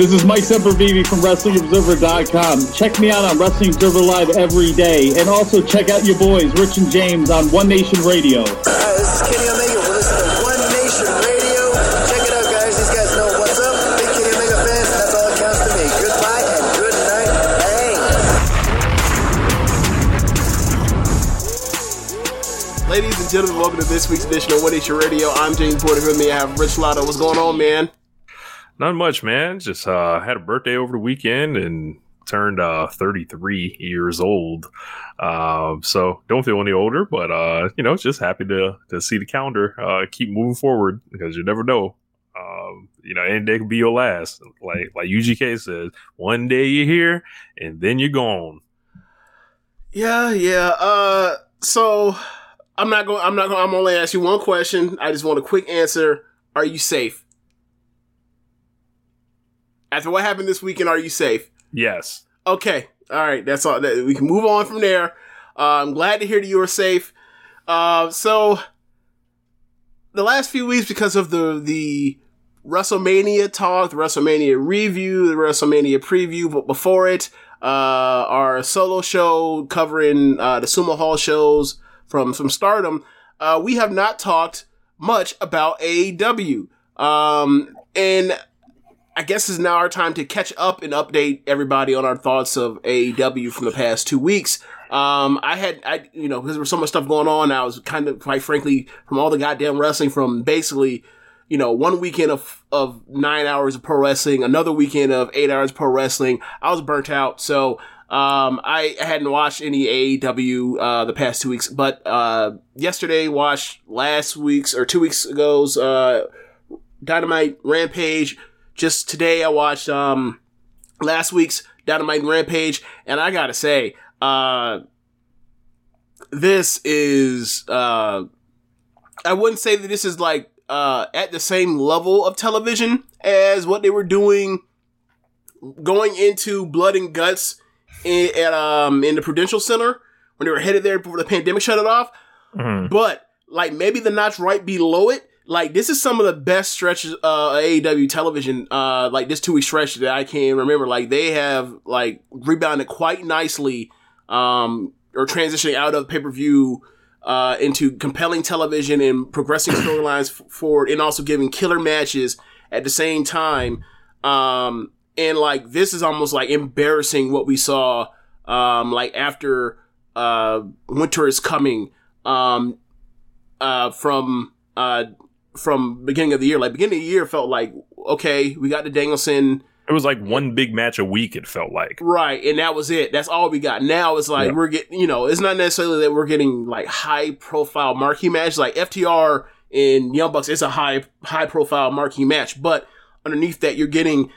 This is Mike Sempervive from WrestlingObserver.com. Check me out on Wrestling Observer Live every day. And also check out your boys, Rich and James, on One Nation Radio. Uh, this is Kenny Omega. We're listening to One Nation Radio. Check it out, guys. These guys know what's up. Big Kenny Omega fans. That's all that counts to me. Goodbye and good night. Bang. Ladies and gentlemen, welcome to this week's edition of One Nation Radio. I'm James Porter. With me, I have Rich Latta. What's going on, man? Not much, man. Just uh, had a birthday over the weekend and turned uh, 33 years old. Uh, so don't feel any older, but uh, you know, just happy to to see the calendar uh, keep moving forward because you never know. Um, you know, any day could be your last. Like like UGK says, one day you're here and then you're gone. Yeah, yeah. Uh, so I'm not going. I'm not going. I'm only ask you one question. I just want a quick answer. Are you safe? After what happened this weekend, are you safe? Yes. Okay. All right. That's all. That- We can move on from there. Uh, I'm glad to hear that you are safe. Uh, so the last few weeks, because of the the WrestleMania talk, the WrestleMania review, the WrestleMania preview, but before it, uh, our solo show covering uh, the Sumo Hall shows from from Stardom, uh, we have not talked much about AEW. Um, and I guess it's now our time to catch up and update everybody on our thoughts of AEW from the past two weeks. Um, I had, I, you know, because there was so much stuff going on, I was kind of, quite frankly, from all the goddamn wrestling from basically, you know, one weekend of, of nine hours of pro wrestling, another weekend of eight hours of pro wrestling. I was burnt out. So, um, I hadn't watched any AEW, uh, the past two weeks, but, uh, yesterday watched last week's or two weeks ago's, uh, Dynamite Rampage. Just today I watched, um, last week's Dynamite Rampage, and I gotta say, uh, this is, uh, I wouldn't say that this is like, uh, at the same level of television as what they were doing going into Blood and Guts in, at, um, in the Prudential Center when they were headed there before the pandemic shut it off. But, like, maybe the notch right below it, like, this is some of the best stretches, uh, AEW television, uh, like this two week stretch that I can remember. Like, they have, like, rebounded quite nicely, um, or transitioning out of pay per view, uh, into compelling television and progressing storylines forward and also giving killer matches at the same time. Um, and like, this is almost like embarrassing what we saw, um, like after, uh, Winter is Coming, um, uh, from, uh, from beginning of the year. Like beginning of the year felt like, okay, we got the Danielson, It was like one big match a week. It felt like. Right, and that was it. That's all we got. Now it's like Yeah. we're getting, you know, it's not necessarily that we're getting like high profile marquee match. Like FTR and Young Bucks It's a high high profile marquee match, but underneath that, you're getting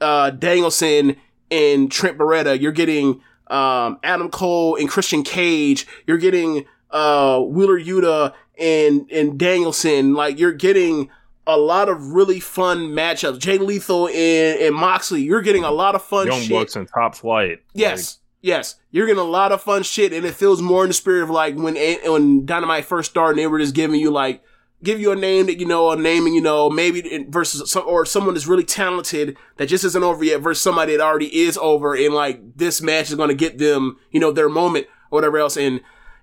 uh Danielson and Trent Beretta. You're getting um Adam Cole and Christian Cage. You're getting uh Wheeler Yuta and and Danielson. Like you're getting a lot of really fun matchups. Jay Lethal and, and Moxley. You're getting a lot of fun Young shit. Bucks and Top Flight. Yes, yes, you're getting a lot of fun shit, and it feels more in the spirit of like when when Dynamite first started, they were just giving you like give you a name that you know, a name and you know, maybe versus some or someone that's really talented that just isn't over yet versus somebody that already is over, and like this match is going to get them, you know, their moment or whatever else, and.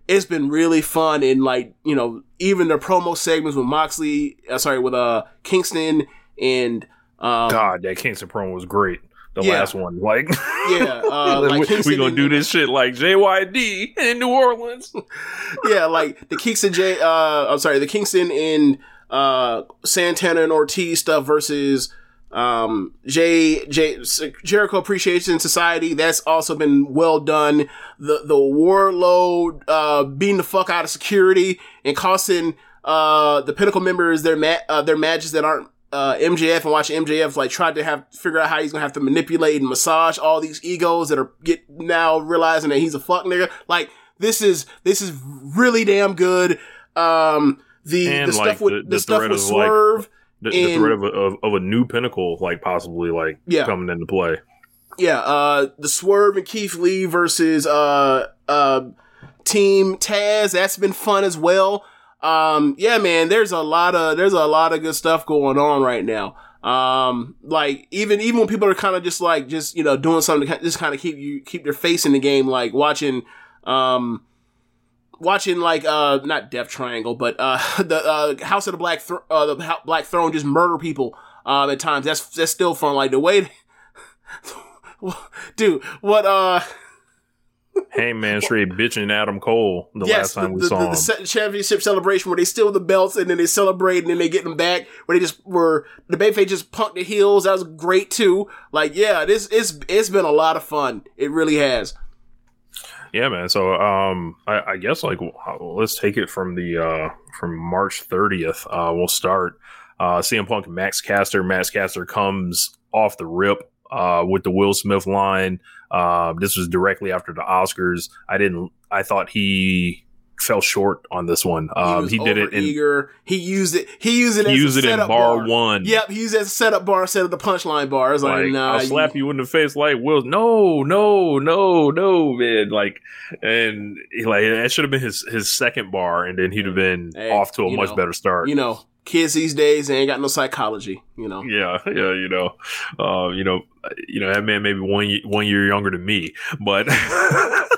It's been really fun and like, you know, even the promo segments with Moxley, uh, sorry, with uh Kingston and um God, that Kingston promo was great. The Yeah. last one, like, yeah, uh like we, we gonna do this shit like JYD in New Orleans. yeah, like the Kingston J. Uh, I'm sorry, the Kingston and uh, Santana and Ortiz stuff versus um, J. J. Jericho Appreciation Society. That's also been well done. The the Wardlow uh, beating the fuck out of security and costing uh, the Pinnacle members their ma- uh, their matches that aren't. Uh, MJF and watch MJF like tried to have figure out how he's gonna have to manipulate and massage all these egos that are get now realizing that he's a fuck nigga. Like this is this is really damn good. Um, the And, the like, stuff with the- the, the stuff with of, like, Swerve. The, the threat of a, of, of a new pinnacle, like possibly like Yeah. coming into play. yeah, uh, the Swerve and Keith Lee versus uh uh Team Taz. That's been fun as well. Um, yeah, man, there's a lot of there's a lot of good stuff going on right now. Um, like even even when people are kind of just like just you know doing something to just kind of keep you keep their face in the game, like watching um watching like uh not Death Triangle, but uh the uh House of the Black Thr uh the Black Throne just murder people um at times. That's that's still fun. Like the way, dude, what uh Hangman straight bitching Adam Cole the last time we the, saw the, him. the championship celebration where they steal the belts and then they celebrate and then they get them back. Where they just were the Bayface just punked the heels. That was great too. Like yeah, this it's it's been a lot of fun. It really has. Yeah, man. So, um, I, I guess like w- let's take it from the uh from March 30th. Uh, we'll start. Uh, CM Punk, Max Caster. Max Caster comes off the rip. Uh, with the Will Smith line. Uh, this was directly after the Oscars. I didn't. I thought he fell short on this one. Um, was he did it in. eager. He used it. He used it. He as used a it in setup bar one. Yep, he used it as a setup bar instead of the punchline bar. I like, Like, nah, I'll slap you in the face like Will. No, no, no, no, man. Like, and he, like that should have been his his second bar, and then he'd have been Hey, off to a much know, better start. You know, kids these days they ain't got no psychology. You know. yeah, yeah, you know, uh, you know, you know that man maybe one one year younger than me, but.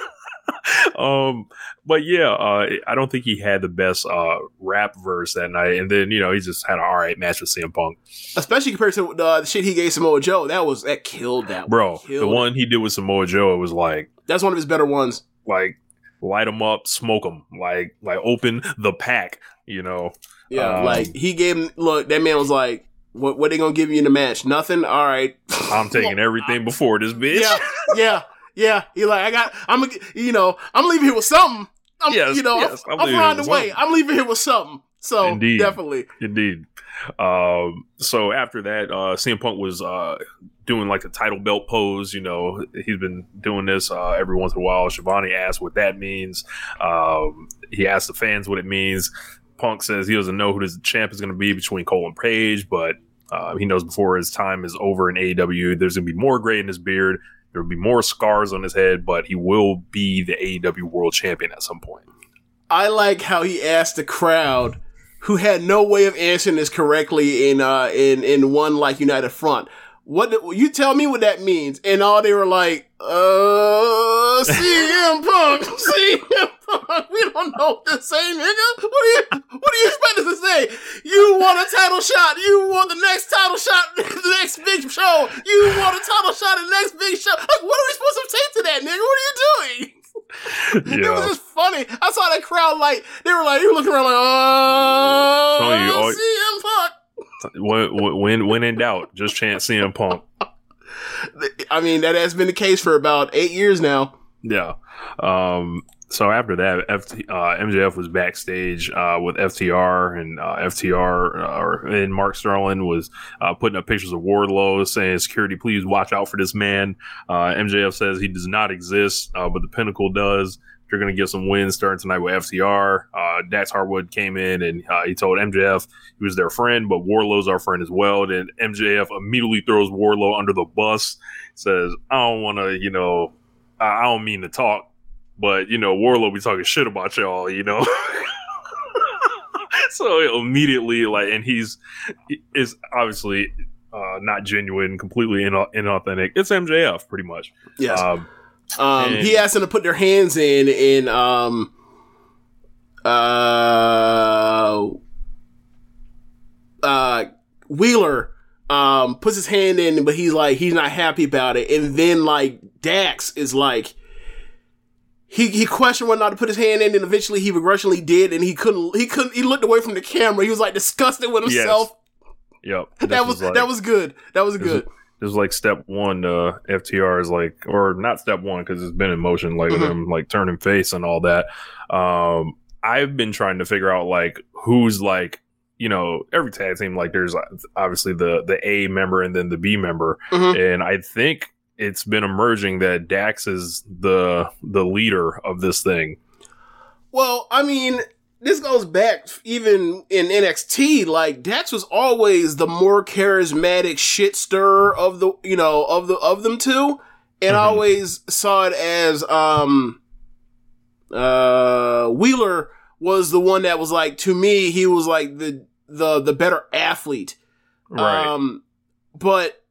um but yeah uh i don't think he had the best uh rap verse that night and then you know he just had an all right match with CM Punk Especially compared to uh, the shit he gave Samoa Joe. That was that killed that bro Killed the one he did with Samoa Joe it was like That's one of his better ones. like light them up, smoke them, like like open the pack, you know. Yeah, Um, like he gave him. Look, that man was like, "What? What they gonna give you in the match? Nothing. All right. I'm taking everything before this bitch. Yeah, yeah, yeah. He like, I got. I'm. You know, I'm leaving here with something. I'm, Yes, you know, yes, I'm I'm, leaving here finding with a way. something. I'm leaving here with something. So Indeed. definitely, Indeed. Um, so after that, uh, CM Punk was uh, doing like a title belt pose. You know, he's been doing this uh, every once in a while. Schiavone asked what that means. Um, he asked the fans what it means. Punk says he doesn't know who the champ is going to be between Cole and Page, but uh, he knows before his time is over in AEW, there's going to be more gray in his beard. There will be more scars on his head, but he will be the AEW World Champion at some point. I like how he asked the crowd, who had no way of answering this correctly in uh in in one like United Front. What the, you tell me what that means? And all they were like, uh, CM Punk, CM Punk. We don't know what to say, nigga. What do you what do you expect us to say? You want a title shot? You want the next title shot? The next big show? You want a title shot? The next big show? Like, what are we supposed to take to that, nigga? What are you doing? It was just funny. I saw that crowd like they were like, you were looking around like, oh, you, all- CM Punk. When, when when in doubt, just chant CM Punk. I mean, that has been the case for about eight years now. Yeah. Um, so after that, FT, uh, MJF was backstage uh, with FTR, and uh, FTR uh, and Mark Sterling was uh, putting up pictures of Wardlow, saying, "Security, please watch out for this man." Uh, MJF says he does not exist, uh, but the Pinnacle does. They're going to get some wins starting tonight with FTR. Uh, Dax Harwood came in and uh, he told MJF he was their friend, but Wardlow's our friend as well. Then MJF immediately throws Wardlow under the bus, says, "I don't want to, you know, I I don't mean to talk." but you know, Warlow be talking shit about y'all, you know. so immediately, like, and he's is obviously uh, not genuine, completely ina- inauthentic. It's MJF, pretty much. Yes. Um, Um, And- he asked them to put their hands in in um uh uh Wheeler um puts his hand in but he's like he's not happy about it. And then like Dax is like he he questioned whether or not to put his hand in and eventually he begrudgingly did and he couldn't he couldn't he looked away from the camera. He was like disgusted with Yes. himself. Yep. that This was like- that was good. That was good This is like step one. Uh, FTR is like, or not step one because it's been in motion, like Mhm. them like turning face and all that. Um, I've been trying to figure out like who's like, you know, every tag team like there's obviously the the A member and then the B member, Mhm. and I think it's been emerging that Dax is the the leader of this thing. Well, I mean, this goes back even in NXT. Like Dax was always the more charismatic shit stirrer of the you know of the of them two, and I Mhm. always saw it as um uh Wheeler was the one that was like to me he was like the the the better athlete. Right. Um, but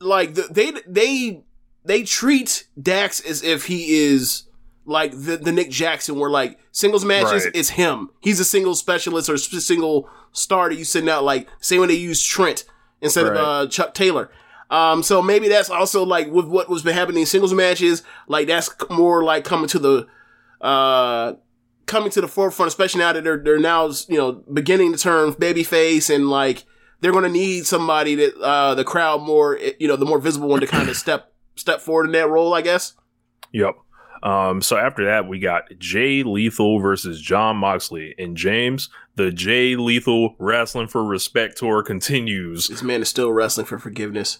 like the, they they they treat Dax as if he is like the the Nick Jackson, where like singles matches Right. it's him. He's a single specialist or single star that you send out. Like same when they use Trent instead Right. of uh, Chuck Taylor. Um, so maybe that's also like with what was been happening in singles matches. Like that's more like coming to the uh coming to the forefront, especially now that they're they're now you know beginning to turn babyface and like they're going to need somebody that uh the crowd more you know the more visible one to kind of step step forward in that role, I guess. Yep. Um, so after that, we got Jay Lethal versus John Moxley. And James, the Jay Lethal Wrestling for Respect tour continues. This man is still wrestling for forgiveness.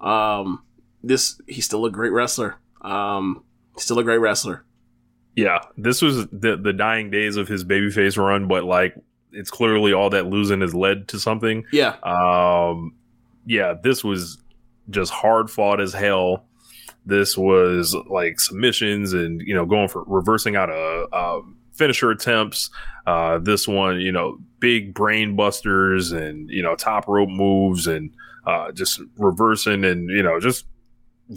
Um, this he's still a great wrestler. Um, still a great wrestler. Yeah, this was the the dying days of his babyface run, but like it's clearly all that losing has led to something. Yeah, Um, yeah, this was just hard fought as hell. This was like submissions and you know going for reversing out a, uh, finisher attempts. Uh, this one, you know, big brain busters and you know top rope moves and uh, just reversing and you know just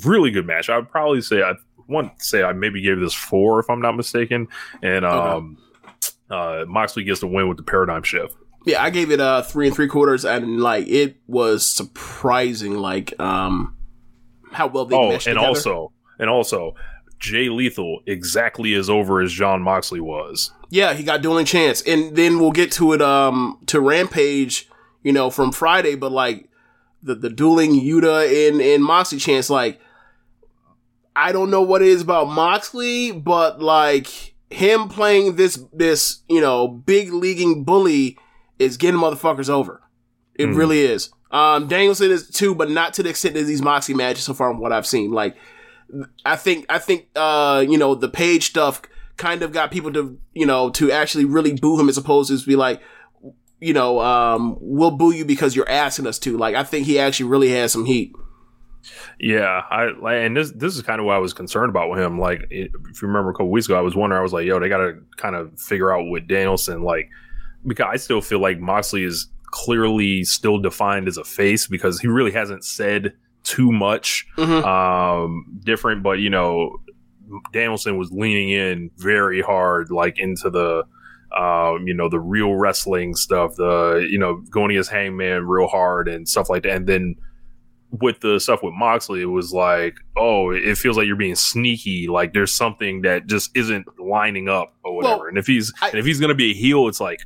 really good match. I would probably say I want to say I maybe gave this four if I'm not mistaken. And um, uh, Moxley gets the win with the paradigm shift. yeah. I gave it uh three and three quarters, and like it was surprising, like um how well they oh, meshed and together. also, and also, Jay Lethal exactly as over as John Moxley was. Yeah, he got dueling chance, and then we'll get to it um to Rampage, you know, from Friday. But like the the dueling Yuta and and Moxley chance, like I don't know what it is about Moxley, but like him playing this this you know big leaguing bully is getting motherfuckers over. It Mhm. really is. Um, Danielson is too, but not to the extent of these Moxley matches so far from what I've seen. Like I think I think uh you know the page stuff kind of got people to you know to actually really boo him as opposed to be like you know um we'll boo you because you're asking us to like I think he actually really has some heat. Yeah, I and this this is kind of what I was concerned about with him. Like, if you remember a couple weeks ago, I was wondering, I was like, yo, they got to kind of figure out with Danielson, like, because I still feel like Moxley is clearly still defined as a face because he really hasn't said too much Mhm. um different, but you know, Danielson was leaning in very hard, like into the. Um, you know the real wrestling stuff, the you know going against Hangman real hard and stuff like that, and then with the stuff with Moxley, it was like, oh, it feels like you're being sneaky. Like there's something that just isn't lining up or whatever. Well, and if he's I- and if he's gonna be a heel, it's like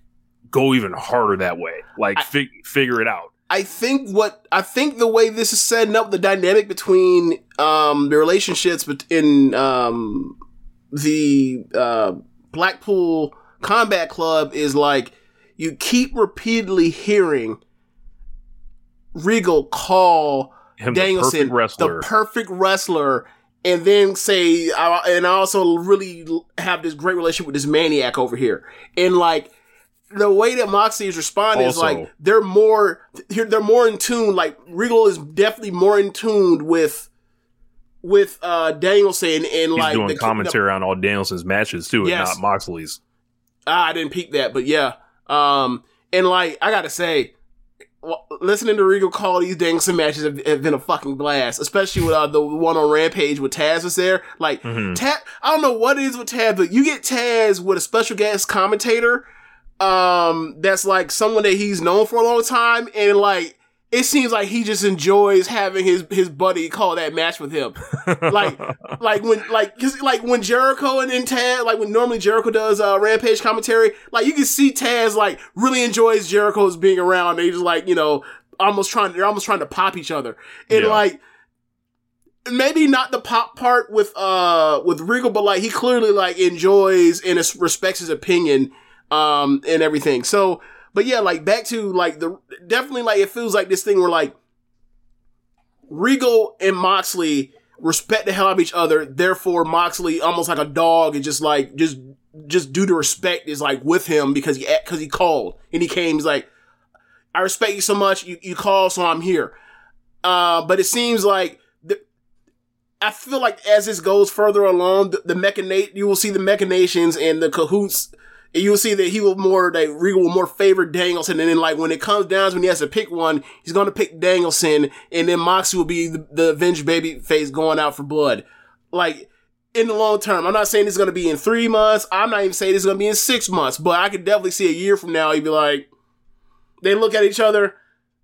go even harder that way. Like fig- figure it out. I think what I think the way this is setting up the dynamic between um the relationships in um the uh Blackpool Combat Club is like you keep repeatedly hearing Regal call Him the Danielson perfect wrestler. the perfect wrestler, and then say, I, and I also really have this great relationship with this maniac over here, and like the way that Moxley is responding is like they're more they're more in tune. Like Regal is definitely more in tune with with uh Danielson and He's like doing the commentary on all Danielson's matches too, Yes. and not Moxley's. Ah, I didn't peek that, but yeah. Um, and like I gotta say, listening to Regal call these Danielson matches have, have been a fucking blast, especially with uh, the one on Rampage with Taz was there. Like Mhm. Taz, I don't know what it is with Taz, but you get Taz with a special guest commentator. Um, that's like someone that he's known for a long time, and like it seems like he just enjoys having his his buddy call that match with him. Like like when like cause like when Jericho and then Taz like when normally Jericho does uh rampage commentary like you can see Taz like really enjoys Jericho's being around. They just like you know almost trying they're almost trying to pop each other. And Yeah. like maybe not the pop part with uh with Regal but like he clearly like enjoys and respects his opinion um and everything so but yeah like back to like the definitely like it feels like this thing where like Regal and Moxley respect the hell out of each other. Therefore, Moxley almost like a dog and just like just just due to respect is like with him because he because he called and he came. He's like, I respect you so much. You you called, so I'm here. Uh, but it seems like the, I feel like as this goes further along, the, the mechanate you will see the machinations and the cahoots. And you'll see that he will more like Regal will more favor Danielson, and then like when it comes down to when he has to pick one, he's gonna pick Danielson, and then Moxie will be the, the avenged baby face going out for blood. Like in the long term, I'm not saying it's gonna be in three months. I'm not even saying it's gonna be in six months, but I could definitely see a year from now. He'd be like, they look at each other.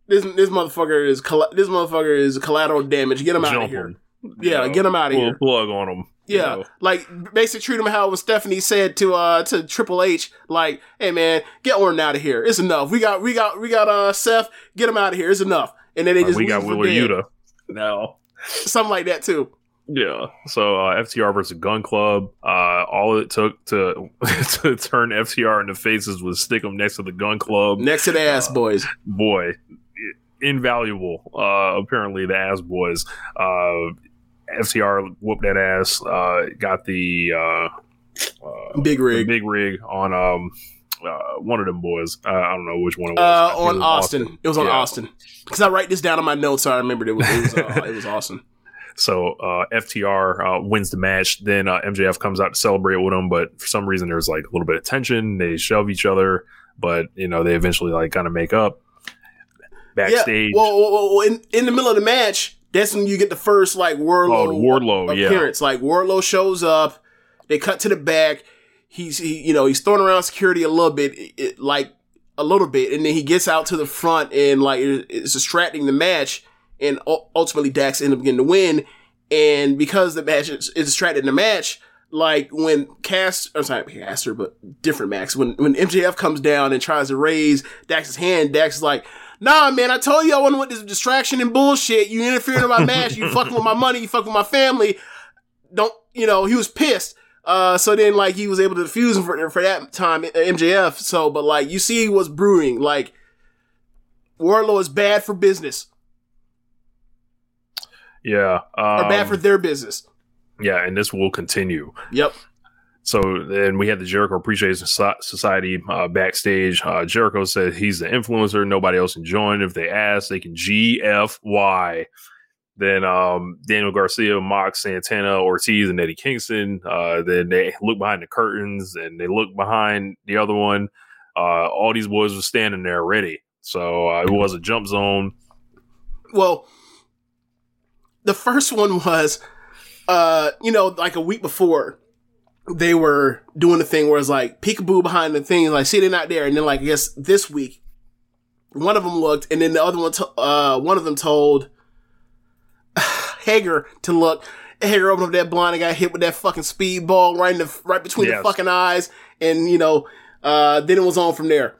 This this motherfucker is this motherfucker is collateral damage. Get him out of here. him. Yeah, You know, get him out of here. plug on him. You Yeah, know. like basically treat him how Stephanie said to uh to Triple H, like, "Hey man, get Orton out of here. It's enough. We got we got we got uh Seth. Get him out of here. It's enough." And then they Like, just we got leave for Yuta now. something like that too. Yeah. So uh, FTR versus Gun Club. Uh, all it took to to turn FTR into faces was stick them next to the Gun Club. Next to the ass boys. Boy, invaluable. Uh, apparently the ass boys. Uh, FTR whooped that ass. Uh, got the uh, uh, Big rig. big rig on um uh, one of them boys. Uh, I don't know which one it was. Uh, I it on was Austin. It was on Yeah. Austin. Because I write this down on my notes, so I remembered it was it was, uh, it was Austin. So uh, FTR uh, wins the match. Then uh, MJF comes out to celebrate with him, but for some reason there's like a little bit of tension. They shove each other, but you know they eventually like kind of make up. Backstage, Yeah. Well, well, well, in in the middle of the match, that's when you get the first like Wardlow Oh, the Wardlow, yeah. appearance. Like Wardlow shows up. They cut to the back. He's he, you know he's throwing around security a little bit, it- it- like a little bit, and then he gets out to the front and like it's distracting the match. And ultimately, Dax ends up getting the win. And because the match is, is distracted in the match, like when Cast, I'm sorry, Caster, but different Max. When when MJF comes down and tries to raise Dax's hand, Dax is like, "Nah, man, I told you I wasn't with this distraction and bullshit. You interfering in my match. You fucking with my money. You fucking with my family. Don't you know?" He was pissed. Uh, so then like he was able to defuse him for for that time, MJF. So, but like you see what's brewing. Like Wardlow is bad for business yeah, um, or bad for their business. yeah, and this will continue. Yep. So then we had the Jericho Appreciation Society uh, backstage. Uh, Jericho said he's the influencer. Nobody else can join. If they ask, they can GFY. Then um, Daniel Garcia, Mox, Santana, Ortiz, and Eddie Kingston. Uh, then they look behind the curtains and they look behind the other one. Uh, all these boys were standing there ready. So uh, it was a jump zone. Well, the first one was, uh, you know, like a week before, they were doing the thing where it's like peekaboo behind the thing, like see they're not there, and then like I guess this week, one of them looked, and then the other one, to- uh, one of them told Hager to look. Hager opened up that blind and got hit with that fucking speedball right in the right between Yes. the fucking eyes, and you know, uh, then it was on from there.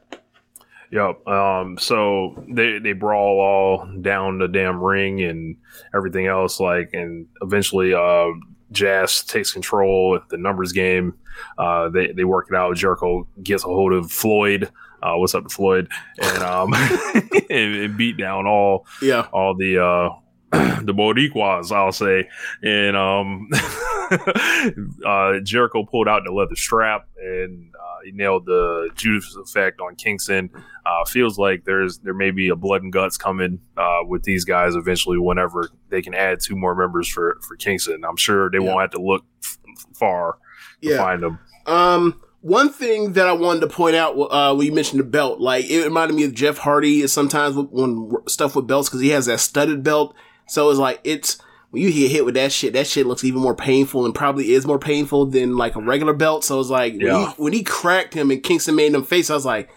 Yep. Um, so they they brawl all down the damn ring and everything else, like, and eventually, uh, JAS takes control the numbers game. Uh, they they work it out. Jericho gets a hold of Floyd. Uh, what's up to Floyd? And um, and, and beat down all Yeah. all the uh the Boricuas, I'll say. And um uh Jericho pulled out the leather strap and uh, he nailed the Judas effect on Kingston. Uh feels like there's there may be a blood and guts coming uh with these guys eventually whenever they can add two more members for for Kingston. I'm sure they Yeah. won't have to look f- far to Yeah. find them. Um, one thing that I wanted to point out, uh, when you mentioned the belt, like it reminded me of Jeff Hardy is sometimes when stuff with belts because he has that studded belt. So it's like it's when you get hit with that shit, that shit looks even more painful and probably is more painful than like a regular belt. So it's like when, he, when he cracked him and Kingston made him face, I was like,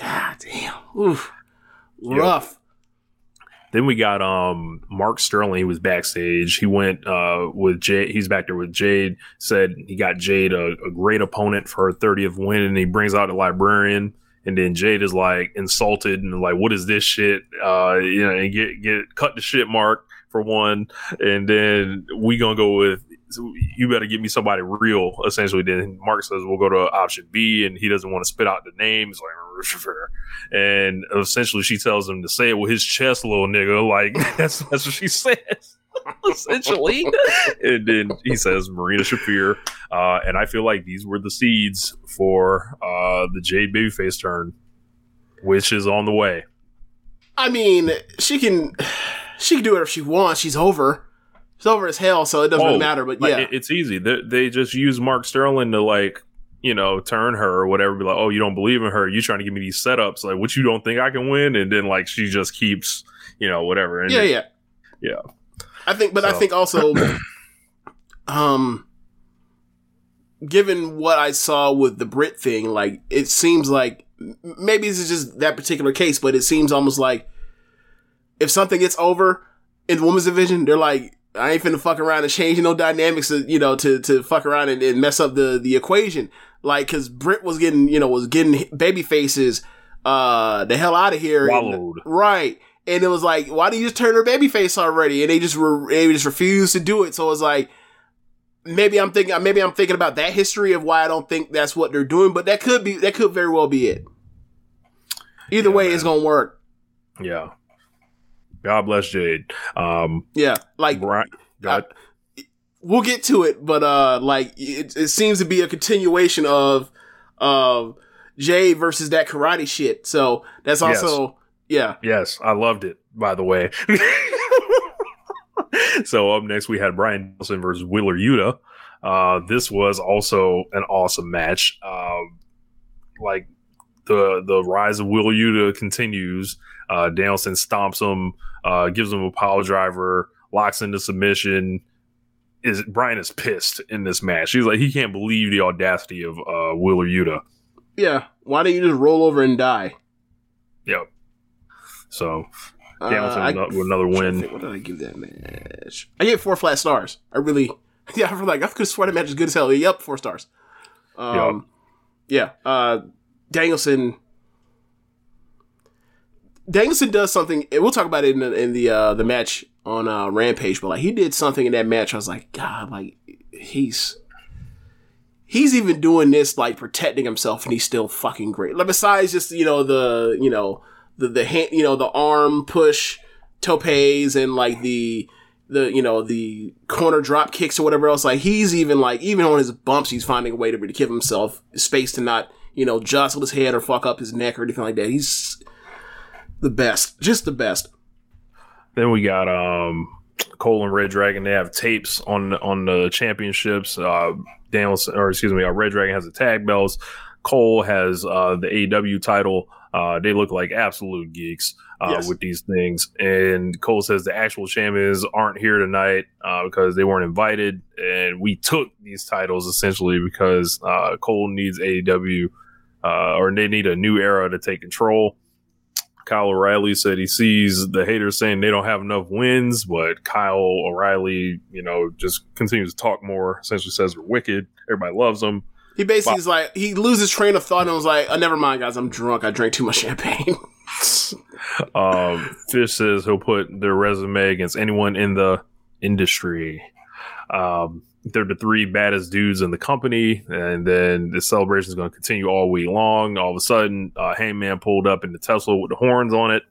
God damn, oof, rough. Then we got um Mark Sterling. He was backstage. He went uh with Jade. He's back there with Jade. Said he got Jade a, a great opponent for her 30th win, and he brings out a librarian. And then Jade is like insulted and like, "What is this shit?" Uh, you know, and get get cut the shit mark for one. And then we gonna go with you better give me somebody real. Essentially, then Mark says we'll go to option B, and he doesn't want to spit out the names like. And essentially, she tells him to say it with his chest, little nigga. Like that's that's what she says. essentially, and then he says Marina Shafir, uh, and I feel like these were the seeds for uh, the Jade Babyface turn, which is on the way. I mean, she can, she can do whatever she wants. She's over. She's over as hell, so it doesn't really Oh, matter. But like, yeah, it- it's easy. They, they just use Mark Sterling to like, you know, turn her or whatever. Be like, oh, you don't believe in her. You trying to give me these setups? Like, what you don't think I can win? And then like she just keeps, you know, whatever. And yeah, yeah, yeah. I think, but I think also, um, given what I saw with the Britt thing, like it seems like maybe this is just that particular case, but it seems almost like if something gets over in the women's division, they're like, I ain't finna fuck around and change no dynamics, to, you know, to to fuck around and, and mess up the the equation. Like, cause Britt was getting, you know, was getting baby faces, uh, the hell out of here, and- right? And it was like, why do you just turn her baby face already? And they just re- they just refused to do it. So it's like, maybe I'm thinking, maybe I'm thinking about that history of why I don't think that's what they're doing. But that could be, that could very well be it. Either Yeah, way, man. it's gonna work. Yeah. God bless Jade. Um, Yeah, like Brian, go ahead. we'll get to it, but uh, like it, it seems to be a continuation of of Jay versus that karate shit. So that's also yeah, Yes, I loved it. By the way. so up next we had Bryan Danielson versus Wheeler Yuta. Uh, this was also an awesome match. Um, like the the rise of Wheeler Yuta continues. Uh, Danielson stomps him, uh, gives him a power driver, locks into submission. Is Bryan is pissed in this match? He's like he can't believe the audacity of uh, Wheeler Yuta. yeah. Why don't you just roll over and die? Yep. So Uh, Danielson I- with another win. think, What did I give that match? I gave four flat stars. I really, yeah, I feel like I could swear that match is good as hell. Yep, four stars. Um, yeah. Uh, Danielson. Danielson does something. and We'll talk about it in the in the uh, the match on uh, Rampage, but like he did something in that match. I was like, God, like he's he's even doing this like protecting himself, and he's still fucking great. Like besides just you know the you know the the hand you know the arm push topes and like the the you know the corner drop kicks or whatever else. Like he's even like even on his bumps, he's finding a way to, to give himself space to not you know jostle his head or fuck up his neck or anything like that. He's the best, just the best. Then we got um Cole and Red Dragon. They have tapes on on the championships. Uh, Danielson, or excuse me, uh, Red Dragon has the tag belts. Cole has uh, the AEW title. Uh, they look like absolute geeks uh, Yes. with these things. And Cole says the actual champions aren't here tonight uh, because they weren't invited, and we took these titles essentially because uh, Cole needs AEW uh, or they need a new era to take control. Kyle O'Reilly said he sees the haters saying they don't have enough wins, but Kyle O'Reilly, you know, just continues to talk more. Essentially says they're wicked. Everybody loves them. He basically is like he loses train of thought and was like, oh, "Never mind, guys. I'm drunk. I drank too much champagne." um, Fish says he'll put their resume against anyone in the industry. Um, they're the three baddest dudes in the company, and then the celebration is going to continue all week long. All of a sudden, uh, Hangman pulled up in the Tesla with the horns on it,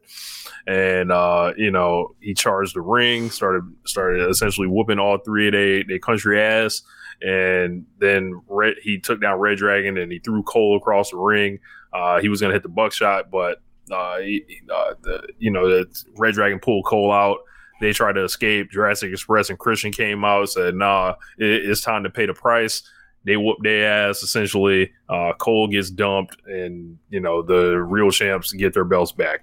and uh, you know he charged the ring, started started essentially whooping all three of they they country ass, and then Red, he took down Red Dragon and he threw Cole across the ring. Uh, he was going to hit the buckshot, but uh, he, uh, the, you know the Red Dragon pulled Cole out they tried to escape. Jurassic Express and Christian came out said, "Nah, it, it's time to pay the price." They whoop their ass. Essentially, uh, Cole gets dumped, and you know the real champs get their belts back.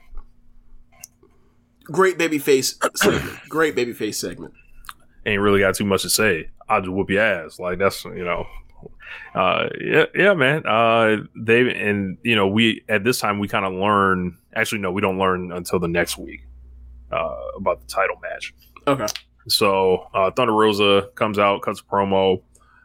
Great baby face. Great baby face segment. Ain't really got too much to say. I'll just whoop your ass. Like that's you know uh, yeah, yeah, man. Uh, they and you know we at this time we kind of learn. Actually, no, we don't learn until the next week uh, about the title match. Okay. So uh, Thunder Rosa comes out, cuts a promo.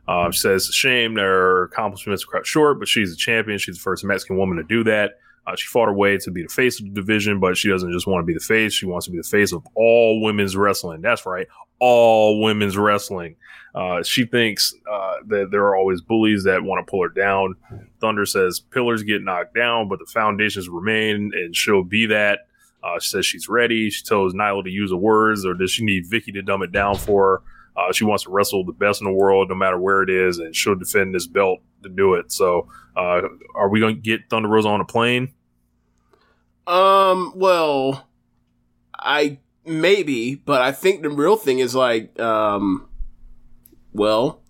Uh, she says shame their accomplishments are cut short, but she's a champion. She's the first Mexican woman to do that. Uh, she fought her way to be the face of the division, but she doesn't just want to be the face. She wants to be the face of all women's wrestling. That's right, all women's wrestling. Uh, she thinks uh, that there are always bullies that want to pull her down. Thunder says pillars get knocked down, but the foundations remain, and she'll be that. Uh, she says she's ready. She tells Nyla to use the words, or does she need Vickie to dumb it down for her? Uh, she wants to wrestle the best in the world, no matter where it is, and she'll defend this belt to do it. So, uh, are we going to get Thunder Rosa on a plane? Um. Well, I maybe, but I think the real thing is like, um, well,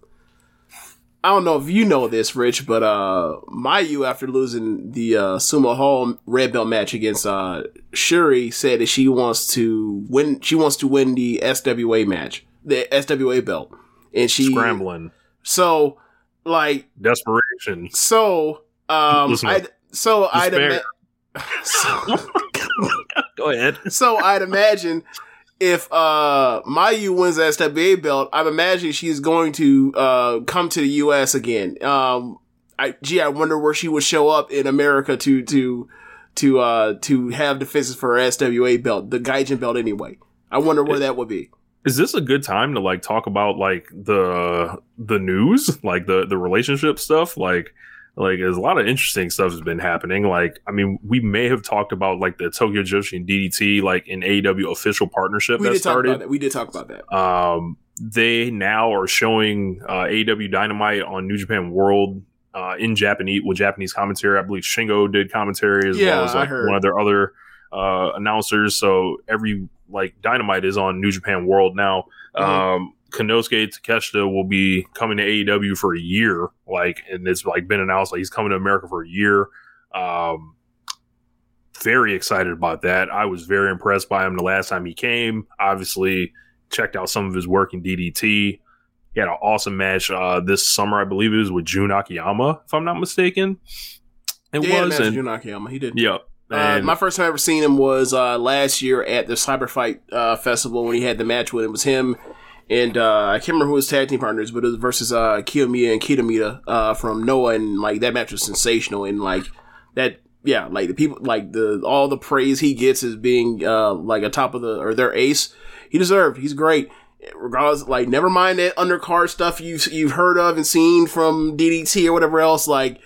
I don't know if you know this, Rich, but uh, Mayu, after losing the uh, Sumo Hall red belt match against uh, Syuri, said that she wants to win. She wants to win the SWA match, the SWA belt, and she Scrambling. So, like Desperation. so, um, Listen I up. so I'd Despair. ima- Go ahead. so I'd imagine if uh Mayu wins the SWA belt, I'm imagining she's going to uh come to the US again. Um I gee, I wonder where she would show up in America to to to uh to have defenses for her SWA belt, the Gaijin belt anyway. I wonder where that would be. Is this a good time to like talk about like the the news, like the the relationship stuff? Like like there's a lot of interesting stuff has been happening. Like I mean, we may have talked about like the Tokyo Joshi and DDT like an AEW official partnership We that did talk started. about that. We did talk about that. Um, they now are showing uh, AEW Dynamite on New Japan World uh, in Japanese with Japanese commentary. I believe Shingo did commentary as Yeah, well as like one of their other uh, announcers. So every like Dynamite is on New Japan World now. Mhm. Um, Konosuke Takeshita will be coming to AEW for a year, like, and it's like been announced like he's coming to America for a year. Um, very excited about that. I was very impressed by him the last time he came. Obviously, checked out some of his work in DDT. He had an awesome match uh, this summer, I believe it was with Jun Akiyama, if I'm not mistaken. It yeah, was, and, Jun Akiyama, he did. yeah. Uh, my first time ever seeing him was uh, last year at the Cyber Fight uh, Festival when he had the match with it. It was him and uh, I can't remember who his tag team partners, but it was versus uh, Kiyomiya and Kitamiya uh, from Noah, and like that match was sensational. And like that, yeah, like the people, like the all the praise he gets as being uh, like a top of the or their ace, he deserved. He's great. Regardless, like never mind that undercard stuff you've you've heard of and seen from DDT or whatever else. Like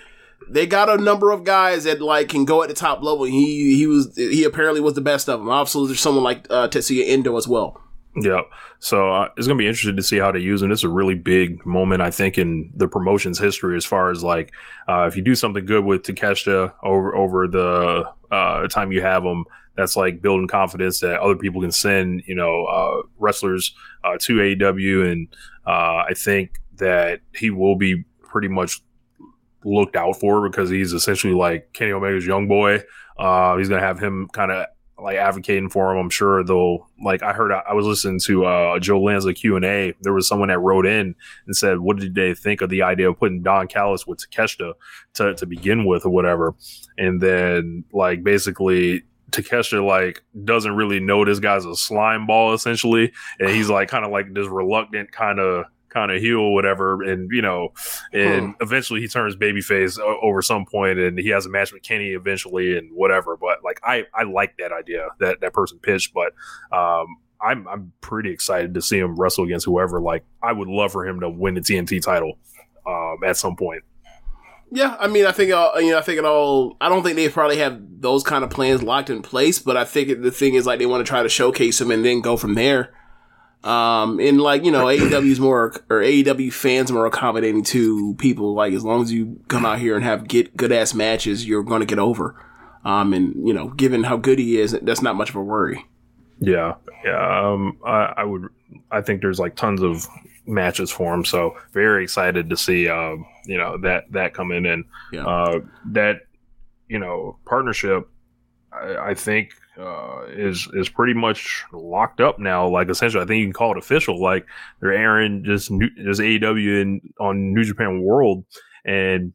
they got a number of guys that like can go at the top level. He he was he apparently was the best of them. Obviously, there's someone like uh, Tetsuya Endo as well. Yeah. So uh, it's going to be interesting to see how they use him. This is a really big moment, I think, in the promotion's history as far as like, uh, if you do something good with Takeshita over, over the uh, time you have him, that's like building confidence that other people can send, you know, uh, wrestlers uh, to AEW. And uh, I think that he will be pretty much looked out for because he's essentially like Kenny Omega's young boy. He's going to have him kind of like advocating for him. I'm sure they'll like I heard I was listening to uh Joe Lanza Q and A. There was someone that wrote in and said, "What did they think of the idea of putting Don Callis with Takeshita to to begin with or whatever?" And then like basically Takeshita like doesn't really know this guy's a slime ball essentially, and he's like kind of like this reluctant kind of kind of heel whatever, and you know, and eventually he turns babyface over some point, and he has a match with Kenny eventually, and whatever. But like, I I like that idea that that person pitched, but um, I'm I'm pretty excited to see him wrestle against whoever. Like, I would love for him to win the TNT title um, at some point. Yeah, I mean, I think uh, you know, I think it all. I don't think they probably have those kind of plans locked in place, but I think the thing is like they want to try to showcase him and then go from there. Um, and like you know, AEW is more or AEW fans are more accommodating to people. Like as long as you come out here and have get good ass matches, you're going to get over. Um, and you know, given how good he is, that's not much of a worry. Yeah, yeah. Um, I, I would. I think there's like tons of matches for him. So very excited to see. Um, you know that that come in and Yeah. uh, that you know partnership. I, I think uh, is is pretty much locked up now. Like essentially, I think you can call it official. Like they're airing just new, just AEW in on New Japan World, and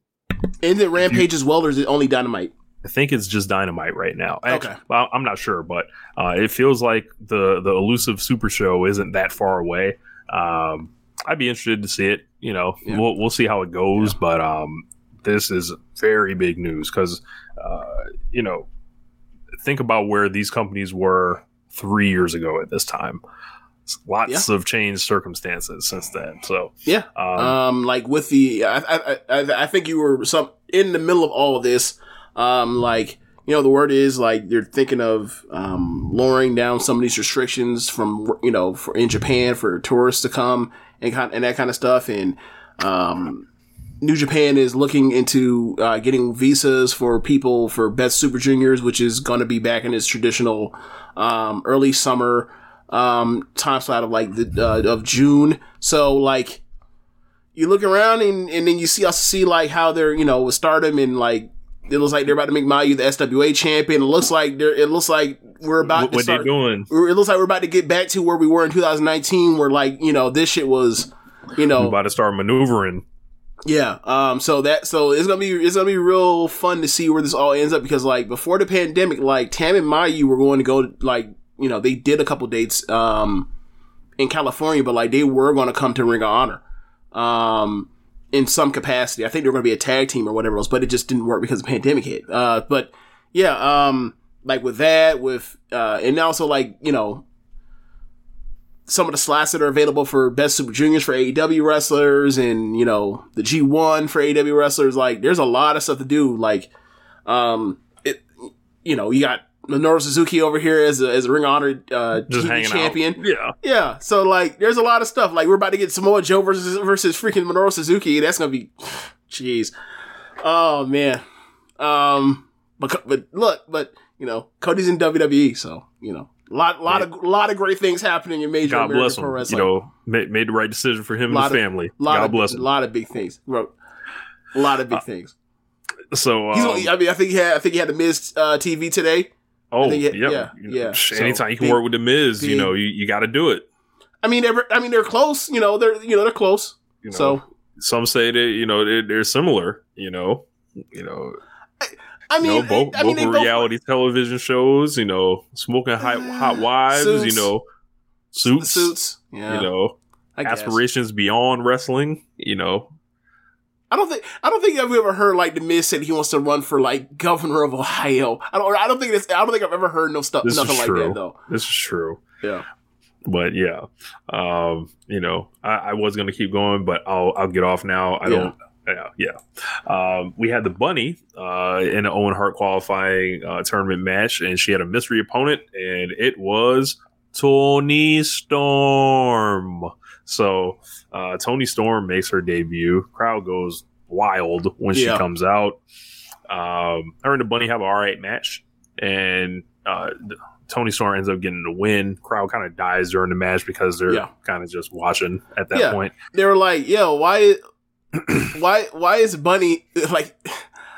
Is it Rampage as well, or is it only Dynamite? I think it's just Dynamite right now. Actually, Okay. I'm not sure, but uh, it feels like the the elusive Super Show isn't that far away. Um, I'd be interested to see it. You know, Yeah. we'll we'll see how it goes, but um, this is very big news because uh, you know, think about where these companies were three years ago at this time. Lots of changed circumstances since then. So Yeah. um, Um, like with the, I, I, I, I think you were some in the middle of all of this. Um, like you know, the word is like they're thinking of um, lowering down some of these restrictions from you know for in Japan for tourists to come and kind and that kind of stuff. And um, New Japan is looking into uh, getting visas for people for Best Super Juniors, which is going to be back in its traditional um, early summer um, time slot of like the uh, of June. So like you look around and, and then you see also see like how they're you know with Stardom and like it looks like they're about to make Mayu the SWA champion. It looks like they're it looks like we're about what, to they start. doing? It looks like we're about to get back to where we were in 2019, where like you know this shit was, you We're know, about to start maneuvering. Yeah. Um. So that so it's gonna be it's gonna be real fun to see where this all ends up because like before the pandemic, like Tam and Mayu were going to go like you know they did a couple dates um in California, but like they were going to come to Ring of Honor um in some capacity. I think they were going to be a tag team or whatever else, but it just didn't work because the pandemic hit. Uh. But yeah. Um. Like with that, with uh, and also like you know some of the slots that are available for best super juniors for AEW wrestlers and, you know, the G1 for AEW wrestlers. Like, there's a lot of stuff to do. Like, um, it, you know, you got Minoru Suzuki over here as a, as a Ring of Honor, uh, TV champion. out. Yeah. Yeah. So, like, there's a lot of stuff. Like, we're about to get Samoa Joe versus, versus freaking Minoru Suzuki. That's going to be, jeez. Oh, man. Um, but, but look, but, you know, Cody's in WWE, so, you know, a lot, lot of, lot of great things happening in major God American bless pro him. You know, made, made the right decision for him and his of- family. lot God of, bless A lot of big things. Bro, a lot of big things. So, um, only, I mean, I think he had, I think he had the Miz uh, TV today. oh, it- yeah, yeah, You know, yeah. So, anytime you can big- work with the Miz, you know, you, you got to do it. I mean, they're, I mean, they're close. You know, they're, you know, they're close. You know, So, some say that you know they're, they're similar. You know, you know, I you mean, know both I both were both- reality television shows. You know, smoking hot hot wives. Suits. You know, suits. suits. Yeah, You know, I guess. aspirations beyond wrestling. You know, I don't think I don't think I've ever heard like the Miz said he wants to run for like governor of Ohio. I don't I don't think this I don't think I've ever heard no stuff this nothing like that though. This is true. Yeah. But yeah, um, you know, I, I was gonna keep going, but I'll I'll get off now. I Yeah. don't. Yeah, yeah. Um, we had the bunny uh, in an Owen Hart qualifying uh, tournament match, and she had a mystery opponent, and it was Toni Storm. So uh, Toni Storm makes her debut. Crowd goes wild when she comes out. Um, her and the bunny have an all right match, and uh, Toni Storm ends up getting the win. Crowd kind of dies during the match because they're Yeah. kind of just watching at that Yeah. point. They were like, "Yo, why, why, why is Bunny like?"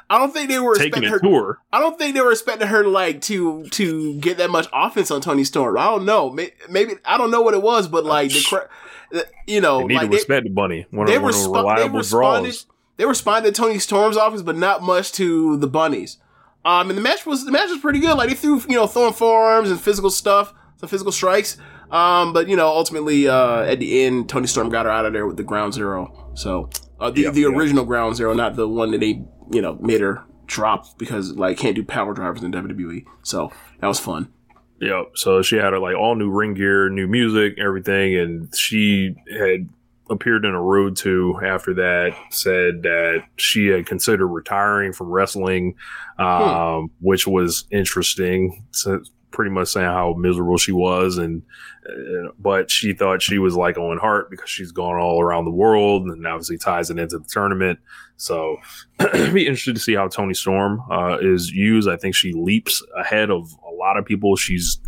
I don't think they were Taking expecting a her. tour. I don't think they were expecting her like to to get that much offense on Toni Storm. I don't know. Maybe, maybe I don't know what it was, but like the, cra- the you know, They need like to they, respect the bunny. One they, of, one of the they reliable responded. draws. They responded to Toni Storm's offense, but not much to the bunnies. Um, and the match was the match was pretty good. Like they threw you know throwing forearms and physical stuff. some physical strikes. Um, but you know, ultimately, uh, at the end, Toni Storm got her out of there with the ground zero. So uh, the the original ground zero, not the one that they you know made her drop because like can't do power drivers in WWE. So that was fun. Yep. So she had like all new ring gear, new music, everything, and she had appeared in a road to after that said that she had considered retiring from wrestling, um, which was interesting. So pretty much saying how miserable she was, and uh, but she thought she was like Owen Hart because she's gone all around the world, and obviously ties it into the tournament. So be interested to see how Toni Storm uh, is used. I think she leaps ahead of a lot of people. She's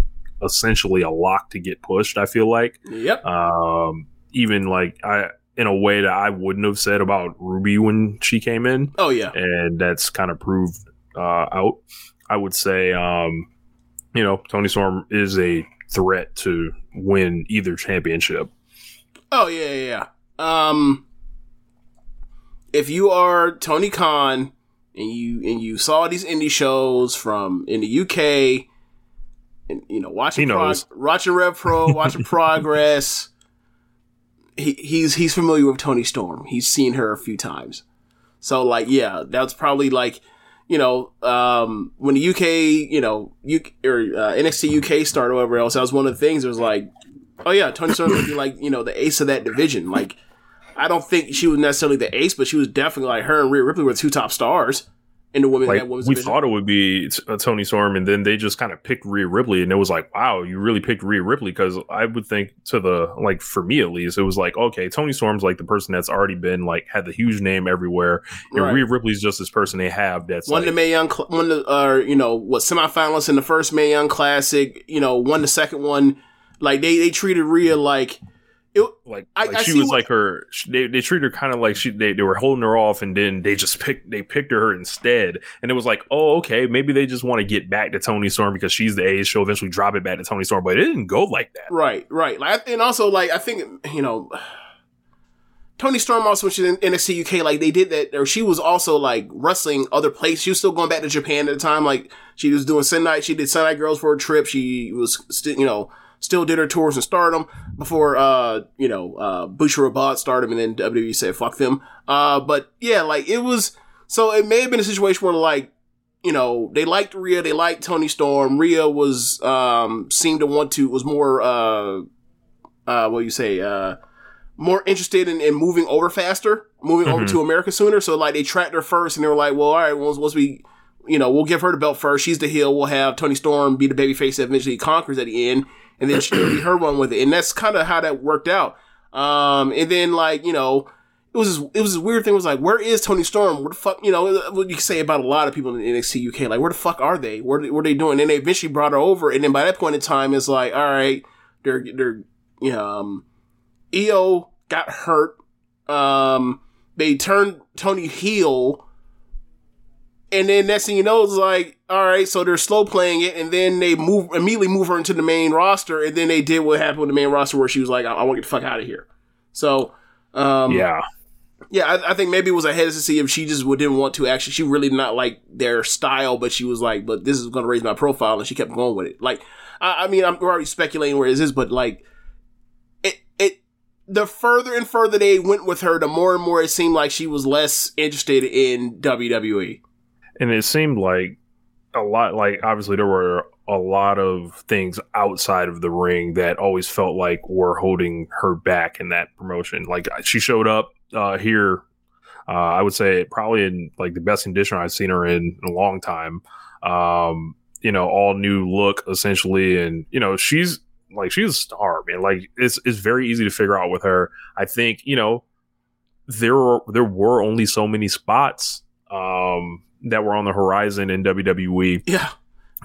essentially a lock to get pushed. I feel like, Yep. um, even like I in a way that I wouldn't have said about Ruby when she came in, Oh yeah. and that's kind of proved uh, out. I would say, um, you know, Toni Storm is a threat to win either championship. Oh yeah, yeah, yeah. Um, if you are Tony Khan and you and you saw these indie shows from in the UK, and you know watching. Prog- watching Rev Pro, watching Progress, he, he's he's familiar with Toni Storm. He's seen her a few times. So like, yeah, that's probably like. You know, um, when the UK, you know, UK, or uh, NXT UK started, or whatever else, that was one of the things. It was like, Oh yeah, Toni Storm would be like you know the ace of that division. Like, I don't think she was necessarily the ace, but she was definitely like her and Rhea Ripley were two top stars in the women Like that women's we division. thought it would be uh, Toni Storm, and then they just kind of picked Rhea Ripley, and it was like, wow, you really picked Rhea Ripley because I would think to the like for me at least, it was like okay, Toni Storm's like the person that's already been like had the huge name everywhere, and Right. Rhea Ripley's just this person they have that's Won like, the Mae Young, cl- won the uh, you know what semifinalists in the first Mae Young Classic. You know, won the second one. Like they they treated Rhea like it. like, I- like I she was what- like her they, they treated her kind of like she they, they were holding her off and then they just picked they picked her instead and it was like oh okay maybe they just want to get back to Toni Storm because she's the ace she'll eventually drop it back to Toni Storm but it didn't go like that Right, right. Like, and also, like, I think you know, Toni Storm also when she's in NXT UK, like they did that, or she was also like wrestling other places. She was still going back to Japan at the time. Like she was doing Sendai. She did Sendai Girls for a trip. She was still, you know, still did her tours in Stardom before, uh, you know, uh, Robot Stardom, and then WWE said fuck them. Uh, but yeah, like it was. So it may have been a situation where like you know, they liked Rhea, they liked Toni Storm. Rhea was um seemed to want to was more uh uh what do you say, uh more interested in, in moving over faster, moving over Mhm. to America sooner. So like they tracked her first and they were like, Well, all right, once once we you know, we'll give her the belt first. She's the heel. We'll have Toni Storm be the babyface that eventually conquers at the end, and then she'll be her run with it. And that's kind of how that worked out. Um, and then like you know, it was it was this weird thing. It was like, where is Toni Storm? Where the fuck, you know, what you say about a lot of people in the NXT UK, like where the fuck are they? Where what are they doing? And they eventually brought her over, and then by that point in time, it's like, all right, they're they're you know, um, Io got hurt. Um, they turned Toni heel. And then next thing you know, it's like, all right, so they're slow playing it, and then they move immediately move her into the main roster, and then they did what happened with the main roster, where she was like, I, I want to get the fuck out of here. So, um, yeah yeah, I, I think maybe it was a hesitancy if she just didn't want to actually. She really did not like their style, but she was like, "But this is going to raise my profile," and she kept going with it. Like, I, I mean, I'm already speculating where this is, but like, it it the further and further they went with her, the more and more it seemed like she was less interested in. WWE. And it seemed like a lot like obviously there were a lot of things outside of the ring that always felt like were holding her back in that promotion. Like she showed up uh here uh i would say probably in like the best condition i've seen her in, in a long time. Um you know all new look essentially. And you know she's like she's a star man. Like it's it's very easy to figure out with her. I think you know there were there were only so many spots um that were on the horizon in WWE Yeah,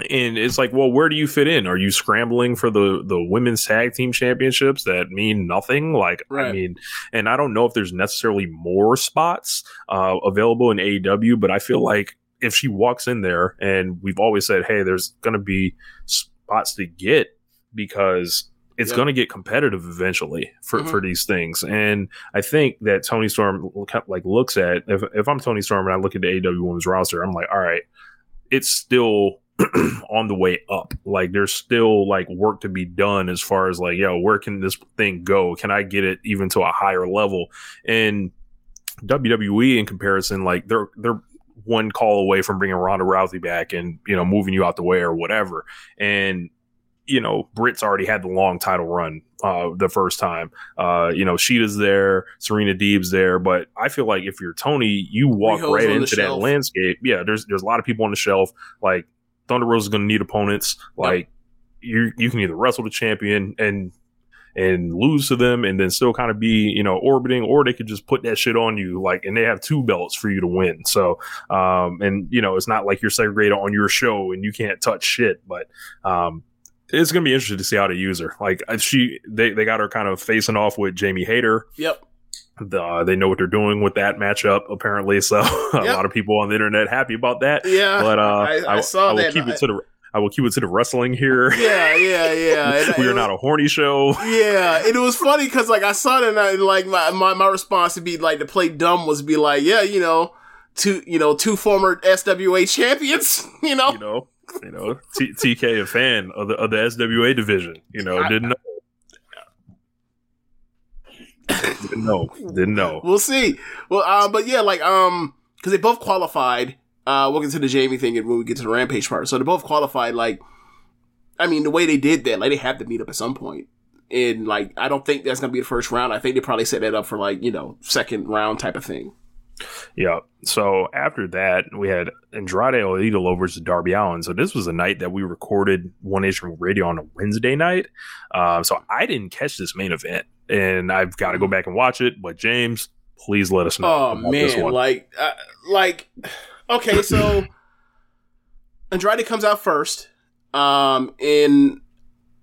and it's like well where do you fit in? Are you scrambling for the the women's tag team championships that mean nothing? Like I mean and I don't know if there's necessarily more spots uh available in AEW but I feel like if she walks in there and we've always said hey there's going to be spots to get because it's Yep. going to get competitive eventually for, Mhm. for these things. And I think that Toni Storm like looks at if, if I'm Toni Storm and I look at the AEW women's roster, I'm like, all right, it's still on the way up. Like there's still like work to be done as far as like, yo, where can this thing go? Can I get it even to a higher level? And WWE in comparison, like they're they're one call away from bringing Ronda Rousey back and you know moving you out the way or whatever. And you know, Britt's already had the long title run uh, the first time. Uh, you know, Shida's there, Serena Deeb's there, but I feel like if you're Toni, you walk Riho's right into that landscape. Yeah, there's there's a lot of people on the shelf. Like Thunder Rosa is going to need opponents. Like you you can either wrestle the champion and and lose to them and then still kind of be you know orbiting or they could just put that shit on you like and they have two belts for you to win so um and you know it's not like you're segregated on your show and you can't touch shit but um it's gonna be interesting to see how to use her like uh, she they, they got her kind of facing off with jamie hayter Yep. the, they know what they're doing with that matchup apparently so a Yep. lot of people on the internet happy about that Yeah. but uh I- I saw will that. keep it to the I will keep it to the wrestling here. Yeah, yeah, yeah. We are and- not a horny show. Yeah, and it was funny because like I saw that, and I, like my, my my response to be like to play dumb was be like, yeah, you know, two you know two former SWA champions, you know. You know, you know, T- TK a fan of the of the SWA division. You know, didn't know. didn't know. Didn't know. We'll see. Well, uh, but yeah, like um, because they both qualified. Uh, we'll get to the Jamie thing and when we get to the Rampage part. So they both qualified. Like, I mean, the way they did that, like they had to meet up at some point. And like, I don't think that's gonna be the first round. I think they probably set that up for like you know second round type of thing. Yeah. So after that, we had Andrade El Idolo versus Darby Allin. So this was a night that we recorded One Nation Radio on a Wednesday night. Uh, so I didn't catch this main event, and I've got to go back and watch it. But James, please let us know. Oh about this man, one. like, uh, like, okay, so Andrade comes out first, um, and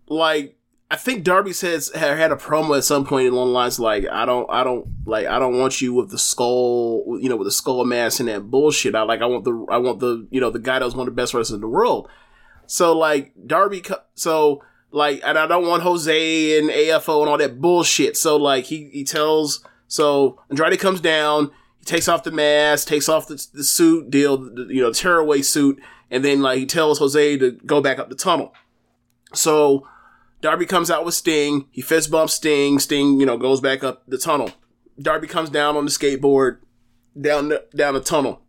like, I think Darby says had a promo at some point along the lines like, I don't, I don't, like, I don't want you with the skull, you know, with the skull mask and that bullshit. I like, I want the, I want the, you know, the guy that was one of the best wrestlers in the world. So like, Darby, so like, and I don't want Jose and AFO and all that bullshit. So like, he he tells. So Andrade comes down, he takes off the mask, takes off the, the suit deal, the, you know, tearaway suit, and then like he tells Jose to go back up the tunnel. So Darby comes out with Sting, he fist bumps Sting, Sting, you know, goes back up the tunnel. Darby comes down on the skateboard, down the, down the tunnel.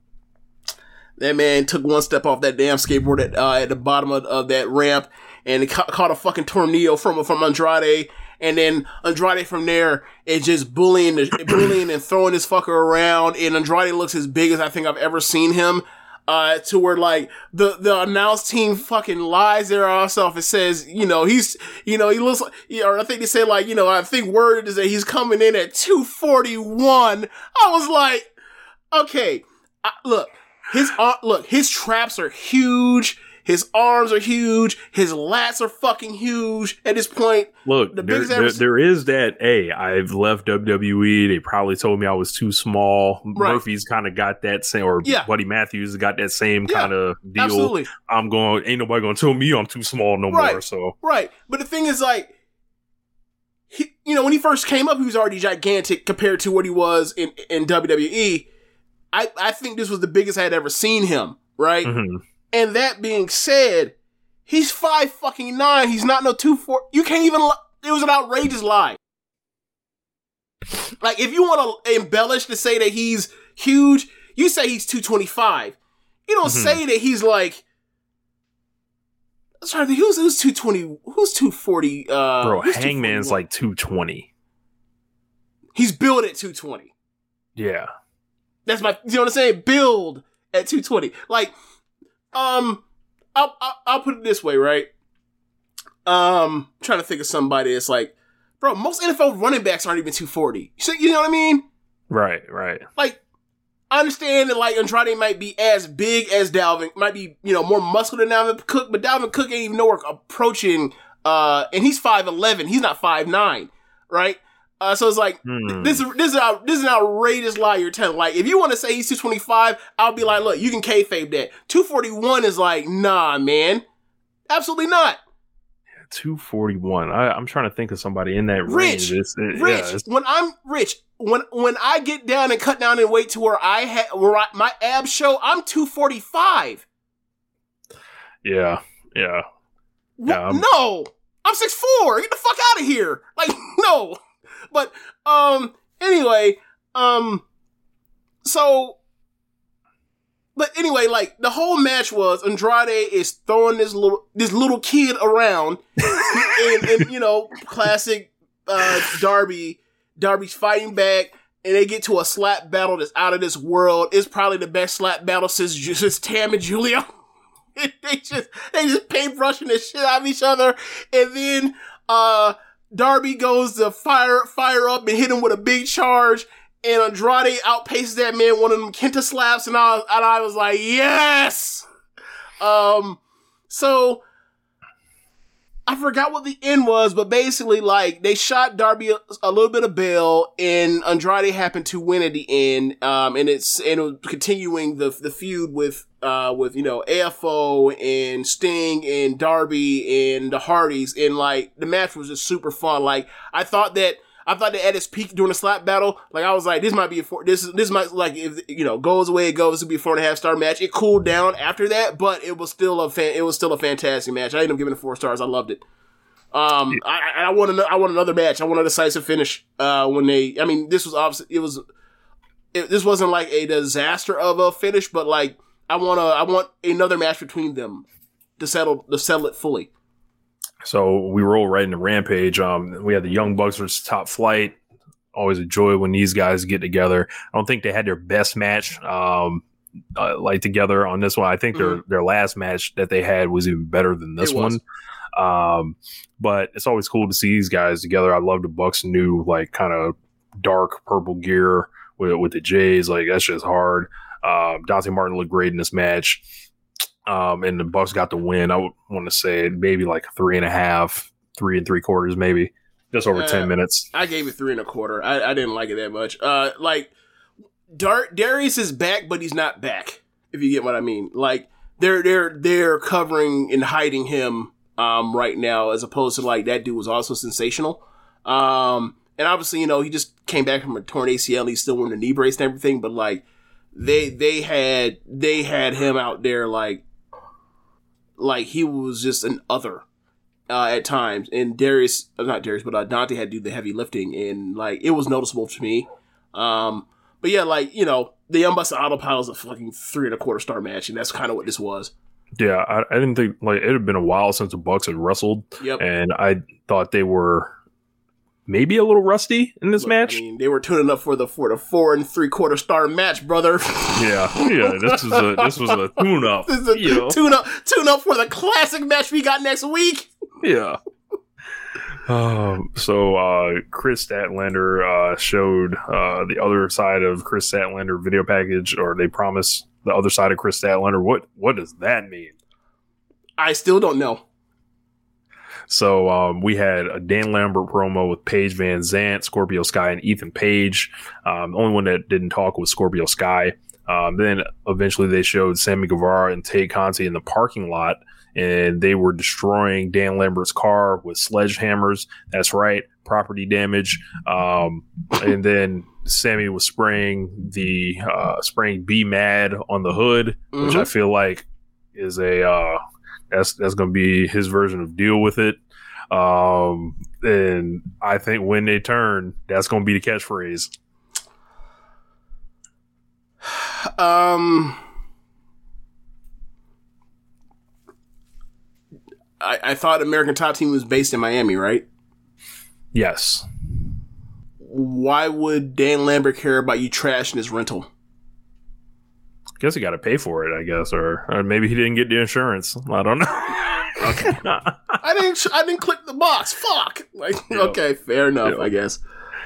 That man took one step off that damn skateboard at, uh, at the bottom of, of that ramp and ca- caught a fucking tornado from from Andrade. And then Andrade from there is just bullying, bullying and throwing this fucker around. And Andrade looks as big as I think I've ever seen him. Uh, to where like the the announce team fucking lies their ass off and says, you know, he's, you know, he looks like, you know, or I think they say like, you know, I think word is that he's coming in at 241. I was like, okay, I, look, his ar- look, his traps are huge. His arms are huge. His lats are fucking huge. At this point, Look, The there, there, there is that. Hey, I've left WWE. They probably told me I was too small. Right. Murphy's kind of got that same, or Yeah. Buddy Matthews got that same Yeah, kind of deal. absolutely I'm going. Ain't nobody going to tell me I'm too small no Right. more. So right. But the thing is, like, he, you know, when he first came up, he was already gigantic compared to what he was in in WWE. I I think this was the biggest I had ever seen him. Right. mhm. And that being said, he's five fucking nine. He's not no two four. You can't even. li- It was an outrageous lie. Like if you want to embellish to say that he's huge, you say he's two twenty five. You don't Mhm. say that he's like. Sorry, who's who's two twenty? Who's two forty? Uh, bro, Hangman's like 220. he's built at two twenty. Yeah, That's my. You know what I'm saying? Build at 220. Like, um, I'll, I'll I'll put it this way, right? Um, I'm trying to think of somebody that's like, bro, most NFL running backs aren't even 240. So, you know what I mean? right, right. Like, I understand that like Andrade might be as big as Dalvin, might be you know more muscular than Dalvin Cook, but Dalvin Cook ain't even nowhere approaching. Uh, and he's 5'11. He's not 5'9", right? Uh, so it's like Hmm. this is this is out, this is an outrageous lie you're telling. Like, if you want to say he's 225, I'll be like, look, you can kayfabe that. 241 is like, nah, man, absolutely not. 241. I, I'm trying to think of somebody in that Rich, range. It's, it, Rich, yeah, when I'm rich, when when I get down and cut down and weight to where I had where I, my abs show, I'm 245. Yeah, yeah. Yeah, I'm- no, I'm six four. Get the fuck out of here. Like no, but um. Anyway, um. So, but anyway, like the whole match was Andrade is throwing this little this little kid around, and, and you know, classic uh Darby. Darby's fighting back. And they get to a slap battle that's out of this world. It's probably the best slap battle since since Tam and Giulia. they just they just paintbrushing the shit out of each other, and then uh Darby goes to fire fire up and hit him with a big charge, and Andrade outpaces that man one of them Kenta slaps, and I and I was like, yes. Um, so I forgot what the end was, but basically, like they shot Darby a, a little bit of bail, and Andrade happened to win at the end. Um, and it's and it continuing the the feud with uh with you know AFO and Sting and Darby and the Hardys, and like the match was just super fun. Like I thought that. I thought that at its peak during the slap battle, like I was like, this might be a four, this this might like if you know goes away it goes to be a four and a half star match. It cooled down after that, but it was still a fan, it was still a fantastic match. I ended up giving it four stars. I loved it. Um, I, I I want another, I want another match. I want a decisive finish. Uh, when they, I mean, this was obviously it was, it, this wasn't like a disaster of a finish, but like I want to, I want another match between them to settle to settle it fully. So we roll right into Rampage. Um, we had the Young Bucks versus Top Flight. Always a joy when these guys get together. I don't think they had their best match, um, uh, like together on this one. I think their their last match that they had was even better than this one. Um, but it's always cool to see these guys together. I love the Bucks' new like kind of dark purple gear with with the Jays. Like that's just hard. Um, Dante Martin looked great in this match. Um, and the Bucks got the win. I would want to say maybe like three and a half, three and three quarters, maybe just over Yeah. ten minutes. I gave it three and a quarter. I, I didn't like it that much. Uh, like Dar- Darius is back, but he's not back. If you get what I mean, like they're they're they're covering and hiding him um right now, as opposed to like that dude was also sensational. Um, and obviously, you know, he just came back from a torn ACL. He's still wearing a knee brace and everything, but like they they had they had him out there like like he was just an other uh, at times. And Darius, uh, not Darius, but uh, Dante had to do the heavy lifting, and like it was noticeable to me. Um, but yeah, like you know, the Unbusted Autopilot is a fucking three and a quarter star match, and that's kind of what this was. Yeah, I, I didn't think like it had been a while since the Bucks had wrestled, Yep. and I thought they were maybe a little rusty in this Look, match. I mean, they were tuning up for the for the four and three quarter star match, brother. yeah, yeah. This was a this was a tune up. this is a you know? tune up tune up for the classic match we got next week. yeah. Um, so uh, Kris Statlander uh, showed uh, the other side of Kris Statlander video package, or they promised the other side of Kris Statlander. What what does that mean? I still don't know. So um, we had a Dan Lambert promo with Paige VanZant, Scorpio Sky, and Ethan Page. Um, the only one that didn't talk was Scorpio Sky. Um, then eventually they showed Sammy Guevara and Tay Conti in the parking lot, and they were destroying Dan Lambert's car with sledgehammers. That's right, property damage. Um, and then Sammy was spraying the uh, spraying "Be Mad" on the hood, which I feel like is a uh, that's that's going to be his version of deal with it. Um, and I think when they turn, that's going to be the catchphrase. Um, I, I thought American Top Team was based in Miami, right? Yes. Why would Dan Lambert care about you trashing his rental? Guess he got to pay for it, I guess, or, or maybe he didn't get the insurance. I don't know. I didn't. I didn't click the box. Fuck. Like, Yeah. okay, fair enough. Yeah. I guess.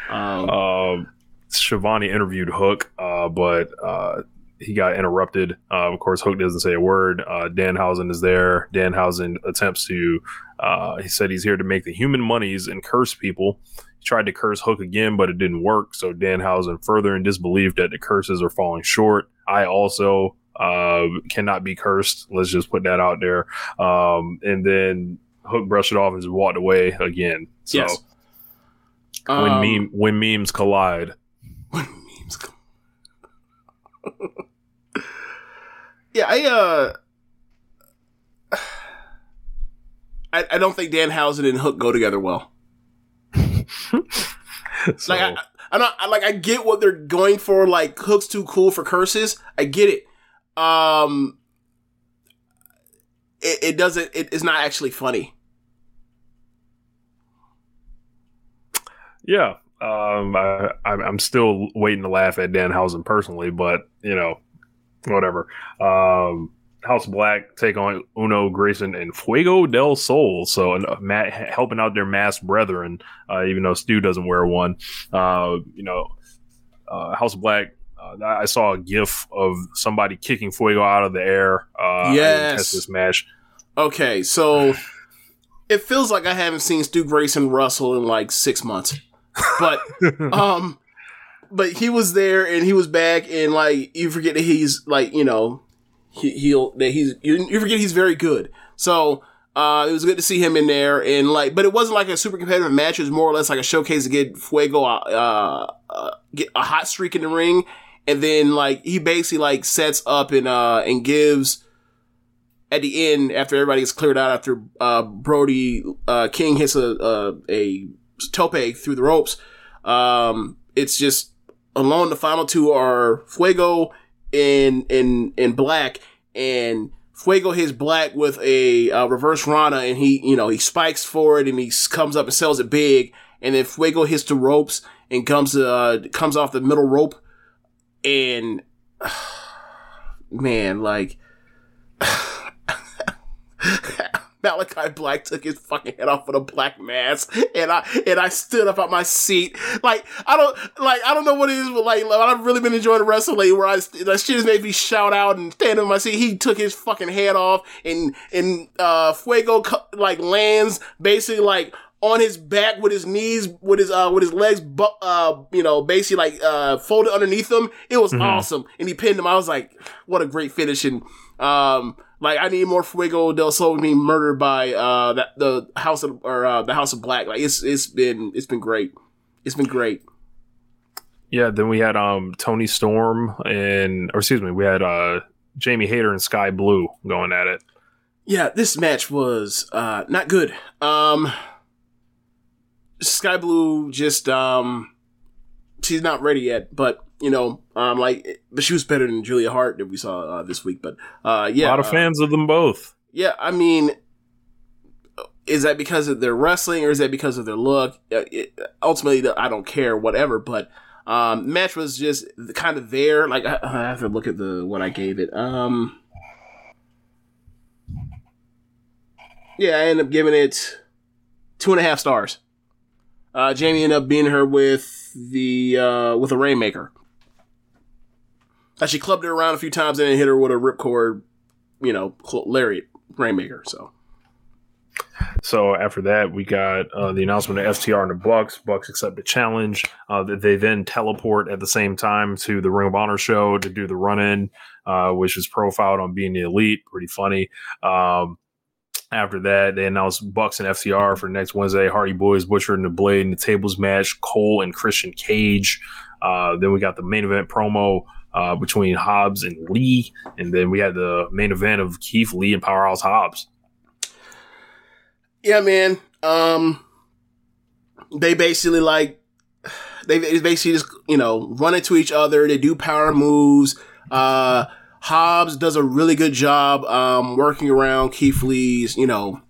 Um, um, Schiavone interviewed Hook, uh, but uh, he got interrupted. Uh, of course, Hook doesn't say a word. Uh, Danhausen is there. Danhausen attempts to. Uh, he said he's here to make the human monies and curse people. He tried to curse Hook again, but it didn't work. So Danhausen, further in disbelief that the curses are falling short. I also uh, cannot be cursed. Let's just put that out there. Um, and then Hook brushed it off and just walked away again. So yes. when Um, meme when memes collide. when memes come. yeah, I uh I, I don't think Danhausen and Hook go together well. So, Like I, I'm not I, like I get what they're going for. Like Hook's too cool for curses. I get it. Um, it, it doesn't. It, it's not actually funny. yeah, um, I, I'm still waiting to laugh at Danhausen personally, but you know, whatever. Um, House Black take on Uno Grayson and Fuego del Sol. So uh, Matt helping out their masked brethren, uh, even though Stu doesn't wear one. Uh, you know, uh, House Black. Uh, I saw a GIF of somebody kicking Fuego out of the air. Uh, Yes. this match. Okay, so it feels like I haven't seen Stu Grayson Russell in like six months, but um, but he was there and he was back and like you forget that he's like you know he, he'll that he's you, you forget he's very good. So uh, it was good to see him in there and like, but it wasn't like a super competitive match. It was more or less like a showcase to get Fuego uh, uh get a hot streak in the ring, and then like he basically like sets up and uh and gives at the end after everybody gets cleared out after uh, Brody uh, King hits a, a a tope through the ropes. Um, it's just alone. The final two are Fuego and in in Black, and Fuego hits Black with a uh, reverse Rana, and he you know he spikes forward and he comes up and sells it big, and then Fuego hits the ropes and comes uh comes off the middle rope, and man like. Malachi Black took his fucking head off with a Black Mass, and I and I stood up out my seat. Like I don't like I don't know what it is, but like I've really been enjoying wrestling where I that shit has made me shout out and stand in my seat. He took his fucking head off, and and uh Fuego like lands basically like on his back with his knees with his uh with his legs bu- uh you know basically like uh folded underneath him. It was awesome. And he pinned him. I was like what a great finish. And um like i need more fuego del sol being murdered by uh that the house of or uh the house of black. Like it's it's been it's been great. It's been great. Yeah, then we had um Toni Storm and or excuse me, we had uh Jamie Hayter and Sky Blue going at it. yeah this match was uh not good. Um sky blue just um she's not ready yet but you know um like but she was better than julia hart that we saw uh, this week but uh yeah a lot of uh, fans of them both. yeah i mean is that because of their wrestling or is that because of their look? Uh, it, ultimately i don't care whatever but um match was just kind of there like I, I have to look at the what i gave it um yeah i ended up giving it two and a half stars. Uh jamie ended up beating her with the uh with a rainmaker uh, she clubbed her around a few times and then hit her with a ripcord you know lariat rainmaker so So after that, we got uh, the announcement of FTR and the Bucks. Bucks accept the challenge. Uh, they then teleport at the same time to the Ring of Honor show to do the run in, uh, which was profiled on being the elite. Pretty funny. Um, after that, they announced Bucks and FTR for next Wednesday. Hardy Boys, Butcher and the Blade in the tables match. Cole and Christian Cage. Uh, then we got the main event promo uh, between Hobbs and Lee, and then we had the main event of Keith Lee and Powerhouse Hobbs. Yeah, man. Um, they basically like they basically just you know run into each other. They do power moves. Uh, Hobbs does a really good job um, working around Keith Lee's you know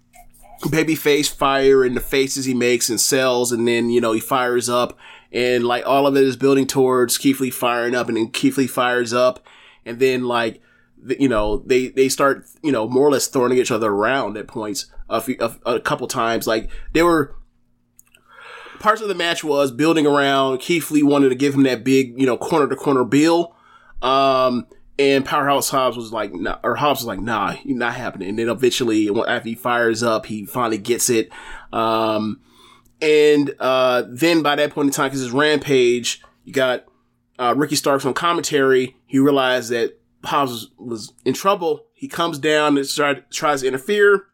baby face fire and the faces he makes and sells, and then you know he fires up, and like all of it is building towards Keith Lee firing up, and then Keith Lee fires up, and then like th- you know they they start you know more or less throwing each other around at points a, few, a, a couple times like they were parts of the match was building around Keith Lee wanted to give him that big you know corner to corner bill um and Powerhouse Hobbs was like, nah, or Hobbs was like, nah, not happening. And then eventually, after he fires up, he finally gets it. Um, and, uh, then by that point in time, cause it's Rampage, you got, uh, Ricky Starks on commentary. He realized that Hobbs was, was in trouble. He comes down and start, tries to interfere.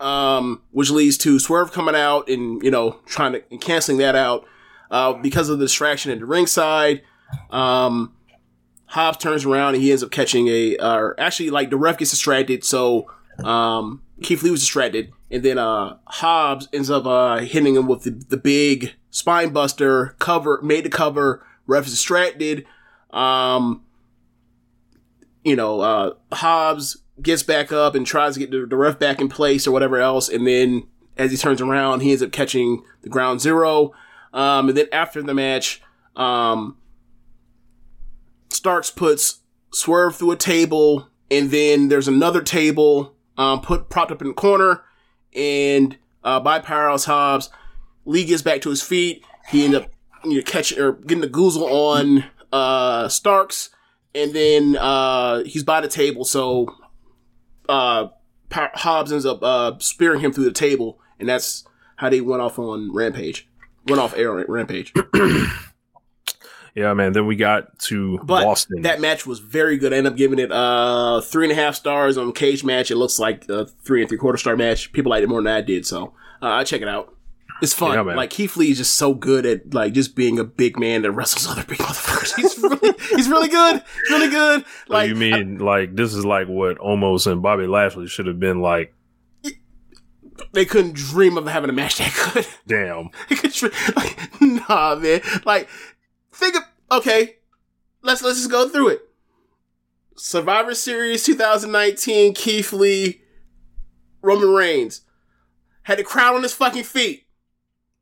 Um, which leads to Swerve coming out and, you know, trying to, and canceling that out, uh, because of the distraction at the ringside. Um, Hobbs turns around and he ends up catching a, or actually like the ref gets distracted. So, um, Keith Lee was distracted, and then uh, Hobbs ends up uh, hitting him with the, the big spine buster cover, made the cover. Ref is distracted. Um, you know, uh, Hobbs gets back up and tries to get the, the ref back in place or whatever else, and then as he turns around, he ends up catching the ground zero. Um, and then after the match, um, Starks puts Swerve through a table, and then there's another table um, put propped up in the corner, and uh, by Powerhouse Hobbs, Lee gets back to his feet. He ends up you know, catching or getting the goozle on uh, Starks, and then uh, he's by the table. So uh, Hobbs ends up uh, spearing him through the table, and that's how they went off on Rampage. Went off air on Rampage. Yeah, man. Then we got to But Boston. that match was very good. I ended up giving it uh three and a half stars on Cage Match. It looks like a three and three quarter star match. People liked it more than I did, so uh, I check it out. It's fun. Yeah, like Keith Lee is just so good at like just being a big man that wrestles other big motherfuckers. He's really he's really good. He's really good. Like you mean like this is like what Omos and Bobby Lashley should have been like? they couldn't dream of having a match that good. Damn. They could dream, like, nah, man. Like think of okay. Let's let's just go through it. Survivor Series 2019, Keith Lee, Roman Reigns had the crowd on his fucking feet.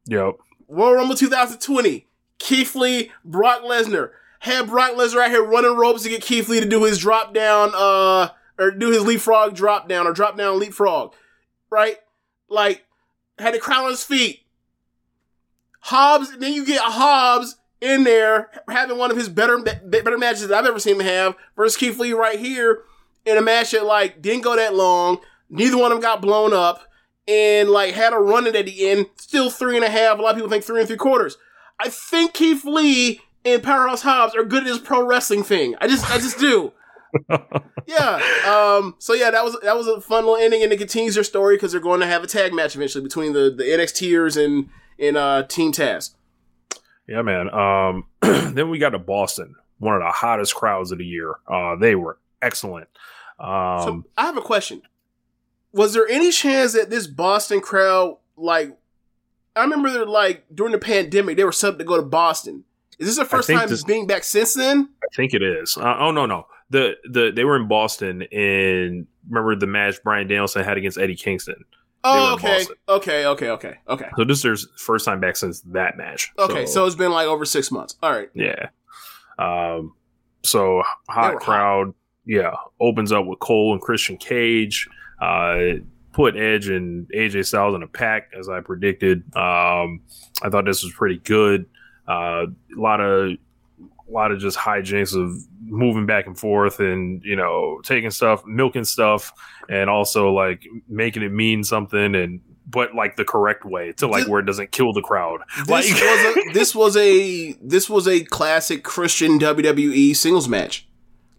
Yep. Royal Rumble 2020, Keith Lee, Brock Lesnar. Had Brock Lesnar out here running ropes to get Keith Lee to do his drop down, uh, or do his leapfrog drop down or drop down leapfrog, right? Like, had the crowd on his feet. Hobbs, then you get Hobbs in there having one of his better better matches that I've ever seen him have versus Keith Lee right here in a match that like didn't go that long. Neither one of them got blown up and like had a run it at the end. Still three and a half. A lot of people think three and three quarters. I think Keith Lee and Powerhouse Hobbs are good at this pro wrestling thing. I just I just do. yeah. Um. So yeah, that was that was a fun little ending, and it continues their story because they're going to have a tag match eventually between the the NXTers and and uh Team Taz. Yeah, man. Um, then we got to Boston, one of the hottest crowds of the year. Uh, they were excellent. Um, so I have a question. Was there any chance that this Boston crowd, like, I remember they're like during the pandemic, they were set to go to Boston. Is this the first time this- being back since then? I think it is. Uh, oh no, no. The the they were in Boston, and remember the match Bryan Danielson had against Eddie Kingston. Oh, okay, okay, okay, okay, okay, So this is their first time back since that match. okay. So it's been like over six months. All right. Yeah. Um, so hot crowd. Yeah. Opens up with Cole and Christian Cage. Uh, put Edge and AJ Styles in a pack as I predicted. Um, I thought this was pretty good. Uh, a lot of, a lot of just hijinks of moving back and forth and you know taking stuff, milking stuff, and also like making it mean something and but like the correct way to like This- where it doesn't kill the crowd. This Like- was a this was a this was a classic Christian WWE singles match.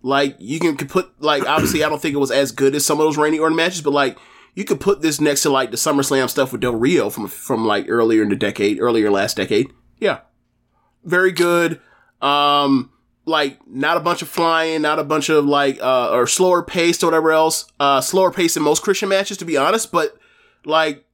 Like you can put like obviously I don't think it was as good as some of those Randy Orton matches, but like you could put this next to like the SummerSlam stuff with Del Rio from from like earlier in the decade, earlier last decade. Yeah, very good. Um, like not a bunch of flying, not a bunch of like uh or slower paced or whatever else. Uh, slower paced than most Christian matches, to be honest. But like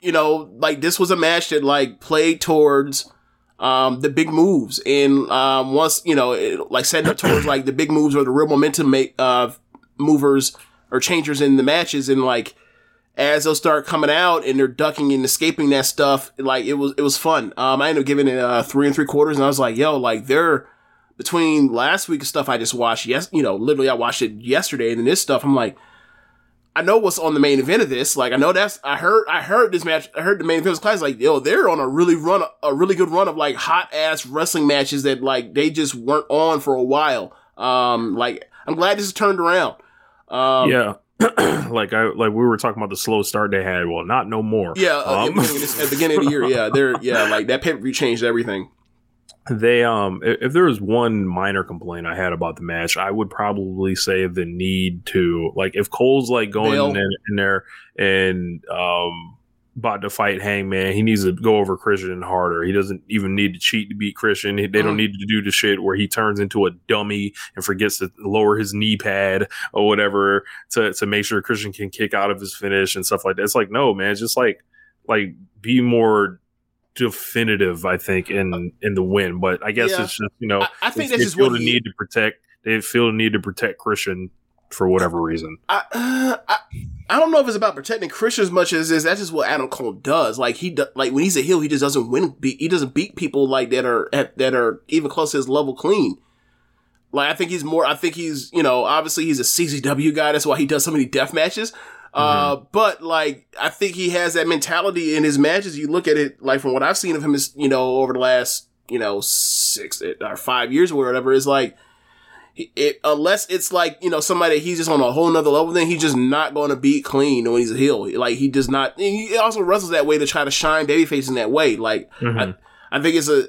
you know, like this was a match that like played towards um the big moves and um once you know it, like setting up towards like the big moves or the real momentum make uh movers or changers in the matches and like as they'll start coming out and they're ducking and escaping that stuff like it was it was fun um i ended up giving it uh three and three quarters and i was like yo like they're between last week's stuff i just watched yes you know literally i watched it yesterday and then this stuff i'm like I know what's on the main event of this. Like I know that's I heard I heard this match. I heard the main event was class. Like yo, they're on a really run a really good run of like hot ass wrestling matches that like they just weren't on for a while. Um, like I'm glad this is turned around. Um, yeah. like I like we were talking about the slow start they had. Well, not no more. yeah. uh, at, the Um, beginning at the beginning of the year, yeah, they're yeah like that pay per view changed everything. They um if there was one minor complaint I had about the match, I would probably say the need to like if Cole's like going in, in there and um about to fight Hangman, he needs to go over Christian harder. He doesn't even need to cheat to beat Christian. They don't Mhm. need to do the shit where he turns into a dummy and forgets to lower his knee pad or whatever to to make sure Christian can kick out of his finish and stuff like that. It's like no, man, just like like be more definitive. I think in in the win, but I guess Yeah. it's just you know I, I think they that's just feel the he, need to protect. They feel the need to protect Christian for whatever reason. I, uh, I I don't know if it's about protecting Christian as much as is that's just what Adam Cole does. Like he do, like when he's a heel, he just doesn't win. Beat, he doesn't beat people like that are at, that are even close to his level clean. Like I think he's more. I think he's you know obviously he's a CZW guy. That's why he does so many death matches. Uh, but like I think he has that mentality in his matches. You look at it like from what I've seen of him is you know over the last you know six or five years or whatever is like it unless it's like you know somebody he's just on a whole nother level then he's just not going to beat clean when he's a heel. Like he does not he also wrestles that way to try to shine babyface in that way. Like I, I think it's a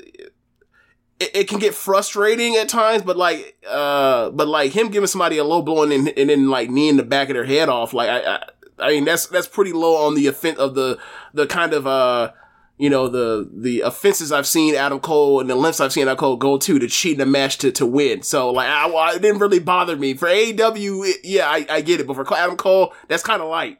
it, it can get frustrating at times but like uh but like him giving somebody a low blow and then, and then like kneeing the back of their head off like I, I I mean that's that's pretty low on the offense of the the kind of uh you know the the offenses I've seen Adam Cole and the lengths I've seen Adam Cole go to to cheat in a match to, to win. So like I, well, it didn't really bother me for AEW. Yeah, I, I get it, but for Adam Cole, that's kind of light.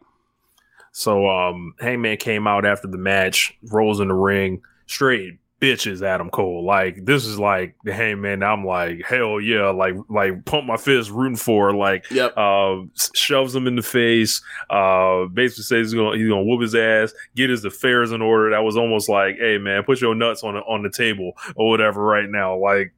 So um Hangman came out after the match, rolls in the ring, straight bitches Adam Cole. Like this is like the hey, Hangman. I'm like hell yeah, like like pump my fist, rooting for. Like Yep. uh, shoves him in the face. Uh, basically says he's gonna he's gonna whoop his ass, get his affairs in order. That was almost like, hey man, put your nuts on the, on the table or whatever right now. Like,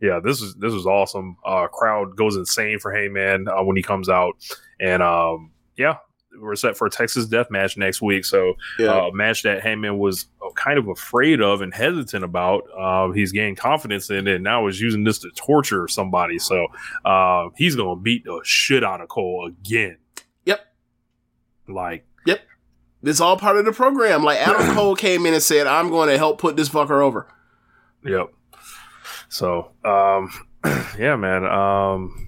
yeah, this is this was awesome. Uh, crowd goes insane for Hangman uh, when he comes out, and um, yeah. We're set for a Texas Death Match next week, so Yeah. uh, a match that Hangman was uh, kind of afraid of and hesitant about. Uh, he's gained confidence in it, and now is using this to torture somebody. So uh, he's going to beat the shit out of Cole again. Yep. Like, Yep. This is all part of the program. Like Adam Cole came in and said, "I'm going to help put this fucker over." yep. So, um, yeah, man. Um,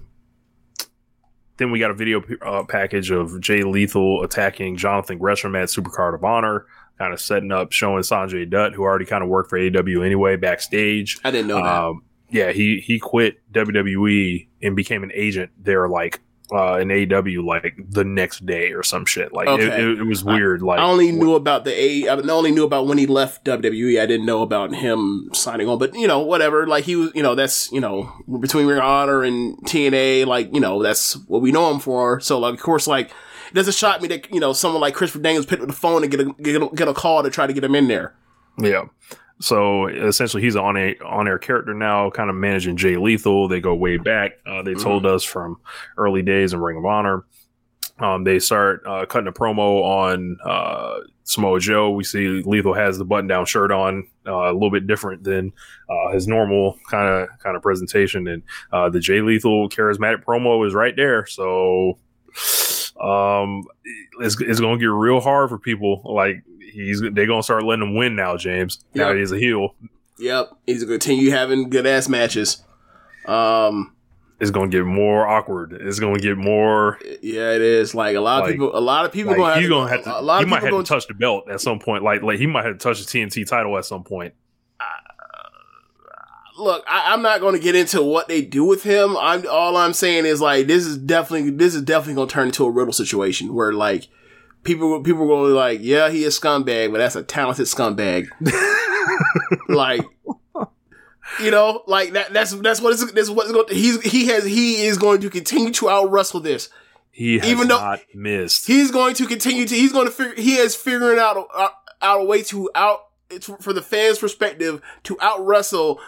then we got a video uh, package of Jay Lethal attacking Jonathan Gresham at Supercard of Honor, kind of setting up, showing Sanjay Dutt, who already kind of worked for AW anyway, backstage. I didn't know that. Um, yeah, he he quit WWE and became an agent there, like uh, in AEW, like the next day or some shit. Like it, Okay. it, it was weird. Like I only knew about the A. I only knew about when he left WWE. I didn't know about him signing on. But you know, whatever. Like he was, you know, that's you know between Ring of Honor and TNA. Like you know, that's what we know him for. So like, of course, like it doesn't shock me that you know someone like Christopher Daniels picked up the phone and get a get a, get a call to try to get him in there. Yeah. So essentially, he's on a on air character now, kind of managing Jay Lethal. They go way back. Uh, they told us from early days in Ring of Honor. Um, they start uh, cutting a promo on uh, Samoa Joe. We see Lethal has the button down shirt on, uh, a little bit different than uh, his normal kind of kind of presentation. And uh, the Jay Lethal charismatic promo is right there. So um, it's, it's going to get real hard for people. Like he's they're to start letting him win now, James. Now Yep. he's a heel, Yep, he's gonna continue having good ass matches. Um, it's to get more awkward. It's to get more. yeah, it is. Like a lot of Like- people, a lot of people Like, gonna have, to have to. a lot He of might people have to touch the belt at some point. Like like he might have to touch the TNT title at some point. look, I, I'm not going to get into what they do with him. I'm all I'm saying is like this is definitely this is definitely going to turn into a riddle situation where like people people be like, yeah, he is scumbag, but that's a talented scumbag. like, you know, like that. That's that's what it's, that's what going. To, he's he has he is going to continue to out wrestle this. He has Even though- not missed. He's going to continue to. He's going to figure. He is figuring out a, out a way to out it's for the fans' perspective to out wrestle.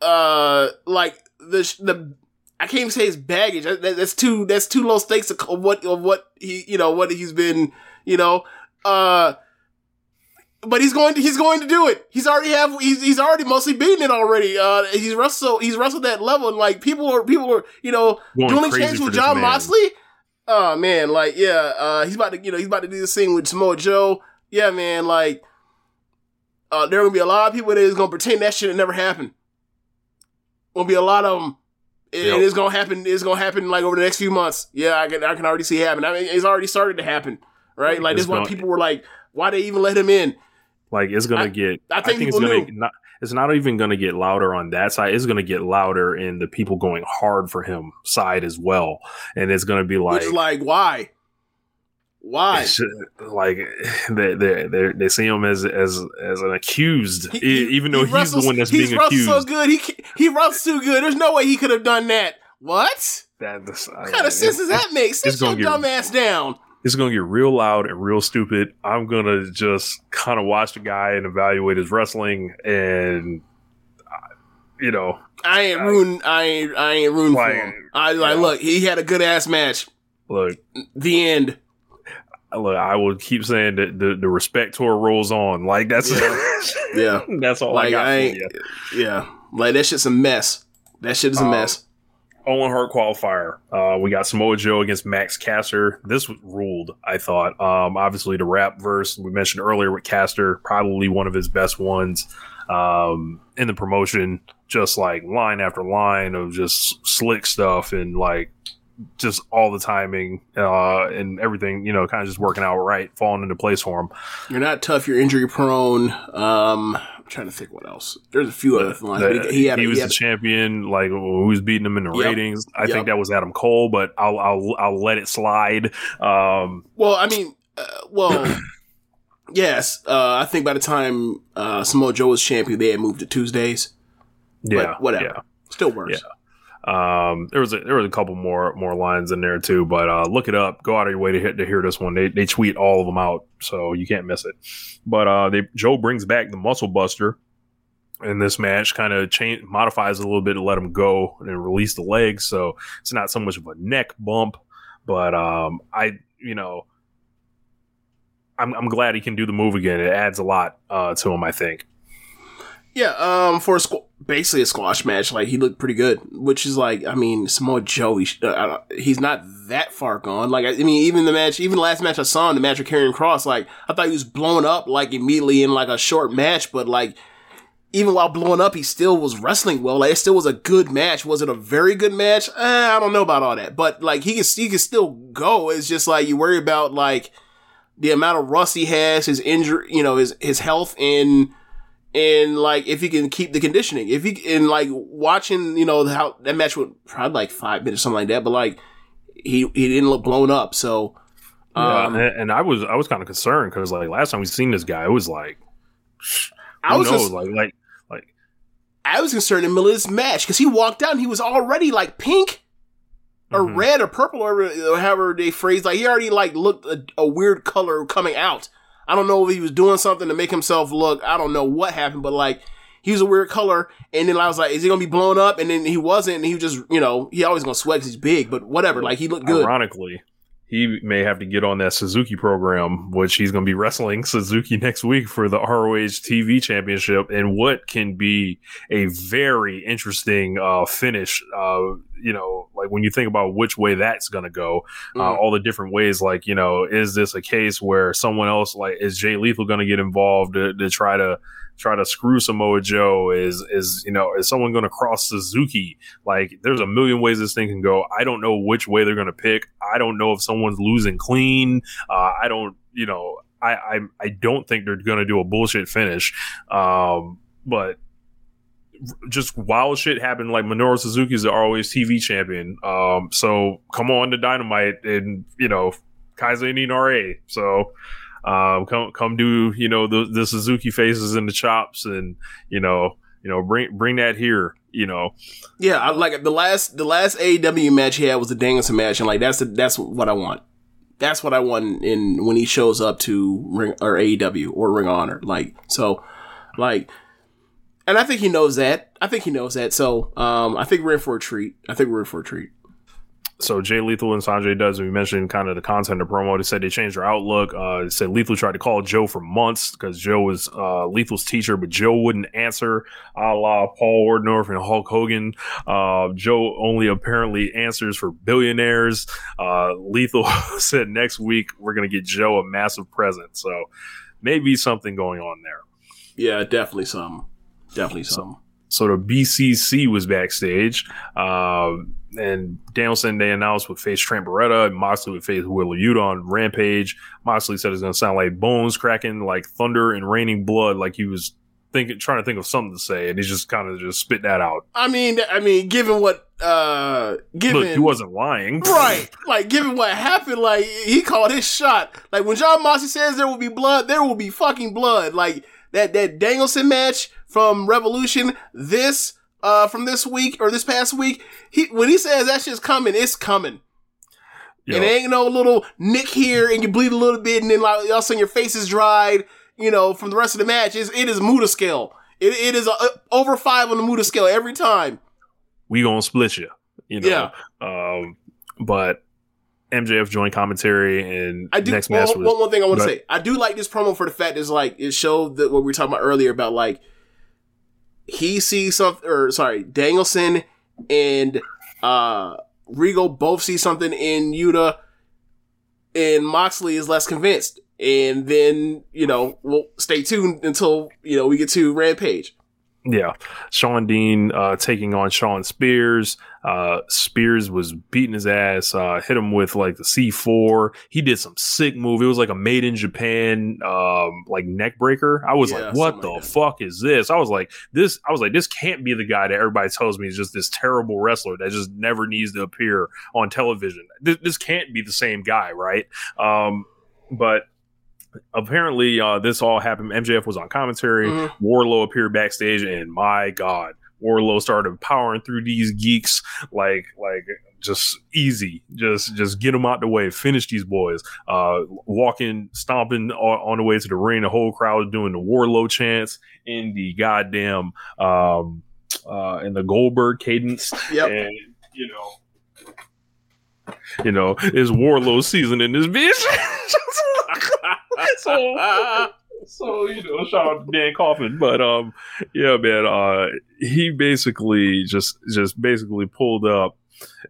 Uh, like the the. I can't even say his baggage. That, that- that's too. That's too low stakes of what of what he you know what he's been you know. Uh, but he's going to he's going to do it. He's already have he's he's already mostly beaten it already. Uh, he's wrestled he's wrestled that level and like people are people are you know Going champs for with Jon man. Moxley. Oh man, like yeah, uh, he's about to you know he's about to do this thing with Samoa Joe. Yeah, man, like uh, there are gonna be a lot of people that is gonna pretend that shit never happened. Gonna be a lot of them. It, Yep. it is gonna happen. It's gonna happen like over the next few months. Yeah, I can I can already see it happen. I mean, it's already started to happen. Right, like this one people were like Why they even let him in? Like it's gonna I- get. I think it's gonna knew. not. It's not even gonna get louder on that side. It's gonna get louder in the people going hard for him side as well, and it's gonna be like Which like, why? Why? like they they they they see him as as as an accused, He- he- even though he he's wrestles- the one that's he's being accused. so good. He he wrestles too good. There's no way he could have done that. What? That What kind of sense does that make? Sit your dumb ass down. It's gonna get real loud and real stupid. I'm gonna just kind of watch the guy and evaluate his wrestling, and you know, I ain't ruined. I ain't. I ain't ruined for him. I like. yeah. Look, he had a good ass match. look, The end. look. I will keep saying that the the respect tour rolls on. Like that's Yeah. that's all I Like got I ain't. you. Yeah. Like that shit's a mess. That shit is a Um, mess. Owen Hart qualifier. Uh, we got Samoa Joe against Max Caster. This ruled, I thought. Um, obviously, the rap verse we mentioned earlier with Caster, probably one of his best ones um, in the promotion. Just like line after line of just slick stuff and like just all the timing uh, and everything, you know, kind of just working out right, falling into place for him. You're not tough. You're injury prone. Um, trying to think what else. There's a few other lines. The- he, had. he was he champion. Like who was beating him in the Yep. ratings? I Yep. think that was Adam Cole, but I'll I'll I'll let it slide. Um, Well, I mean, uh, well, yes. Uh, I think by the time uh, Samoa Joe was champion, they had moved to Tuesdays. yeah, But whatever. yeah. Still works. Um, there was a, there was a couple more more lines in there too, but uh, look it up. Go out of your way to hit, to hear this one. They they tweet all of them out, so you can't miss it. But uh, they Joe brings back the Muscle Buster in this match, kind of change modifies a little bit to let him go and release the legs, so it's not so much of a neck bump. But um, I you know. I'm, I'm glad he can do the move again. It adds a lot uh, to him, I think. Yeah, um, for a squ- basically a squash match, like he looked pretty good. Which is like, I mean, Samoa Joe, he uh, he's not that far gone. Like, I, I mean, even the match, even the last match I saw him, the match with Karrion Kross, like I thought he was blown up like immediately in like a short match, but like even while blowing up, he still was wrestling well. Like it still was a good match. Was it a very good match? Eh, I don't know about all that, but like he can he can still go. It's just like you worry about like the amount of rust he has, his injury, you know, his his health and and like if he can keep the conditioning, if he and like watching, you know, how that match went probably like five minutes, something like that, but like he he didn't look blown up, so Yeah, um, and, and I was I was kind of concerned because like last time we seen this guy, it was like I was just- like like like I was concerned in the middle of this match because he walked out and he was already like pink or Mhm. red or purple or or however they phrase. Like he already like looked a, a weird color coming out. I don't know if he was doing something to make himself look. I don't know what happened, but like he was a weird color. And then I was like, is he gonna be blown up? And then he wasn't. And he was just you know he always gonna sweat because he's big, but whatever. Like he looked good. ironically, he may have to get on that Suzuki program, which he's going to be wrestling Suzuki next week for the ROH TV Championship, and what can be a very interesting uh, finish. Uh, you know, like when you think about which way that's going to go, uh, Mm. all the different ways. Like, you know, is this a case where someone else, like, is Jay Lethal going to get involved to, to try to try to screw Samoa Joe? Is is you know, is someone going to cross Suzuki? Like, there's a million ways this thing can go. I don't know which way they're going to pick. I don't know if someone's losing clean. Uh, I don't, you know, I I, I don't think they're going to do a bullshit finish. Um, but just wild shit happened. Like Minoru Suzuki is the ROH TV champion. Um, so come on to Dynamite and you know Kaze ni Nare. So um, come come do you know the, the Suzuki faces and the chops and you know you know bring bring that here. You know Yeah, I like the last the last AEW match he had was the Danielson match, and like that's the, that's what I want. That's what I want in when he shows up to Ring or AEW or Ring Honor. Like so, like, and I think he knows that. I think he knows that. So, um, I think we're in for a treat. I think we're in for a treat. So Jay Lethal and Sanjay Dutt. we mentioned kind of the content of promo. They said they changed their outlook. Uh, they said Lethal tried to call Joe for months because Joe was uh, Lethal's teacher, but Joe wouldn't answer, a la Paul Orndorff and Hulk Hogan. Uh, Joe only apparently answers for billionaires. Uh, Lethal said next week we're going to get Joe a massive present. So maybe something going on there. Yeah, definitely some. Definitely some. So the BCC was backstage, um, and Danielson they announced would face Trent Beretta, and Moxley would face Wheeler Yuta on Rampage. Moxley said it's going to sound like bones cracking, like thunder and raining blood, like he was thinking, trying to think of something to say, and he just kind of just spit that out. I mean, I mean, given what, uh, given Look, he wasn't lying, right, like given what happened, like he called his shot. Like when Jon Moxley says there will be blood, there will be fucking blood. Like that that Danielson match from Revolution, this uh from this week or this past week, he when he says that shit's coming, it's coming. And it ain't no little nick here and you bleed a little bit and then like all of a sudden your face is dried, you know, from the rest of the match. It's, it is Muta scale. It, it is a, over five on the Muta scale every time. we gonna split you, you know. Yeah. Um, but MJF joined commentary, and I do. next one, match was one, one thing I want to say. I do like this promo for the fact is like it showed that what we were talking about earlier about like he sees something, or sorry, Danielson and uh Regal both see something in Yuta, and Moxley is less convinced. And then you know we'll stay tuned until you know we get to Rampage. Yeah, Shawn Dean uh, taking on Shawn Spears. Uh, Spears was beating his ass, uh, hit him with like the C4. He did some sick move. It was like a made in Japan, um, like neck breaker. I was Yeah, like, what the like fuck is this? I was like, this, I was like, this can't be the guy that everybody tells me is just this terrible wrestler that just never needs to appear on television. This, this can't be the same guy, right? Um, but apparently, uh, this all happened. MJF was on commentary. Mhm. Wardlow appeared backstage, and my God, Wardlow started powering through these geeks like like just easy. Just just get them out the way, finish these boys. Uh, walking, stomping on, on the way to the ring. The whole crowd doing the Wardlow chants in the goddamn um uh in the Goldberg cadence, Yep. and you know. You know, it's Wardlow season in this bitch. so, so you know, shout out to Dan Coffin, but um, yeah, man, uh, he basically just just basically pulled up,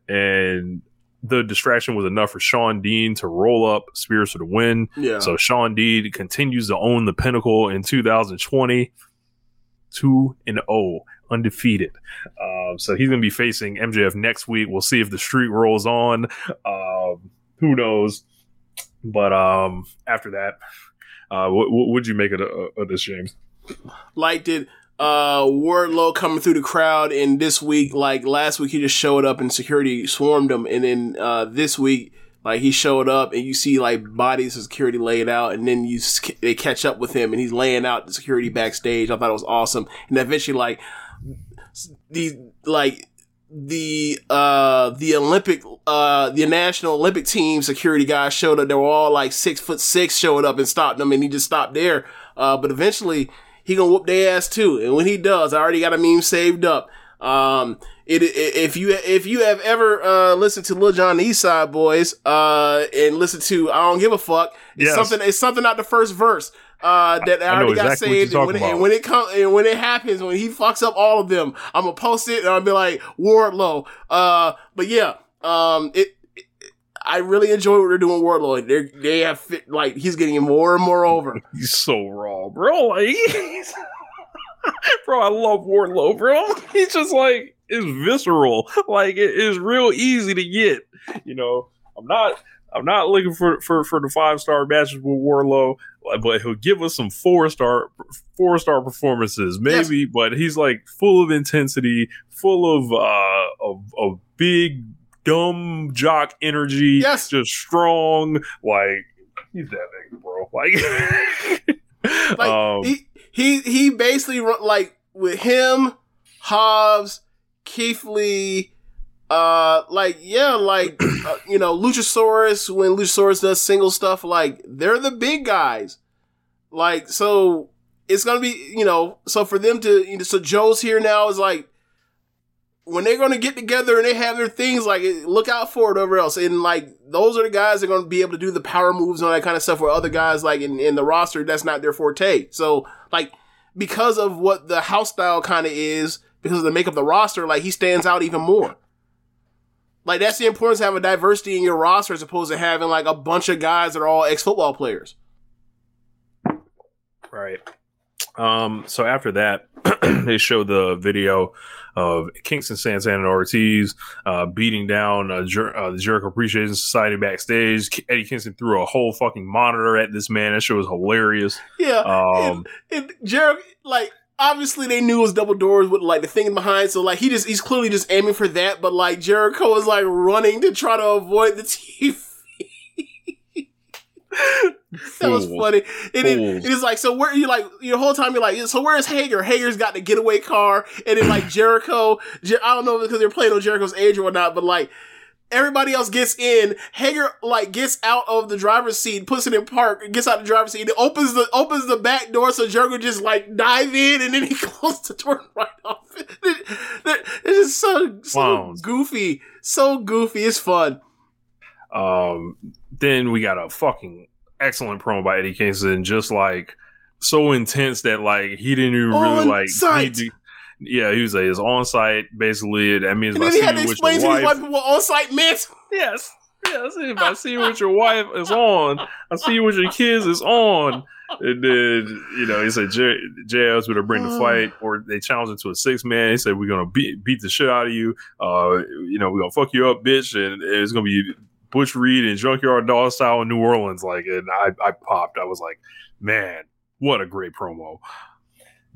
and the distraction was enough for Shawn Dean to roll up Spears for the win. Yeah. So Shawn Dean continues to own the pinnacle in 2020, two and zero, undefeated. Um, so he's gonna be facing MJF next week. We'll see if the streak rolls on. Um, who knows? But um, after that, uh, what would you make of, of this, James? liked it. Uh, Wardlow coming through the crowd, and this week, like last week, he just showed up and security swarmed him, and then uh, this week, like he showed up and you see like bodies of security laid out, and then you they catch up with him, and he's laying out the security backstage. I thought it was awesome, and eventually, like these like the uh the Olympic uh the national Olympic team security guys showed up. They were all like six foot six, showed up and stopped them, and he just stopped there. Uh, but eventually he gonna whoop their ass too. And when he does, I already got a meme saved up. Um, it, it if you if you have ever uh listened to Lil Jon and the East Side Boys uh and listened to I don't give a fuck, it's Yes. something it's something out the first verse. Uh, that I, I already got exactly saved, and when, it, and when it comes, and when it happens, when he fucks up all of them, I'm gonna post it and I'll be like Wardlow. Uh, but yeah, um, it, it- I really enjoy what they're doing. Wardlow, they they have fit like he's getting more and more over. He's so raw, bro. Like, he's- bro, I love Wardlow, bro. He's just like it's visceral. Like it is real easy to get. You know, I'm not. I'm not looking for for, for the five star matches with Wardlow, but he'll give us some four star four star performances, maybe. But he's like full of intensity, full of uh of, of big dumb jock energy. Yes. just strong. Like he's that nigga, bro. Like, Like um, he he he basically like with him, Hobbs, Keith Lee, uh, like yeah, like uh, you know Luchasaurus when Luchasaurus does single stuff, like they're the big guys. Like so, it's gonna be you know so for them to you know, so Joe's here now is like when they're gonna get together and they have their things like look out for it over else. And like those are the guys that are gonna be able to do the power moves and all that kind of stuff where other guys like in, in the roster that's not their forte. So like because of what the house style kind of is because of the makeup of the roster like he stands out even more like that's the importance of having diversity in your roster as opposed to having like a bunch of guys that are all ex-football players Right. Um, so after that, they show the video of Kingston Santana and Ortiz uh, beating down uh, Jer- uh, the Jericho Appreciation Society backstage. Eddie Kingston threw a whole fucking monitor at this man. That shit was hilarious. Yeah. Um, and, and Jericho, like, obviously they knew it was double doors with like the thing behind. So like he just he's clearly just aiming for that. But like Jericho is like running to try to avoid the TV. that was funny. And it, it is like so where you like your whole time you're like so where's Hager? Hager's got the getaway car, and then like Jericho. Jer- I don't know because they're playing on Jericho's age or not, but like everybody else gets in. Hager like gets out of the driver's seat, puts it in park, gets out of the driver's seat, and opens the opens the back door so Jericho just like dive in, and then he closes the door right off. It's just so so Clowns. goofy, so goofy. It's fun. Um, then we got a fucking excellent promo by Eddie Kingston, just like so intense that like he didn't even really like need to- yeah, he was like, it's on site. Basically, that means And then he had to with explain your to his wife, what on site meant. yes, yes. If I see you with your wife, it's on. I see you with your kids, it's on. And then you know he said JL's going to bring the fight, or they challenged him to a six man. He said we're gonna beat beat the shit out of you. Uh, you know we're gonna fuck you up, bitch, and it's gonna be Butch Reed and Junkyard Dog style in New Orleans. Like, and I I popped. I was like, man, what a great promo.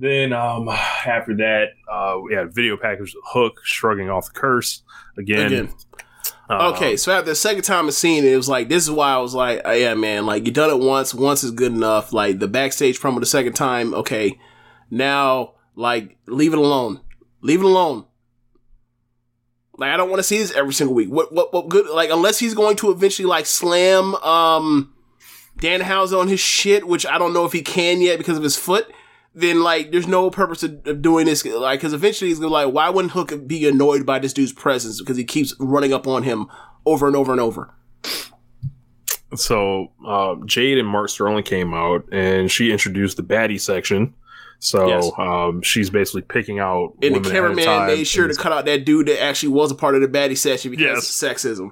Then um, after that, uh, we had a video package with Hook shrugging off the curse again. Again. Uh, Okay, so after the second time of seeing it, it was like this is why I was like, oh, yeah, man, like you done it once, once is good enough. Like the backstage promo the second time, okay, now like leave it alone, leave it alone. Like I don't want to see this every single week. What what what good? Like unless he's going to eventually like slam um Danhausen on his shit, which I don't know if he can yet because of his foot. Then like there's no purpose of, doing this. Like because eventually he's gonna like, why wouldn't Hook be annoyed by this dude's presence because he keeps running up on him over and over and over. So uh, Jade and Mark Sterling came out, and she introduced the baddie section. So Yes. um, she's basically picking out. And the women ahead of cameraman made sure to cut out that dude that actually was a part of the baddie section because Yes. of sexism.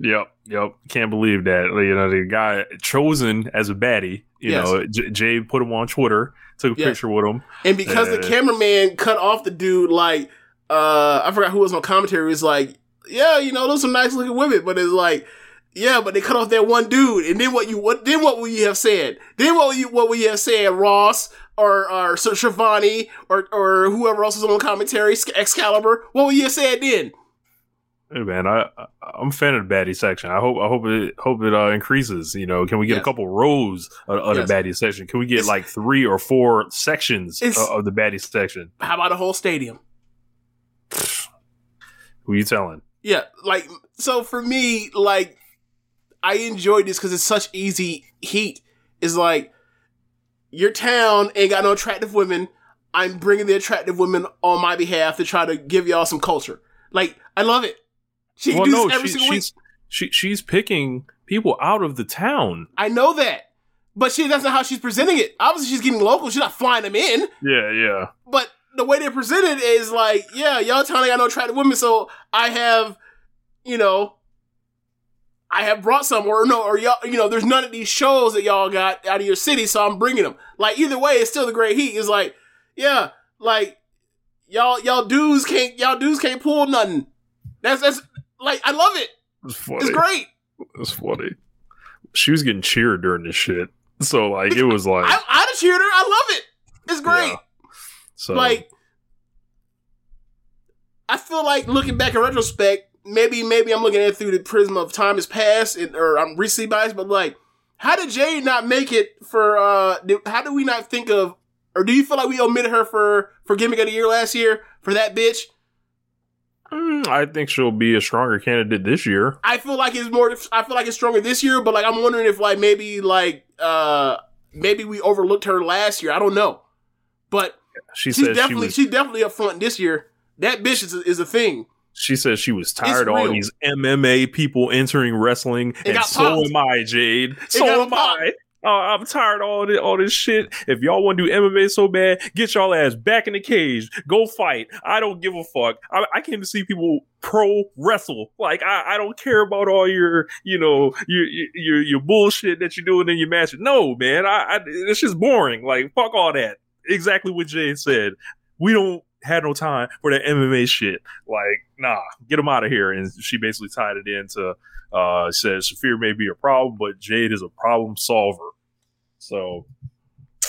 Yep, yep. Can't believe that. You know, the guy chosen as a baddie. You Yes. know, J- Jay put him on Twitter, took a Yeah. picture with him. And because the cameraman cut off the dude, like, uh, I forgot who was on commentary, was like, yeah, you know, those are nice looking women, but it's like, yeah, but they cut off that one dude. And then what you, what, then what would you have said? Then what would you, what would you have said, Ross or, or Schiavone or, or whoever else was on commentary, Excalibur? What would you have said then? Hey man, I I'm a fan of the baddie section. I hope I hope it hope it uh, increases. You know, can we get Yes. a couple rows of, of Yes. the baddie section? Can we get It's- like three or four sections of, the baddie section? How about a whole stadium? Who are you telling? Yeah, like so for me, like I enjoyed this because it's such easy heat. It's like your town ain't got no attractive women. I'm bringing the attractive women on my behalf to try to give y'all some culture. Like I love it. She well, no, every she, single week. she's she, she's picking people out of the town. I know that, but she that's not how she's presenting it. Obviously, she's getting local. She's not flying them in. Yeah, yeah. but the way they're presented is like, yeah, y'all town ain't got no attractive women, so I have, you know, I have brought some, or no, or y'all, you know, there's none of these shows that y'all got out of your city, so I'm bringing them. Like either way, it's still the great heat. It's like, yeah, like y'all, y'all dudes can't, y'all dudes can't pull nothing. That's that's like I love it. It's funny. It's great. It's funny. She was getting cheered during this shit. So like it was like I, I'd have cheered her. I love it. It's great. Yeah. so like I feel like looking back in retrospect, maybe maybe I'm looking at it through the prism of time has passed and, or I'm recently biased, but like, how did Jade not make it for? uh How do we not think of, or do you feel like we omitted her for for gimmick of the year last year for that bitch? Mm, I think she'll be a stronger candidate this year. I feel like it's more. I feel like it's stronger this year, but like I'm wondering if like maybe like uh maybe we overlooked her last year. I don't know, but She she's said she definitely was she's definitely up front this year. That bitch is a, is a thing. she says she was tired of all these MMA people entering wrestling, and so popped. am I, Jade. So am popped. I. Oh, I'm tired of all this, all this shit. If y'all want to do MMA so bad, get y'all ass back in the cage. Go fight. I don't give a fuck. I, I came to see people pro wrestle. Like I, I don't care about all your, you know, your your your bullshit that you're doing in your match. No, man, I, I it's just boring. Like fuck all that. exactly what Jay said. We don't have no time for that MMA shit. Like, nah, get him out of here. And she basically tied it into uh said Shafir may be a problem, but Jade is a problem solver. So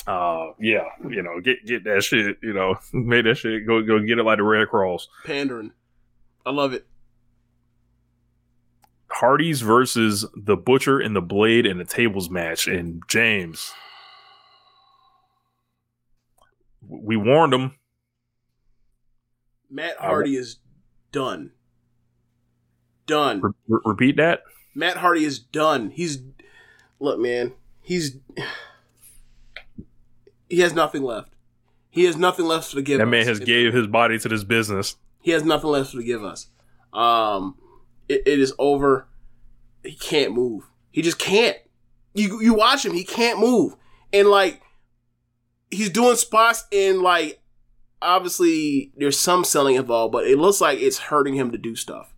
uh yeah, you know, get get that shit, you know, make that shit go go get it like the Red Cross. Pandering. I love it. Hardy's versus the Butcher and the Blade in the tables match. And James, we warned him. Matt Hardy is done. Done. Re- re- repeat that. Matt Hardy is done. He's look, man. He's he has nothing left. He has nothing left to give. That us. man has It- gave his body to this business. He has nothing left to give us. Um, it, it is over. He can't move. He just can't. You you watch him. He can't move, and like he's doing spots and like obviously there's some selling involved, but it looks like it's hurting him to do stuff.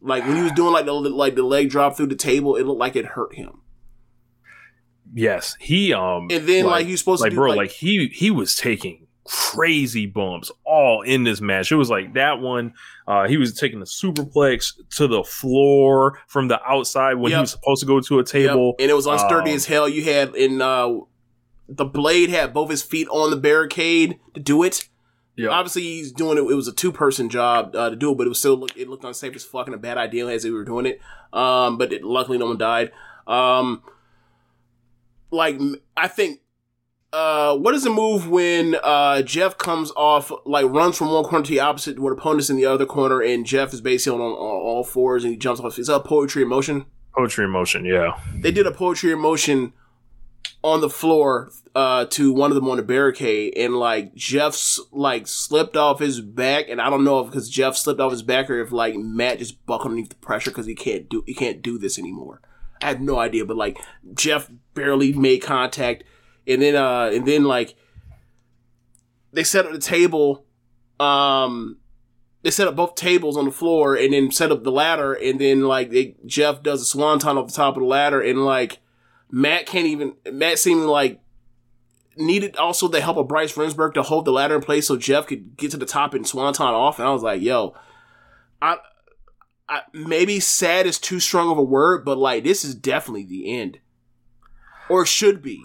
Like when he was doing like the like the leg drop through the table, it looked like it hurt him. Yes, he um, And then like, he's supposed like to do bro, like, like he he was taking crazy bumps all in this match. It was like that one. Uh, he was taking the superplex to the floor from the outside when he was supposed to go to a table. Yep. and it was unsturdy Um, as hell. You had in uh the blade had both his feet on the barricade to do it. Yeah. Obviously, he's doing it. It was a two person job uh, to do it, but it was still look, it looked unsafe as fucking a bad idea as they were doing it. Um, but it, luckily, no one died. Um, like I think. Uh, what is the move when uh, Jeff comes off, like runs from one corner to the opposite, where the opponent's in the other corner, and Jeff is basically on, on all fours and he jumps off? Is that poetry in motion? Poetry in motion, yeah. they did a poetry in motion on the floor uh to one of them on the barricade and like Jeff's like slipped off his back and I don't know if because Jeff slipped off his back or if like Matt just buckled underneath the pressure because he can't do he can't do this anymore. I have no idea, but like Jeff barely made contact and then uh and then like they set up the table um they set up both tables on the floor and then set up the ladder and then like they, Jeff does a swanton off the top of the ladder and like Matt can't even Matt seemed like needed also the help of Bryce Remsburg to hold the ladder in place so Jeff could get to the top and swanton off and I was like yo I, I maybe sad is too strong of a word but like this is definitely the end or should be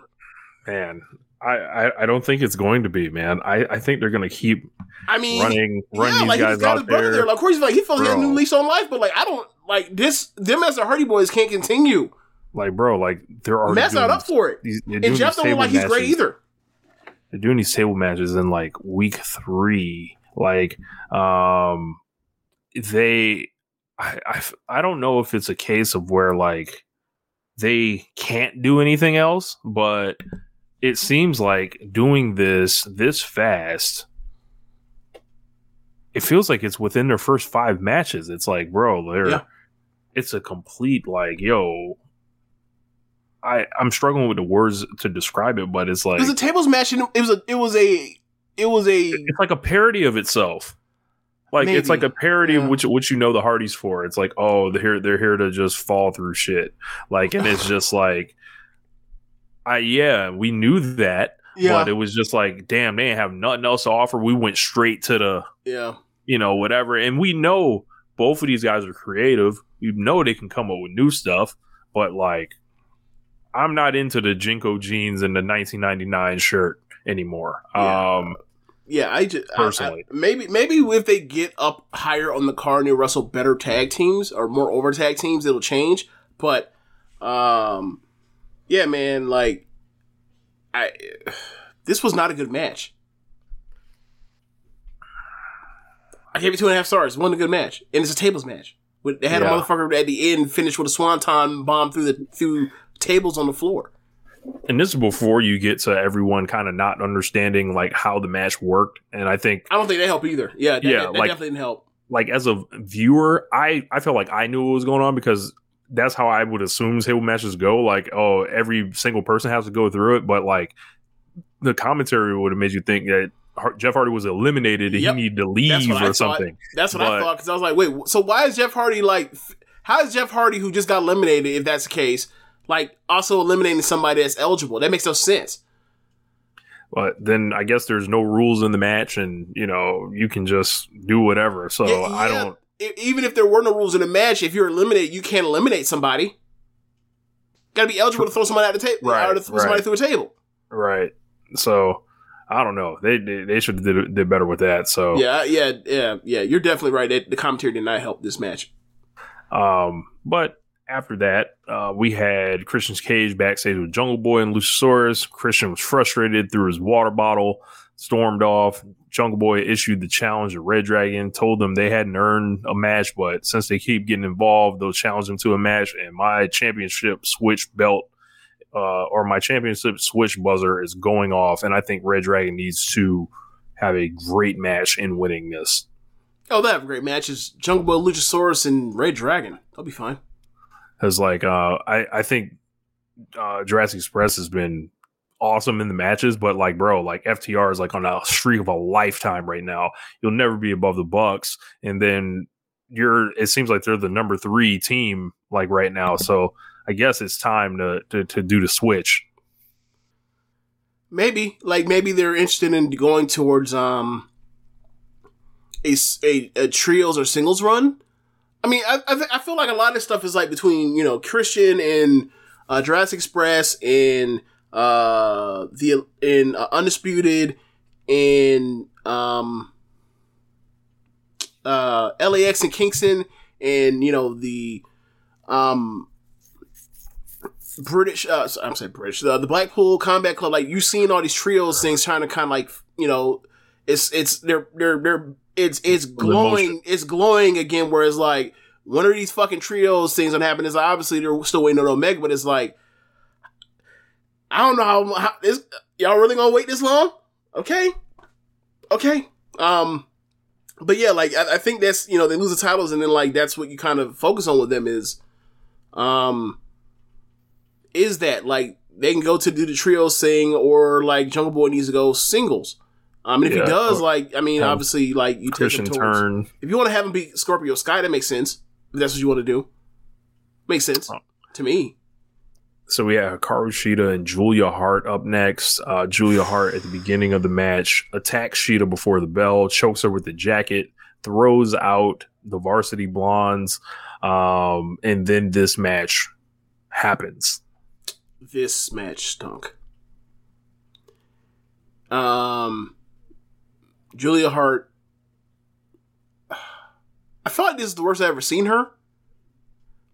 Man, I, I, I don't think it's going to be, man. I, I think they're going to keep I mean running run yeah, these like he's guys out brother there. there. Like, of course, he's like he feels he has a new lease on life, but like I don't like this. Them as the Hardy Boys can't continue. Like, bro, like they're already Matt's not up for it, these- and Jeff don't look like table he's great either. they're doing these table matches in like week three. Like, um, they, I, I, I don't know if it's a case of where like they can't do anything else, but it seems like doing this this fast. It feels like it's within their first five matches. It's like, bro, they're, Yeah. it's a complete like, yo. I I'm struggling with the words to describe it, but it's like It was a tables match, and it was a it was a it was a it's like a parody of itself. Like it's like a parody Yeah. of which which you know the Hardys for. It's like oh they're here they're here to just fall through shit. Like and it's just like, I yeah we knew that, yeah but it was just like damn they didn't have nothing else to offer. We went straight to the yeah you know whatever, and we know both of these guys are creative. We know they can come up with new stuff, but like I'm not into the JNCO jeans and the 1999 shirt anymore. Yeah. Um. yeah. I just Personally. I- maybe maybe if they get up higher on the card and they wrestle better tag teams or more over tag teams, it'll change. But um, yeah, man, like I this was not a good match. I gave it two and a half stars. It wasn't a good match, and it's a tables match. They had a motherfucker at the end finish with a swanton bomb through the through tables on the floor. and this is before you get to everyone kind of not understanding like how the match worked and i think I don't think they help either. Yeah, that, Yeah, that, that like- definitely didn't help. like as a viewer i i felt like i knew what was going on because that's how i would assume table matches go like oh every single person has to go through it but like the commentary would have made you think that jeff hardy was eliminated and Yep. he needed to leave what I or thought. something That's what I thought because I was like, wait, so why is Jeff Hardy like? How is Jeff Hardy, who just got eliminated, if that's the case, like also eliminating somebody that's eligible? That makes no sense. but then I guess there's no rules in the match, and you know you can just do whatever. So Yeah, I don't. Even if there were no rules in the match, if you're eliminated, you can't eliminate somebody. Got to be eligible to throw somebody out the table, Right, or to throw somebody through a table. Right. So I don't know. They they, they should have did, did better with that. So Yeah, yeah, yeah, yeah. You're definitely right. The commentary did not help this match. Um, but after that, uh, we had Christian's cage backstage with Jungle Boy and Luchasaurus. Christian was frustrated, threw his water bottle, stormed off. Jungle Boy issued the challenge to reDRagon, told them they hadn't earned a match, but since they keep getting involved, they'll challenge them to a match. And my championship switch belt, uh, or my championship switch buzzer is going off, and I think reDRagon needs to have a great match in winning this. Oh, they have great matches. Jungle Boy, Luchasaurus, and reDRagon. They'll be fine. Because like uh, I I think uh, Jurassic Express has been awesome in the matches, but like bro, like FTR is like on a streak of a lifetime right now. You'll never be above the Bucks, and then you're. It seems like they're the number three team like right now. So I guess it's time to to, to do the switch. Maybe, like, maybe they're interested in going towards um a, a, a trios or singles run. I mean, I, I, I feel like a lot of stuff is like between you know Christian and uh, Jurassic Express and uh the in uh, Undisputed and um uh LAX and Kingston and you know the um British, uh, so- I'm saying British, the, the Blackpool Combat Club, like you've seen all these trios things trying to kind of like, you know, it's, it's, they're, they're, they're, it's, it's glowing, it's glowing again, whereas like, one of these fucking trios things gonna happen is like, obviously they're still waiting on Omega, but it's like, I don't know how, how is, y'all really gonna wait this long? Okay. Okay. Um, but yeah, like, I, I think that's, you know, they lose the titles and then like, that's what you kind of focus on with them is, um, is that like they can go to do the trio sing or like Jungle Boy needs to go singles. Um, and if Yeah, he does, or like I mean, have obviously, like you take him towards. turn. If you want to have him be Scorpio Sky, that makes sense. If that's what you want to do, makes sense Oh. to me. So we have Hikaru Shida and Julia Hart up next. Uh, Julia Hart at the beginning of the match attacks Shida before the bell, chokes her with the jacket, throws out the varsity blondes, um, and then this match happens. This match stunk. Um, Julia Hart. I feel like this is the worst I've ever seen her.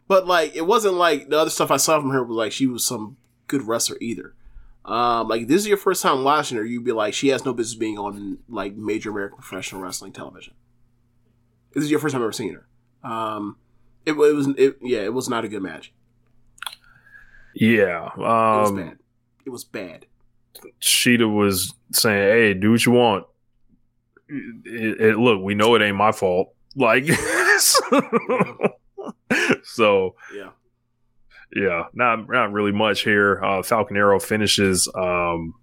But like, it wasn't like the other stuff I saw from her was like she was some good wrestler either. Um, like this is your first time watching her, you'd be like, she has no business being on like major American professional wrestling television. This is your first time ever seeing her. Um, it, it was, it, yeah, it was not a good match. Yeah. It was Um, bad. It was bad. Shida was saying, "Hey, do what you want." It, it- look, we know it ain't my fault. Like, so Yeah. yeah, not not really much here. Uh, Falcon Arrow finishes um,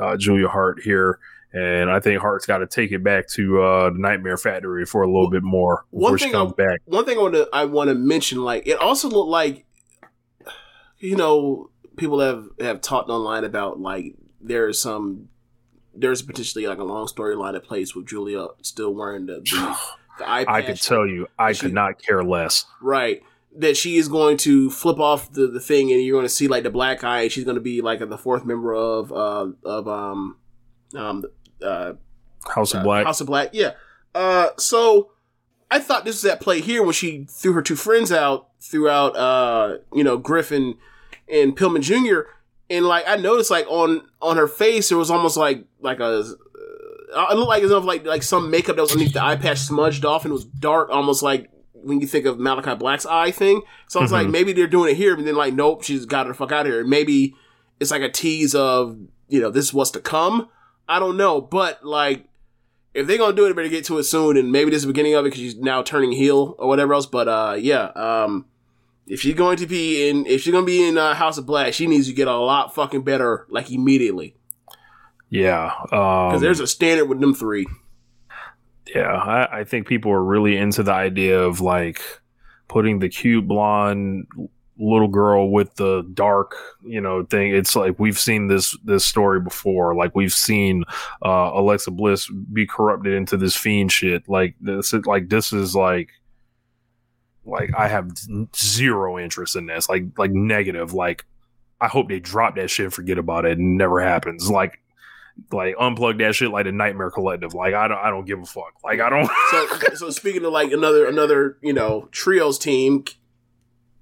uh, Julia Hart here, and I think Hart's got to take it back to uh, the Nightmare Factory for a little bit more before One she thing comes I- back. One thing I want to I want to mention, like it also looked like, you know, people have have talked online about like there's some there's potentially like a long storyline that plays with Julia still wearing the the, the eye I could tell you, I She- could not care less. right that she is going to flip off the, the thing and you're going to see like the black eye and she's going to be like the fourth member of uh of um um uh House of uh, Black. House of Black. Yeah. Uh, so I thought this was at play here when she threw her two friends out throughout, uh, you know, Griffin and Pillman Jr. And like I noticed, like on on her face, there was almost like like a. Uh, it looked like as if like like some makeup that was underneath the eye patch smudged off and it was dark, almost like when you think of Malakai Black's eye thing. So I was like, Mhm. maybe they're doing it here, but then like, nope, she's got her fuck out of here. Maybe it's like a tease of you know this is what's to come. I don't know, but like if they're gonna do it, they better get to it soon. And maybe this is the beginning of it because she's now turning heel or whatever else. But uh, yeah, um, if she's going to be in, if she's gonna be in uh, House of Black, she needs to get a lot fucking better, like immediately, yeah, because um, there's a standard with them three. Yeah, I, I think people are really into the idea of like putting the cute blonde little girl with the dark, you know, thing. It's like we've seen this this story before. Like we've seen uh, Alexa Bliss be corrupted into this fiend shit. Like this, like this is like, like I have zero interest in this. Like like negative. Like I hope they drop that shit, and forget about it, and never happens. Like like unplug that shit like the Nightmare Collective. Like I don't I don't give a fuck. Like I don't. so so speaking of like another another you know trios team,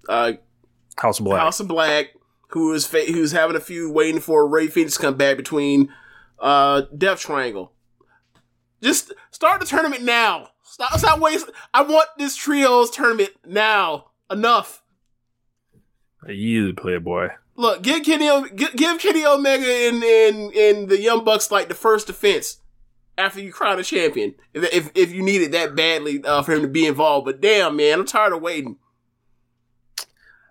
uh, House of Black. House of Black, who is fa- who's having a few waiting for Rey Fenix to come back between uh Death Triangle. Just start the tournament now. Stop, stop wasting. I want this trios tournament now. Enough. You Playboy. Look, give Kenny O- give, give Kenny Omega and and and the Young Bucks like the first defense after you crown a champion. If if, if you need it that badly uh, for him to be involved, but damn man, I'm tired of waiting.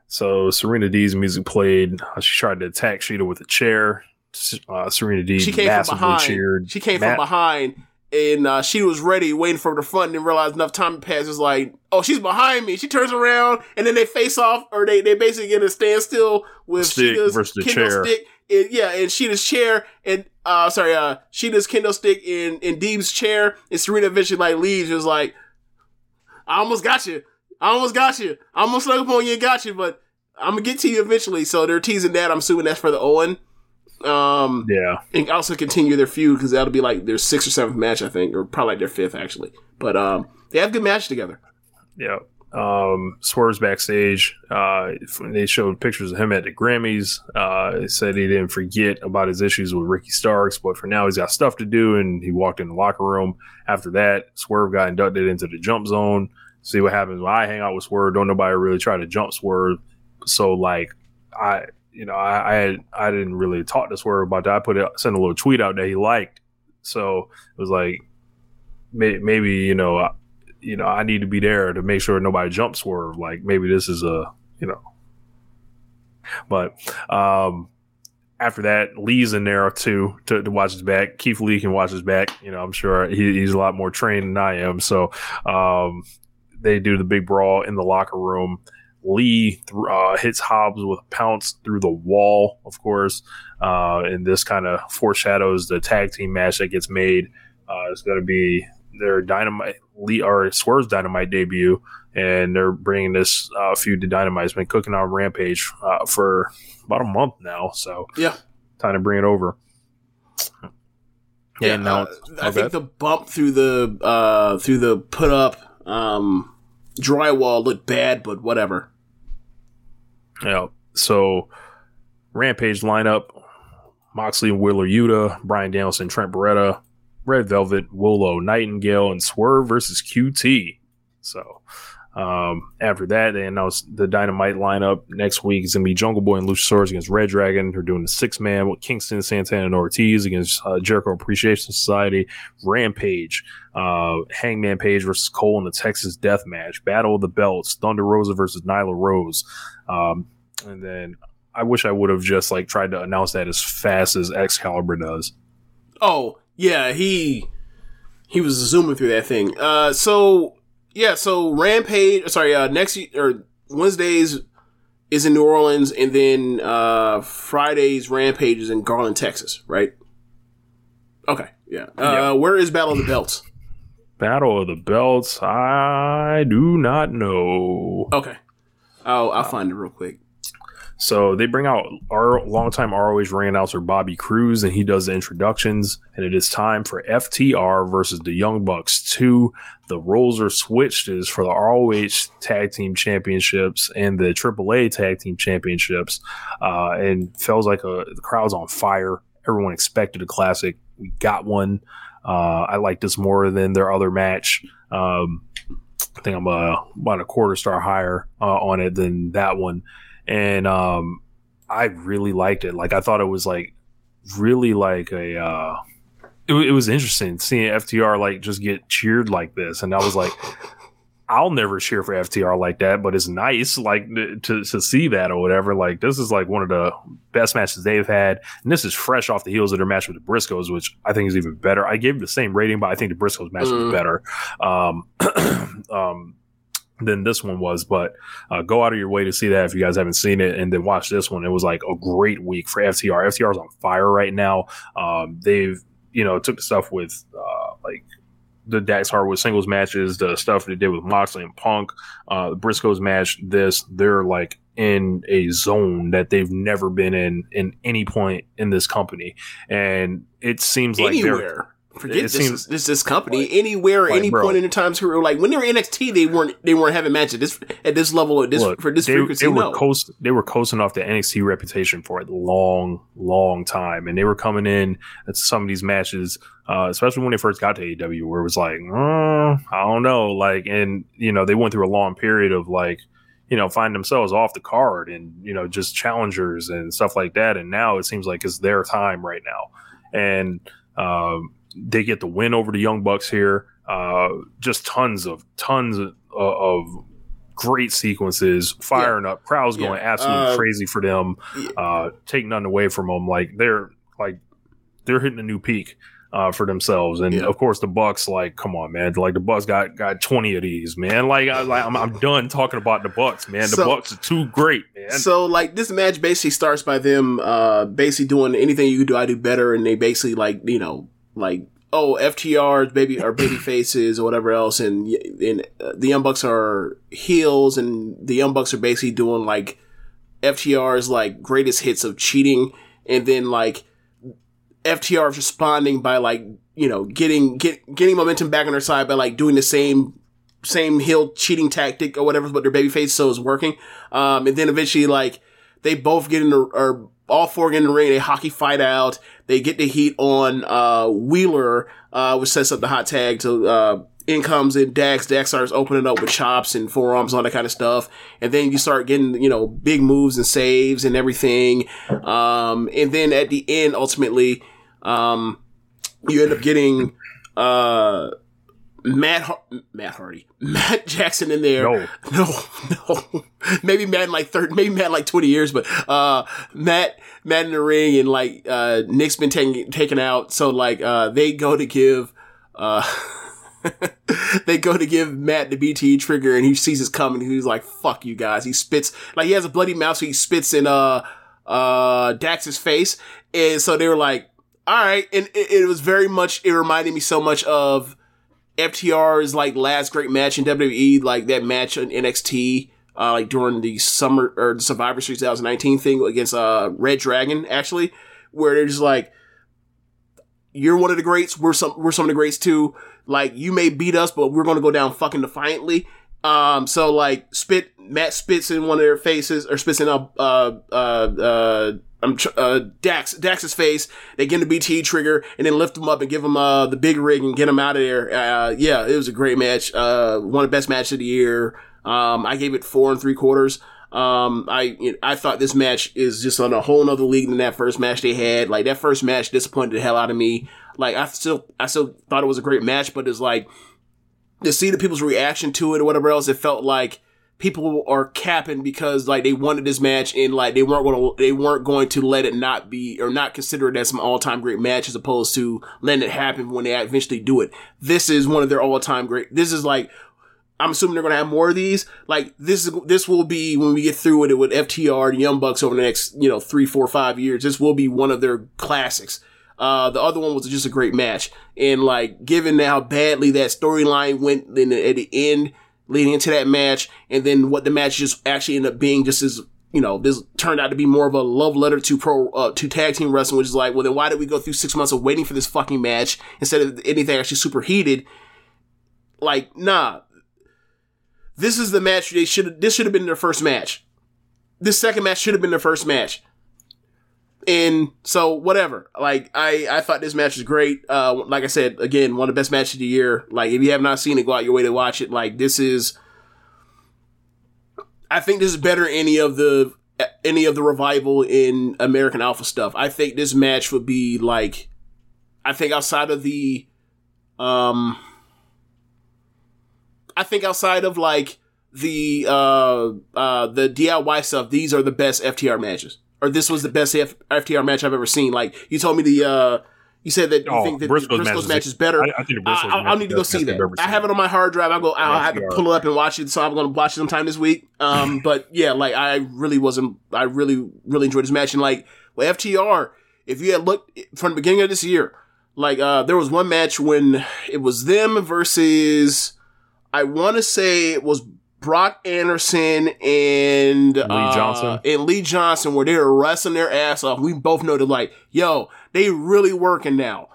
So Serena Deeb's music played. Uh, she tried to attack Shida with a chair. Uh, Serena Deeb She came from massively behind. cheered. She came Ma- from behind, and uh, she was ready, waiting for the front, and realized enough time passes. like, oh, she's behind me. She turns around, and then they face off, or they they basically get a standstill with Stick Shida's versus the Kendo chair. stick. And, yeah, and Shida's chair, and uh, sorry, uh, Shida's kendo stick in in Deeb's chair, and Serena eventually like leaves. It was like, I almost got you. I almost got you. I almost snuck up on you and got you, but I'm gonna get to you eventually. So they're teasing that. I'm assuming that's for the Owen. Um, Yeah. and also continue their feud because that'll be like their sixth or seventh match, I think, or probably like their fifth actually. But um, they have good match together. Yeah. Um, Swerve's backstage. Uh, they showed pictures of him at the Grammys. Uh, said he didn't forget about his issues with Ricky Starks, but for now he's got stuff to do. And he walked in the locker room. After that, Swerve got inducted into the jump zone. See what happens when I hang out with Swerve. Don't nobody really try to jump Swerve. So like, I you know I I, I didn't really talk to Swerve about that. I put it, sent a little tweet out that he liked. So it was like may, maybe you know I- you know I need to be there to make sure nobody jumps swerve. Like maybe this is a you know, but um. After that, Lee's in there too to, to watch his back. Keith Lee can watch his back. You know, I'm sure he, he's a lot more trained than I am. So, um, they do the big brawl in the locker room. Lee th- uh, hits Hobbs with a pounce through the wall, of course. Uh, and this kind of foreshadows the tag team match that gets made. Uh, it's going to be their dynamite Lee or Swerve's dynamite debut, and they're bringing this uh, feud to Dynamite. It's been cooking on Rampage uh, for about a month now, so Yeah. time to bring it over. Yeah, and now uh, I think the bump through the uh through the put up um drywall looked bad, but whatever. Yeah. So Rampage lineup: Moxley Wheeler Yuta, Bryan Danielson, Trent Beretta, Red Velvet, Willow Nightingale, and Swerve versus QT. So um, after that, they announced the Dynamite lineup next week is going to be Jungle Boy and Luchasaurus against reDRagon. They're doing the six man with Kingston, Santana, and Ortiz against uh, Jericho Appreciation Society. Rampage, uh, Hangman Page versus Cole in the Texas Death Match. Battle of the Belts. Thunder Rosa versus Nyla Rose. Um, and then I wish I would have just like tried to announce that as fast as Excalibur does. Oh yeah, he he was zooming through that thing. Uh, so yeah, so Rampage. Sorry, uh, next or Wednesdays is in New Orleans, and then uh Fridays Rampage is in Garland, Texas. Right? Okay. Yeah. Uh, Yeah. Where is Battle of the Belts? Battle of the Belts. I do not know. Okay. Oh, I'll find it real quick. So they bring out our longtime ROH ring announcer Bobby Cruz, and he does the introductions. And it is time for FTR versus the Young Bucks 2. The roles are switched is for the ROH Tag Team Championships and the AAA Tag Team Championships. Uh, and feels like a, the crowd's on fire. Everyone expected a classic. We got one. Uh, I like this more than their other match. Um, I think I'm uh, about a quarter star higher uh, on it than that one. And um i really liked it. Like i thought it was like really like a uh it, it was interesting seeing ftr like just get cheered like this. And i was like i'll never cheer for ftr like that but it's nice like to, to see that or whatever like this is like one of the best matches they've had and this is fresh off the heels of their match with the briscoes which i think is even better i gave it the same rating but i think the briscoes match was Mm. better um um than this one was. But uh, go out of your way to see that if you guys haven't seen it, and then watch this one. It was like a great week for FTR. FTR is on fire right now. Um, they've you know took the stuff with uh, like the Dax Harwood singles matches, the stuff they did with Moxley and Punk, uh, the Briscoes match. This they're like in a zone that they've never been in in any point in this company, and it seems like they're Anywhere. Forget this, seems- this this company. Anywhere, Like, any bro. point in the time's career, like when they were NXT, they weren't they weren't having matches this at this level, at this Look, for this they, frequency. they were no. coast, they were coasting off the NXT reputation for a long, long time, and they were coming in at some of these matches, uh, especially when they first got to AEW, where it was like, uh, I don't know, like, and you know they went through a long period of like, you know, finding themselves off the card and you know just challengers and stuff like that, and now it seems like it's their time right now, and um, they get the win over the Young Bucks here. Uh, just tons of tons of, of great sequences, firing up, crowds Yeah. going absolutely Uh, crazy for them. yeah. Uh, take nothing away from them. Like they're like they're hitting a new peak. Uh, for themselves, and Yeah. of course the Bucks. Like, come on, man! Like the Bucks got got twenty of these, man. Like, I, like I'm, I'm done talking about the Bucks, man. The So- Bucks are too great, man. So like this match basically starts by them uh basically doing anything you do I do better and they basically like you know like oh FTR's baby or baby faces or whatever else and and uh, the Young Bucks are heels and the Young Bucks are basically doing like FTR's like greatest hits of cheating and then like FTR is responding by like you know getting get getting momentum back on their side by like doing the same same heel cheating tactic or whatever, but their babyface so is working. Um, and then eventually, like, they both get in the, or all four get in the ring, they hockey fight out, they get the heat on, uh, Wheeler, uh, which sets up the hot tag to, uh, in comes in Dax. Dax starts opening up with chops and forearms, all that kind of stuff. And then you start getting, you know, big moves and saves and everything. Um, and then at the end, ultimately, um, you end up getting, uh, Matt Har- Matt Hardy, Matt Jackson in there. No. no, no. maybe Matt in like third, maybe Matt like twenty years, but uh, Matt Matt in the ring and like uh, Nick's been taken taken out, so like uh, they go to give uh. they go to give Matt the BTE trigger and he sees it coming. He's like, fuck you guys. He spits, like he has a bloody mouth, so he spits in, uh, uh, Dax's face. And so they were like, all right. And it, it was very much, it reminded me so much of FTR's like last great match in WWE, like that match on NXT, uh, like during the summer or the Survivor Series 2019 thing against, uh, reDRagon, actually, where they're just like, you're one of the greats. We're some, we're some of the greats too. Like, you may beat us, but we're going to go down fucking defiantly. Um, so like, spit, Matt spits in one of their faces, or spits in a, uh, uh, uh, I'm tr- uh, Dax, Dax's face. They get the BT trigger and then lift him up and give him, uh, the big rig and get him out of there. Uh, yeah, it was a great match. Uh, one of the best matches of the year. Um, I gave it four and three quarters. Um, I, I thought this match is just on a whole nother league than that first match they had. Like that first match disappointed the hell out of me. Like I still, I still thought it was a great match, but it's like, to see the people's reaction to it or whatever else, it felt like people are capping because like they wanted this match and like they weren't going to they weren't going to let it not be or not consider it as some all time great match as opposed to letting it happen when they eventually do it. This is one of their all time great. This is like. I'm assuming they're going to have more of these. Like this is this will be when we get through it with FTR and Young Bucks over the next you know three, four, five years. This will be one of their classics. Uh, the other one was just a great match. And like, given how badly that storyline went in the, at the end, leading into that match, and then what the match just actually ended up being just as, you know, this turned out to be more of a love letter to pro, uh, to tag team wrestling, which is like, well, then why did we go through six months of waiting for this fucking match instead of anything actually super heated? Like, nah. This is the match they should, this should have been their first match. This second match should have been their first match and so whatever. Like i i thought this match was great. Uh like i said again one of the best matches of the year. Like if you have not seen it go out your way to watch it. Like this is i think this is better any of the any of the revival in american alpha stuff. I think this match would be like i think outside of the um i think outside of like the uh uh the diy stuff these are the best ftr matches or this was the best F- FTR match I've ever seen. Like you told me the uh You said that you Oh, think that Briscoe's Briscoe's match is better. I- I think the Briscoe's I, match need to go see that. I have it on my hard drive. I go. I have to pull it up and watch it. So I'm going to watch it sometime this week. Um, but yeah, like I really wasn't. I really really enjoyed this match and like with FTR. If you had looked from the beginning of this year, like uh, there was one match when it was them versus. I want to say it was Brock Anderson and Lee Johnson? and Lee Johnson, where they were wrestling their ass off. We both know that, like, yo, they really working now,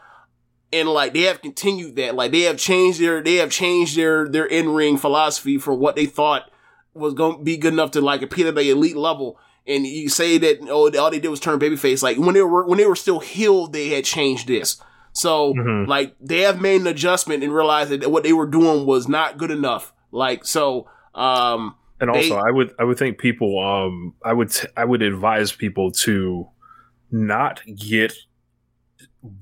and like they have continued that. Like they have changed their they have changed their their in ring philosophy for what they thought was going to be good enough to like appeal at the elite level. And you say that oh all they did was turn babyface. Like when they were when they were still healed, they had changed this. So Mhm. like they have made an adjustment and realized that what they were doing was not good enough. Like so, um, And They- also, I would I would think people um I would t- I would advise people to not get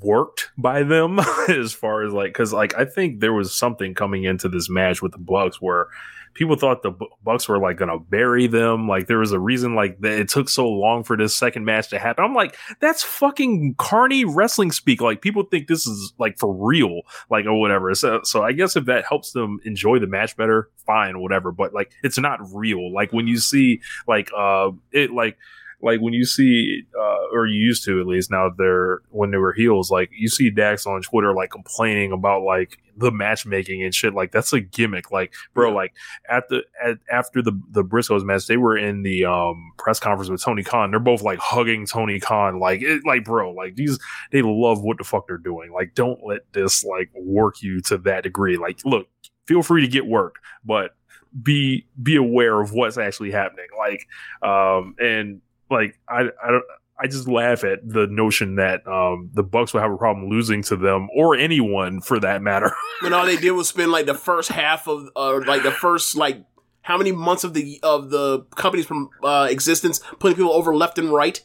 worked by them as far as like because like I think there was something coming into this match with the Bucks where people thought the Bucks were like gonna bury them. Like there was a reason like that it took so long for this second match to happen. I'm like that's fucking carny wrestling speak. Like people think this is like for real, like or whatever. So so I guess if that helps them enjoy the match better, fine, whatever. But like it's not real. Like when you see like uh it like like when you see uh or you used to at least now they're when they were heels like you see Dax on Twitter like complaining about like the matchmaking and shit like that's a gimmick like bro Yeah. like at the at, after the the Briscoes match they were in the um press conference with Tony Khan they're both like hugging Tony Khan like it like bro like these they love what the fuck they're doing like don't let this like work you to that degree like look feel free to get worked but be be aware of what's actually happening like um and like I I don't I just laugh at the notion that um the Bucks will have a problem losing to them or anyone for that matter. when all they did was spend like the first half of uh, like the first like how many months of the of the company's from uh, existence putting people over left and right.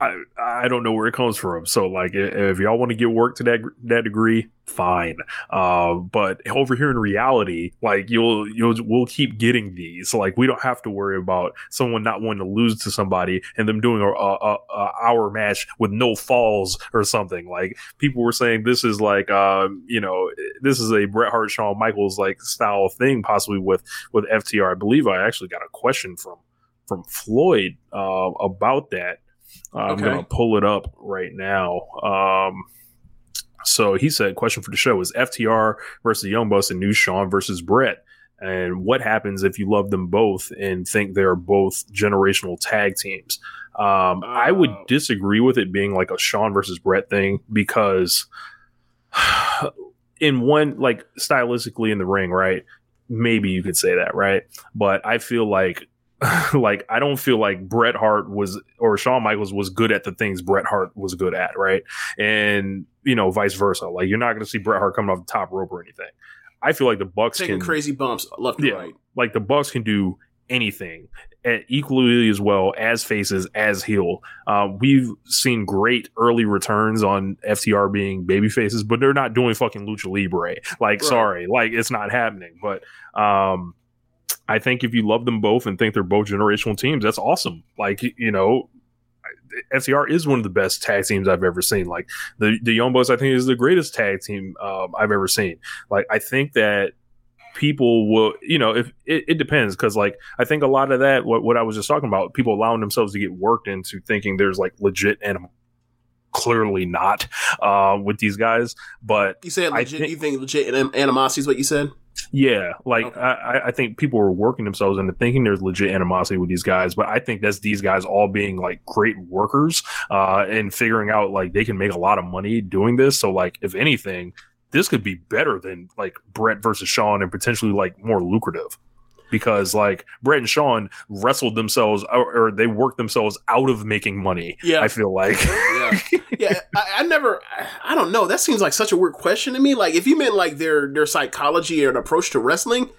I I don't know where it comes from. So like if y'all want to get work to that that degree, fine. Uh, but over here in reality, like you'll you'll we'll keep getting these. Like we don't have to worry about someone not wanting to lose to somebody and them doing a, a, a, hour match with no falls or something. Like people were saying this is like um you know this is a Bret Hart Shawn Michaels like style thing possibly with with FTR. I believe I actually got a question from from Floyd uh, about that. Uh, I'm gonna pull it up right now. Um, so he said, "Question for the show is FTR versus Young Bucks and New Shawn versus Bret, and what happens if you love them both and think they're both generational tag teams?" Um, I would Oh. disagree with it being like a Shawn versus Bret thing because in one like stylistically in the ring, right? Maybe you could say that, right? But I feel like like I don't feel like Bret Hart was or Shawn Michaels was good at the things Bret Hart was good at, right? And you know, vice versa. Like you're not going to see Bret Hart coming off the top rope or anything. I feel like the Bucks Taking can crazy bumps left and right. like the Bucks can do anything at equally as well as faces as heel. Um, we've seen great early returns on FTR being baby faces, but they're not doing fucking lucha libre. Like, Right. sorry, like it's not happening. But um, I think if you love them both and think they're both generational teams, that's awesome. Like, you know. FTR is one of the best tag teams I've ever seen. Like the the Young Bucks, I think is the greatest tag team um, I've ever seen. Like I think that people will you know if it, it depends because like i think a lot of that what, what i was just talking about people allowing themselves to get worked into thinking there's like legit anim clearly not uh, with these guys but You said legit. think- you think legit anim- animosity is what you said? Yeah like Okay. I, I- I think people are working themselves into thinking there's legit animosity with these guys but i think that's these guys all being like great workers uh, and figuring out like they can make a lot of money doing this so like if anything this could be better than like Bret versus Shawn and potentially like more lucrative because like Bret and Shawn wrestled themselves or, or they worked themselves out of making money. Yeah. I feel like yeah, yeah. I, I never. I don't know. That seems like such a weird question to me. Like, if you meant like their their psychology or an approach to wrestling,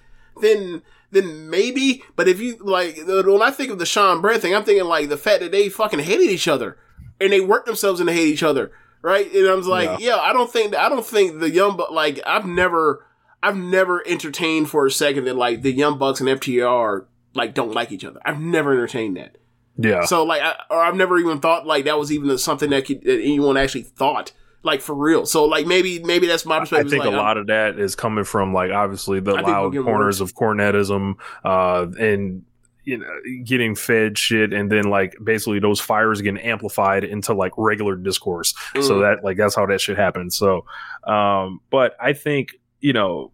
then then maybe. But if you like, when I think of the Shawn Bret thing, I'm thinking like the fact that they fucking hated each other and they worked themselves into hate each other, right? And I was like, yeah, I don't think I don't think the young but like I've never I've never entertained for a second that like the young bucks and FTR like don't like each other. I've never entertained that. yeah. So like, I, or I've never even thought like that was even something that, could, that anyone actually thought. like for real. So like maybe maybe that's my perspective. I think like, a lot of that is coming from like obviously the I think we'll loud corners of cornetism, uh, and you know getting fed shit, and then like basically those fires getting amplified into like regular discourse. So Mm. that like that's how that shit happens. So, um, but I think you know.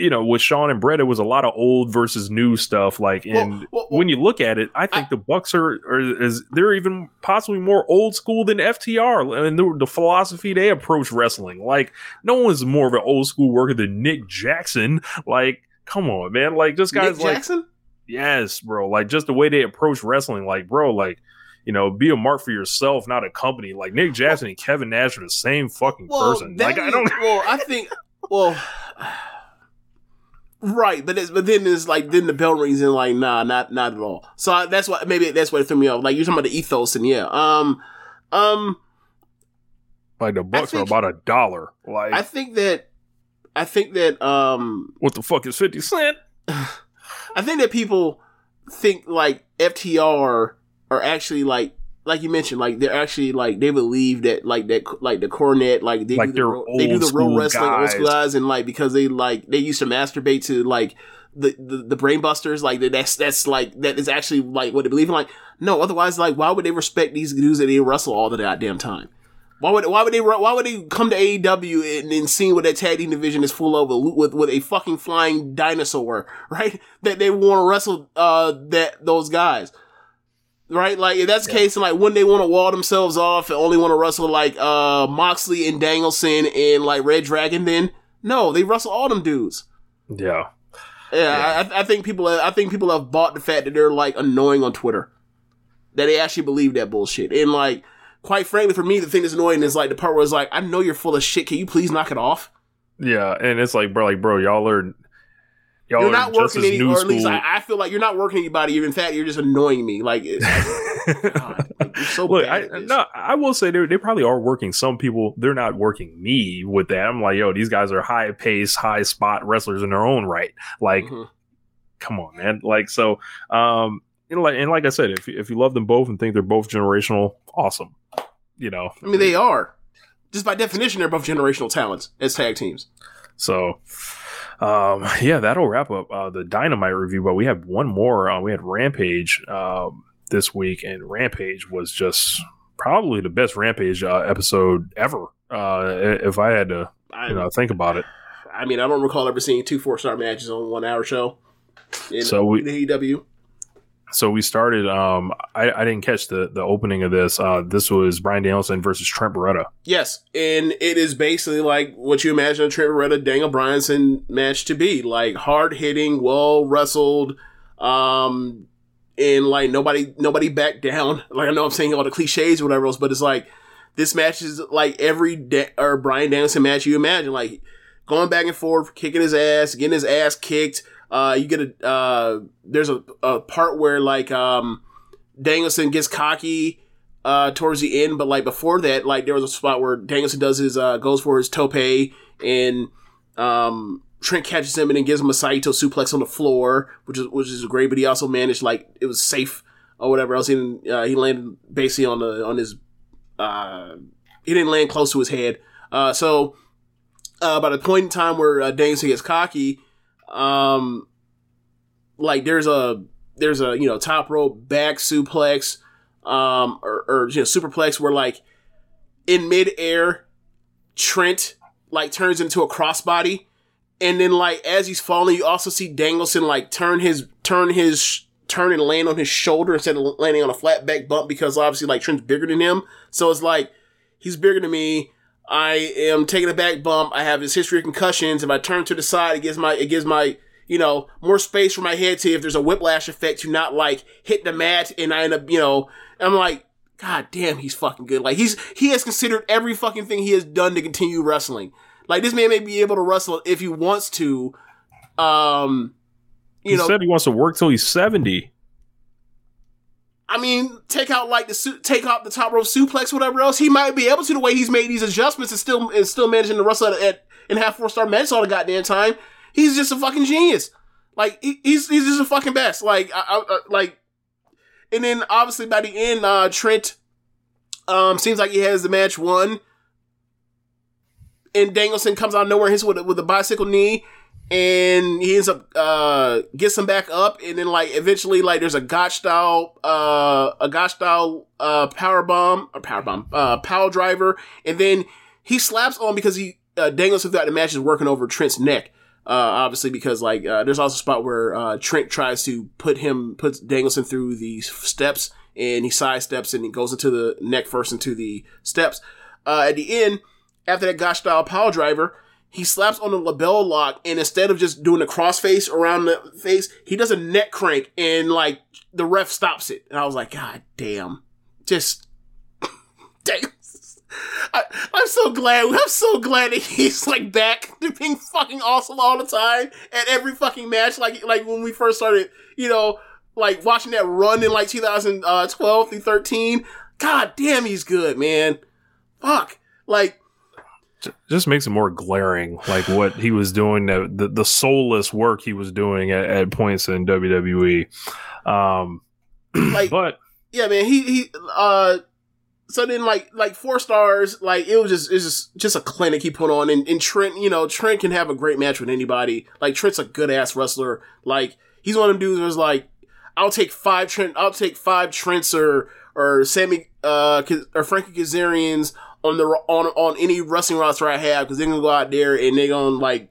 You know, with Shawn and Bret, it was a lot of old versus new stuff. Like, and well, when you look at it, I think the Bucks are, are is they're even possibly more old school than FTR and the, the philosophy they approach wrestling. Like, no one's more of an old school worker than Nick Jackson. Like, come on, man. Like, this Nick guy's like, Jackson. yes, bro. Like, just the way they approach wrestling. Like, bro, like, you know, be a mark for yourself, not a company. Like Nick Jackson and Kevin Nash are the same fucking Well, person. Like, I don't. Well, I think. Well. Right, but it's, but then it's like then the bell rings and like nah, not not at all. So I, that's why maybe that's what threw me off. Like you're talking about the ethos and yeah, um, um, Like the Bucks think- are about a dollar. Like, I think that I think that um what the fuck is fifty cent? I think that people think like FTR are actually like like you mentioned like they're actually like they believe that like that like the cornet like they Like do the, they do the real wrestling old school guys. guys and like because they like they used to masturbate to like the the, the brain busters like that's that's like that is actually like what they believe in like no otherwise like why would they respect these dudes that they wrestle all the goddamn time why would why would they why would they come to AEW and then see what that tag team division is full of with, with with a fucking flying dinosaur, right? That they want to wrestle uh that those guys. Right? Like if that's the case and like when they want to wall themselves off and only want to wrestle like uh Moxley and Danielson and like reDRagon then no, they wrestle all them dudes. Yeah. Yeah, I, I think people I think people have bought the fact that they're like annoying on Twitter. That they actually believe that bullshit. And like quite frankly for me the thing that's annoying is like the part where it's like I know you're full of shit, can you please knock it off? Yeah, and it's like, bro, like, bro, y'all are, y'all you're not working any, or at least. I, I feel like you're not working anybody. You're, In fact, you're just annoying me. Like, God, like, you're so Look, bad. I, no, I will say they they probably are working. Some people they're not working me with that. I'm like, yo, these guys are high pace, high spot wrestlers in their own right. Like, Mhm. come on, man. Like, so, um, and like, and like I said, if if you love them both and think they're both generational, awesome. You know, I mean, they are. Just by definition, they're both generational talents as tag teams. So, um, yeah, that'll wrap up uh, the Dynamite review. But we have one more. Uh, we had Rampage um, this week, and Rampage was just probably the best Rampage uh, episode ever. Uh, if I had to, you know, think about it. I mean, I don't recall ever seeing two four star matches on one hour show. In, So we- AEW. So we started. Um, I, I didn't catch the the opening of this. Uh, this was Bryan Danielson versus Trent Beretta. Yes, and it is basically like what you imagine a Trent Beretta Daniel Bryanson match to be, like hard hitting, well wrestled, um, and like nobody nobody backed down. Like I know I'm saying all the cliches or whatever else, but it's like this match is like every da- or Bryan Danielson match you imagine, like going back and forth, kicking his ass, getting his ass kicked. Uh, you get a uh, there's a, a part where like um, Danielson gets cocky uh towards the end, but like before that, like there was a spot where Danielson does his uh goes for his tope and um Trent catches him and then gives him a Saito suplex on the floor, which is which is great, but he also managed like it was safe or whatever else. He didn't, uh, he landed basically on the on his uh he didn't land close to his head. Uh so uh by the point in time where uh, Danielson gets cocky, um like there's a there's a you know top rope back suplex um, or, or you know, superplex where like in midair, Trent like turns into a crossbody, and then like as he's falling, you also see Danielson like turn his turn his turn and land on his shoulder instead of landing on a flat back bump because obviously like Trent's bigger than him, so it's like he's bigger than me. I am taking a back bump. I have this history of concussions. If I turn to the side, it gives my it gives my you know more space for my head to if there's a whiplash effect to not like hit the mat and I end up you know I'm like God damn he's fucking good. Like he's he has considered every fucking thing he has done to continue wrestling. Like this man may be able to wrestle if he wants to. Um, you he know, said he wants to work till he's seventy. I mean, take out like the su- take out the top rope suplex, whatever else. He might be able to the way he's made these adjustments and still and still managing to wrestle at, and have four star matches all the goddamn time. He's just a fucking genius. Like he, he's he's just a fucking best. Like I, I, I- like, and then obviously by the end, uh, Trent um seems like he has the match won. and Danielson comes out nowhere, hits with a, with a bicycle knee, and he ends up uh gets him back up, and then like eventually like there's a Gotch style uh a Gotch style uh power bomb or power bomb uh power driver, and then he slaps on because he uh, Danielson throughout the match is working over Trent's neck. Uh, obviously because like uh, there's also a spot where uh, Trent tries to put him puts Danielson through the steps and he sidesteps and he goes into the neck first into the steps. Uh, at the end, after that Gotch style power driver, he slaps on the LeBell Lock and instead of just doing a crossface around the face, he does a neck crank and like the ref stops it. And I was like, God damn. Just damn. I, I'm so glad. I'm so glad that he's like back to being fucking awesome all the time at every fucking match. Like like when we first started, you know, like watching that run in like 2012 uh, through 13. God damn, he's good, man. Fuck. Like just makes it more glaring, like what he was doing, the the, the soulless work he was doing at, at points in WWE. Um, like, but yeah, man, he he uh so then like like four stars like it was just it's just just a clinic he put on. And, and trent you know trent can have a great match with anybody. Like trent's a good ass wrestler. Like he's one of them dudes who's like i'll take five trent i'll take five trents or or sammy uh or frankie kazarians on the on on any wrestling roster i have because they're gonna go out there and they're gonna like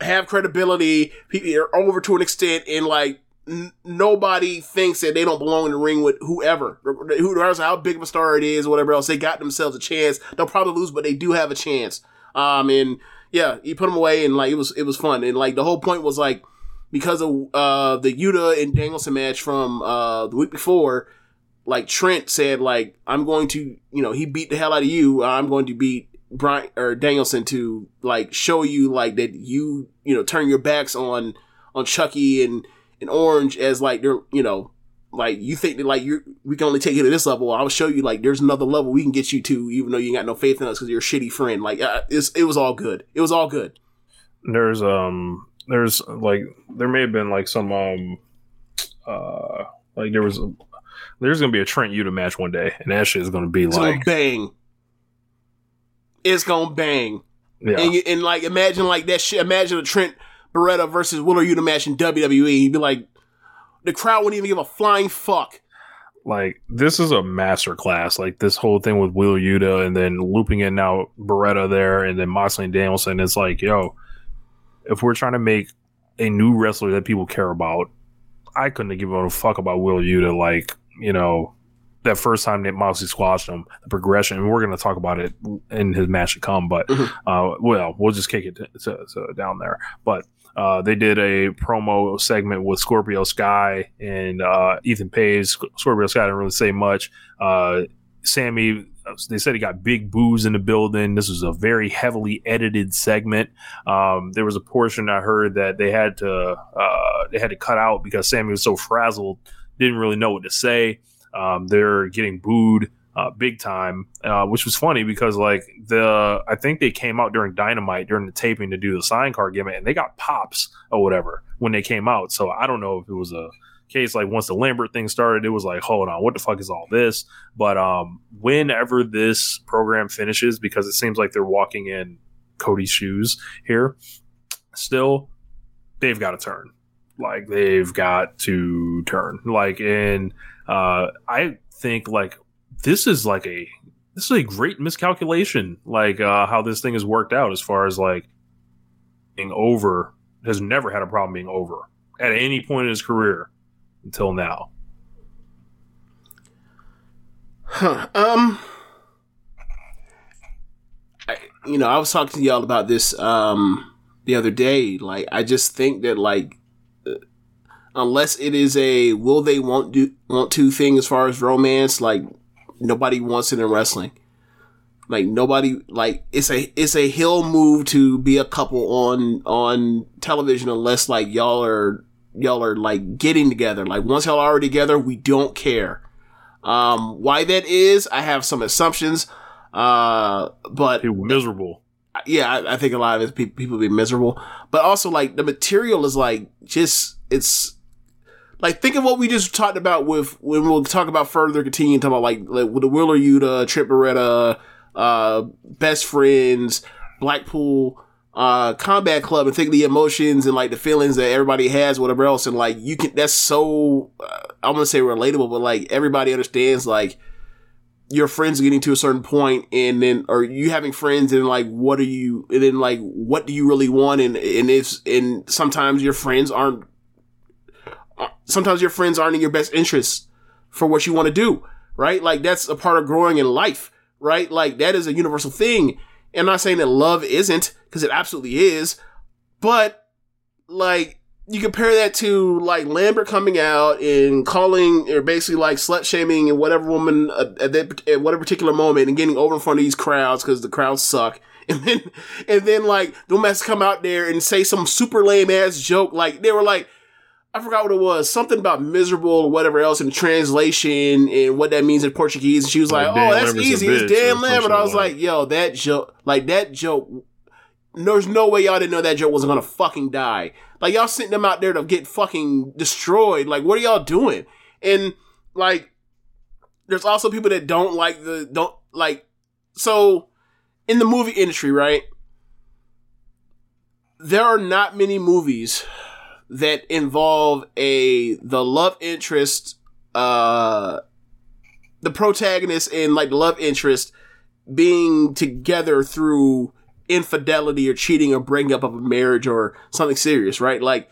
have credibility are over to an extent and like n- nobody thinks that they don't belong in the ring with whoever, who regardless how big of a star it is, whatever else. They got themselves a chance. They'll probably lose, but they do have a chance. Um, and yeah, you put them away, and like it was it was fun, and like the whole point was like because of uh the Yuta and Danielson match from uh the week before. Like Trent said, like I'm going to, you know, he beat the hell out of you. I'm going to beat Bryan or Danielson to like show you like that you, you know, turn your backs on on Chucky and and Orange as like they're you know like you think that like you we can only take you to this level. I'll show you like there's another level we can get you to, even though you got no faith in us because you're a shitty friend. Like uh, it was all good. It was all good. There's um there's like there may have been like some um uh like there was a, there's gonna be a Trent Yuta match one day, and that shit is gonna be it's like gonna bang. It's gonna bang. yeah. And, you- and like imagine like that shit. Imagine a Trent Beretta versus Wheeler Yuta match in WWE. He'd be like, the crowd wouldn't even give a flying fuck. like this is a master class. Like this whole thing with Will Yuta and then looping in now Beretta there and then Moxley and Danielson. It's like, yo, if we're trying to make a new wrestler that people care about, I couldn't have given a fuck about Will Yuta. Like, you know, that first time that Moxley squashed him, the progression, and we're going to talk about it in his match to come. But, Mhm. uh, well, we'll just kick it to, to, to down there. But uh, they did a promo segment with Scorpio Sky and uh, Ethan Page. Scorpio Sky didn't really say much. Uh, Sammy, they said he got big boos in the building. This was a very heavily edited segment. Um, there was a portion I heard that they had to uh, they had to cut out because Sammy was so frazzled, didn't really know what to say. Um, they're getting booed uh, big time, uh, which was funny because like the I think they came out during Dynamite during the taping to do the sign card gimmick, and they got pops or whatever when they came out. So I don't know if it was a case like once the Lambert thing started, it was like, hold on, what the fuck is all this? But um, whenever this program finishes, because it seems like they're walking in Cody's shoes here, still they've got to turn. Like they've got to turn. Like and uh, I think like this is like a this is a great miscalculation. Like uh, how this thing has worked out as far as like being over has never had a problem being over at any point in his career until now. Huh. Um, I, you know, I was talking to y'all about this um the other day. Like, I just think that like, unless it is a will they won't do want to thing as far as romance, like nobody wants it in wrestling. Like nobody like it's a it's a hill move to be a couple on on television unless like y'all are y'all are like getting together. Like once y'all are together, we don't care. Um, why that is, I have some assumptions. Uh, but miserable. yeah, I, I think a lot of it, people be miserable. But also, like the material is like just it's like think of what we just talked about with when we'll talk about further continue talk about like, like with the Wheeler Yuta, Trip Beretta, uh, best friends, Blackpool uh combat club and think of the emotions and like the feelings that everybody has whatever else and like you can that's so uh, i'm gonna say relatable but like everybody understands like your friends getting to a certain point and then or you having friends and like what are you and then like what do you really want and and it's and sometimes your friends aren't sometimes your friends aren't in your best interest for what you want to do right like that's a part of growing in life right like that is a universal thing and I'm not saying that love isn't because it absolutely is but like you compare that to like Lambert coming out and calling or basically like slut shaming and whatever woman uh, at, that, at whatever particular moment and getting over in front of these crowds because the crowds suck. And then, and then like the to come out there and say some super lame ass joke. Like they were like, I forgot what it was, something about miserable or whatever else in the translation and what that means in Portuguese. And she was like, Like, "Oh, that's Lambert's easy. It's bitch," Dan Lambert." I was like like, "Yo, that joke, like that joke. There's no way y'all didn't know that joke wasn't gonna fucking die. Like y'all sent them out there to get fucking destroyed. Like, what are y'all doing?" And like, there's also people that don't like the don't like. So, in the movie industry, right? There are not many movies that involve a the love interest uh the protagonist and like the love interest being together through infidelity or cheating or breaking up of a marriage or something serious right? Like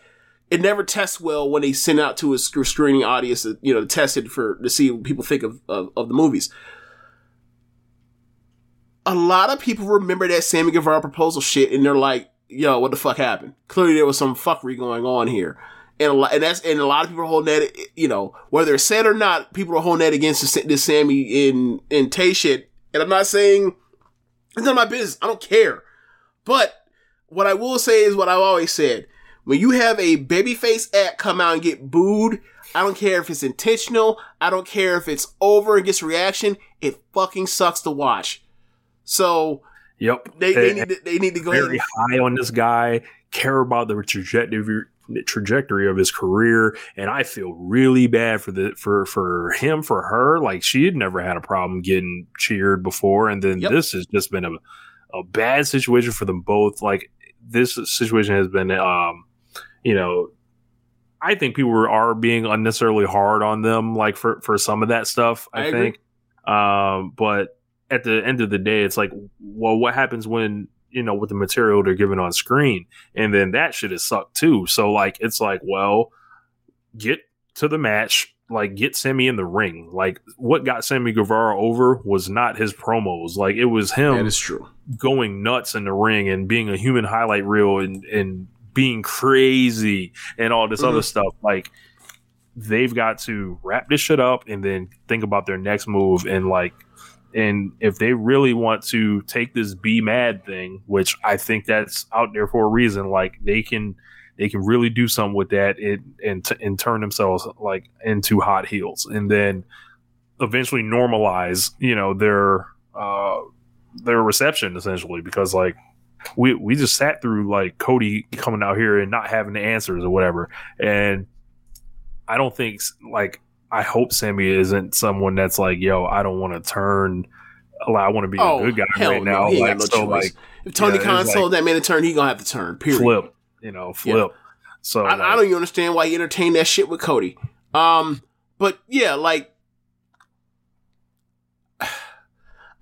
it never tests well when they send out to a screening audience to, you know to test it for to see what people think of, of, of the movies. A lot of people remember that Sammy Guevara proposal shit and they're like, yo, what the fuck happened? Clearly there was some fuckery going on here. And a lot, and that's, and a lot of people are holding that, you know, whether it's said or not, people are holding that against this, this Sammy in, in Tay shit. And I'm not saying it's none of my business. I don't care. But what I will say is what I've always said. When you have a babyface act come out and get booed, I don't care if it's intentional. I don't care if it's over and gets reaction. It fucking sucks to watch. So Yep. they, they need to, they need to go very high on this guy, care about the trajectory trajectory of his career, and I feel really bad for the for for him for her. Like she had never had a problem getting cheered before, and then Yep. this has just been a a bad situation for them both. Like this situation has been, um, you know. I think people are being unnecessarily hard on them, like for, for some of that stuff. I, I agree. think, um, but at the end of the day, it's like, well, what happens when you know with the material they're given on screen, and then that shit is sucked too. So like, it's like, well, get to the match, like get Sammy in the ring. Like what got Sammy Guevara over was not his promos, like it was him That is true. going nuts in the ring and being a human highlight reel and and being crazy and all this Mhm. other stuff. Like they've got to wrap this shit up and then think about their next move and like and if they really want to take this be mad thing, which I think that's out there for a reason, like they can they can really do something with that and and, t- and turn themselves like into hot heels and then eventually normalize, you know, their uh their reception essentially because like we we just sat through like Cody coming out here and not having the answers or whatever. And I don't think like I hope Sammy isn't someone that's like yo I don't want to turn like, I want to be Oh, a good guy right no. now like no so like If Tony yeah, Khan it's told like- that man to turn, he gonna have to turn. Period. flip you know flip so I, like, I don't even understand why he entertained that shit with Cody. Um, but yeah, like I,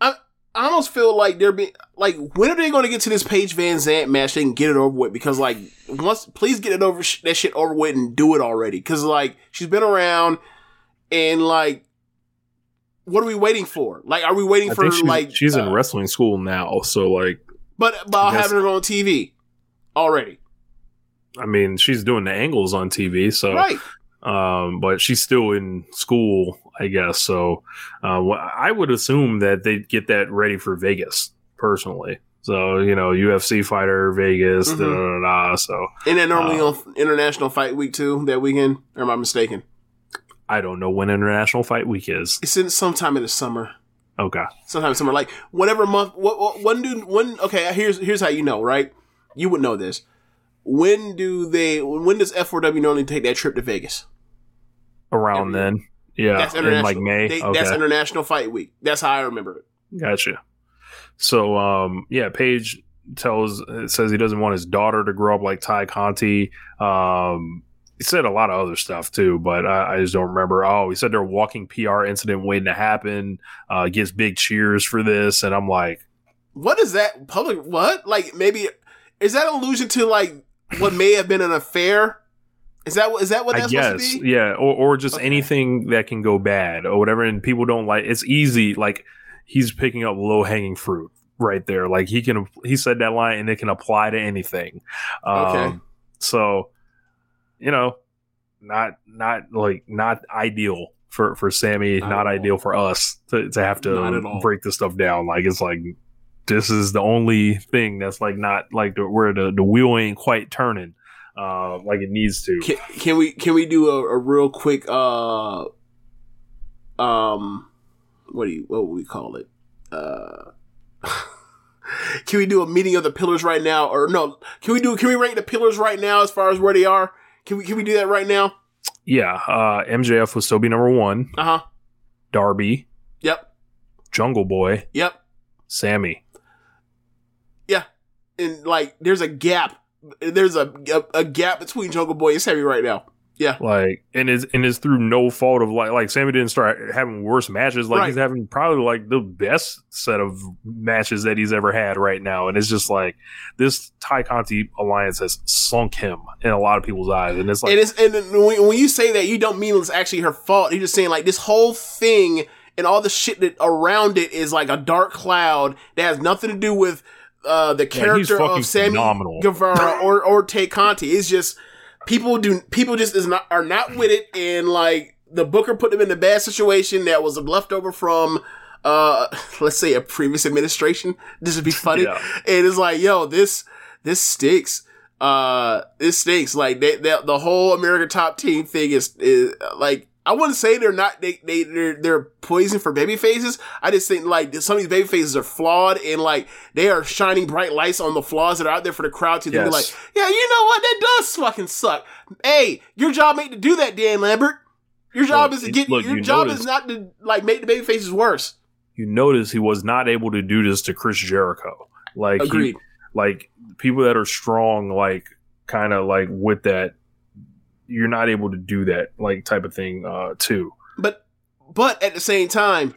I almost feel like they're being like, when are they going to get to this Paige VanZant match? They can get it over with because like once, please get it over sh- that shit over with and do it already. Because like she's been around and like. What are we waiting for? Like, are we waiting I for she's, like? she's in uh, wrestling school now so like but about having her on TV already, I mean she's doing the angles on TV so right? um, but she's still in school, I guess. So uh, I would assume that they'd get that ready for Vegas personally. So you know, UFC fighter Vegas, Mhm. da, da, da, da. so And then normally Uh, on International Fight Week too that weekend. Or am I mistaken? I don't know when International Fight Week is. It's in sometime in the summer. Okay, Sometime in summer, like whatever month. What, what when do when? Okay, here's here's how you know, right? You would know this. When do they? When does F4W normally take that trip to Vegas? around Every year. then, yeah, That's in international. like May. They- okay, That's International Fight Week. That's how I remember it. Gotcha. So, um, yeah, Paige tells says he doesn't want his daughter to grow up like Tay Conti. Um, he said a lot of other stuff too, but I, I just don't remember. Oh, he said they're a walking PR incident waiting to happen. Uh, gets big cheers for this, and I'm like, What is that public? What like maybe is that an allusion to like what may have been an affair? Is that what is that what I guess, supposed to be? yeah, or or just Okay. anything that can go bad or whatever, and people don't like. It's easy, like he's picking up low hanging fruit right there. Like he can, he said that line, and it can apply to anything. Um, Okay. So, you know, not not like not ideal for for Sammy, Not not, ideal for us to to have to break this stuff down. Like it's like this is the only thing that's like not like the, where the the wheel ain't quite turning. Uh, like it needs to. Can, can we can we do a, a real quick uh um what do you what would we call it uh can we do a meeting of the pillars right now or no can we do can we rank the pillars right now as far as where they are can we can we do that right now? Yeah, uh, MJF will still be number one. uh huh Darby, yep. Jungle Boy, yep. Sammy. yeah and like there's a gap there's a a, a gap between Jungle Boy and Sammy right now yeah Like, and is and is through no fault of like like Sammy didn't start having worse matches. Like Right. he's having probably like the best set of matches that he's ever had right now. And it's just like this Tay Conti alliance has sunk him in a lot of people's eyes. And it's like and it's and when, when you say that, you don't mean it's actually her fault. You're just saying like this whole thing and all the shit that around it is like a dark cloud that has nothing to do with uh, the character fucking of Sammy phenomenal. Guevara or or Tay Conti. It's just people do people just is not are not with it, and like the Booker put them in a bad situation that was leftover from. Uh, let's say a previous administration. This would be funny. Yeah. And it's like, yo, this this stinks. Uh, this stinks. Like they, they, the whole American Top Team thing is, is like I wouldn't say they're not they they they're, they're poison for baby faces. I just think like some of these baby faces are flawed and like they are shining bright lights on the flaws that are out there for the crowd to be like, yeah, you know what? That does fucking suck. Hey, your job ain't to do that, Dan Lambert. Your job Look, is to get look, your you job is not to like make the baby faces worse. you notice he was not able to do this to Chris Jericho. Like he- like people that are strong, like kind of like with that, you're not able to do that like type of thing uh too. But but at the same time,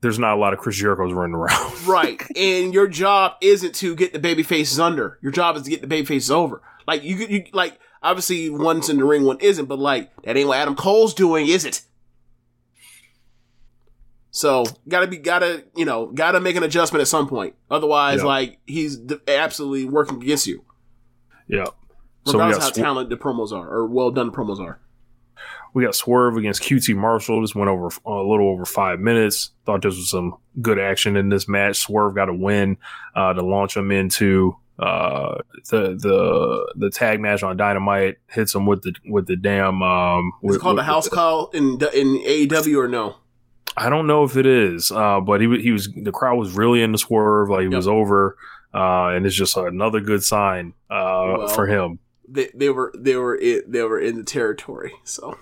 There's not a lot of Chris Jericho's running around. right. and your job isn't to get the baby faces under. Your job is to get the baby faces over. Like you, you like obviously one's in the ring, one isn't. But like that ain't what Adam Cole's doing, is it? So gotta be gotta you know gotta make an adjustment at some point. Otherwise, Yeah. like he's absolutely working against you, yeah. So regardless got how Sw- talented the promos are or well done the promos are. we got Swerve against QT Marshall. This went over uh, a little over five minutes. Thought this was some good action in this match. Swerve got a win uh, to launch him into uh, the the the tag match on Dynamite. Hits him with the with the damn. Um, Is with, it called with the house call in in AEW or no? I don't know if it is, uh, but he he was the crowd was really into Swerve. Like he Yep. was over, uh, and it's just another good sign uh, Well, for him. They, they were they were in, they were in the territory, so.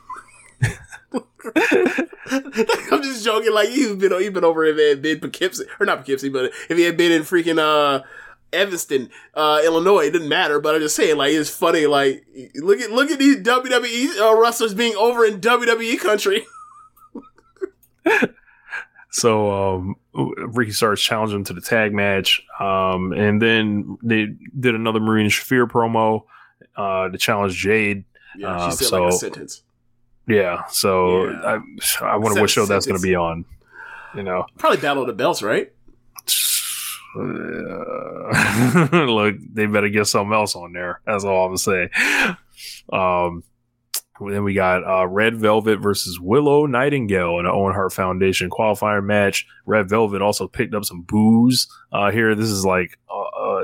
I'm just joking. Like you've been you've been over if it had been Poughkeepsie or not Poughkeepsie, but if he had been in freaking uh Evanston, uh, Illinois, it didn't matter. But I'm just saying, like it's funny. Like look at look at these WWE uh, wrestlers being over in WWE country. So um, Ricky starts challenging him to the tag match, um, and then they did another Marina Shafir promo uh, to challenge Jade. Yeah, she Uh, said like a sentence. Yeah, so Yeah. I I wonder what show that's going to be on. You know, Probably Battle of the Belts, right? Uh, look, they better get something else on there. That's all I'm gonna say. Um, then we got uh, Red Velvet versus Willow Nightingale in an Owen Hart Foundation qualifier match. Red Velvet also picked up some booze uh, here. This is like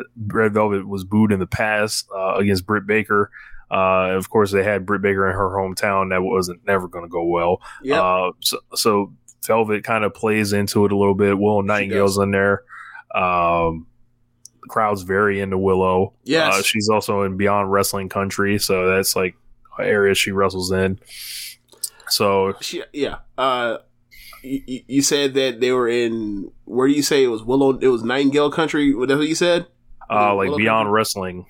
uh, Red Velvet was booed in the past uh, against Britt Baker. Uh, of course, they had Britt Baker in her hometown. That wasn't never going to go well. Yep. Uh, so, so Velvet kind of plays into it a little bit. Willow Nightingale's in there. Um, the crowd's very into Willow. Yes. Uh, she's also in Beyond Wrestling Country, so that's like an area she wrestles in. So She, yeah. Uh, you, said that they were in. Where do you say it was Willow? It was Nightingale country. What what you said? Uh, like Beyond. Wrestling.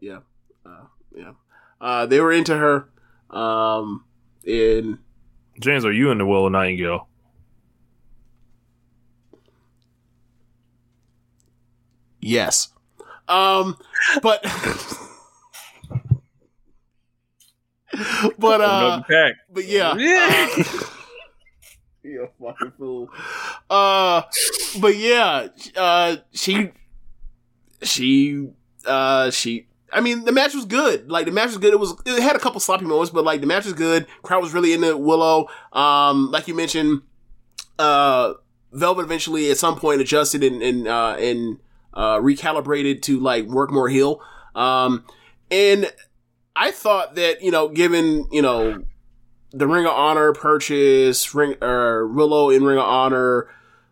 Yeah, uh, yeah. Uh, they were into her. Um, and James, are you into Willow Nightingale? yes. Um, but but uh, but yeah. uh, you a fucking fool. Uh, but yeah, uh, she, she, uh, she. I mean, the match was good. Like the match was good. It was. It had a couple sloppy moments, but like the match was good. Crowd was really into Willow. Um, like you mentioned, uh, Velvet eventually at some point adjusted and and uh, and uh, recalibrated to like work more heel. Um, and I thought that you know, given you know the Ring of Honor purchase, Ring or Willow in Ring of Honor,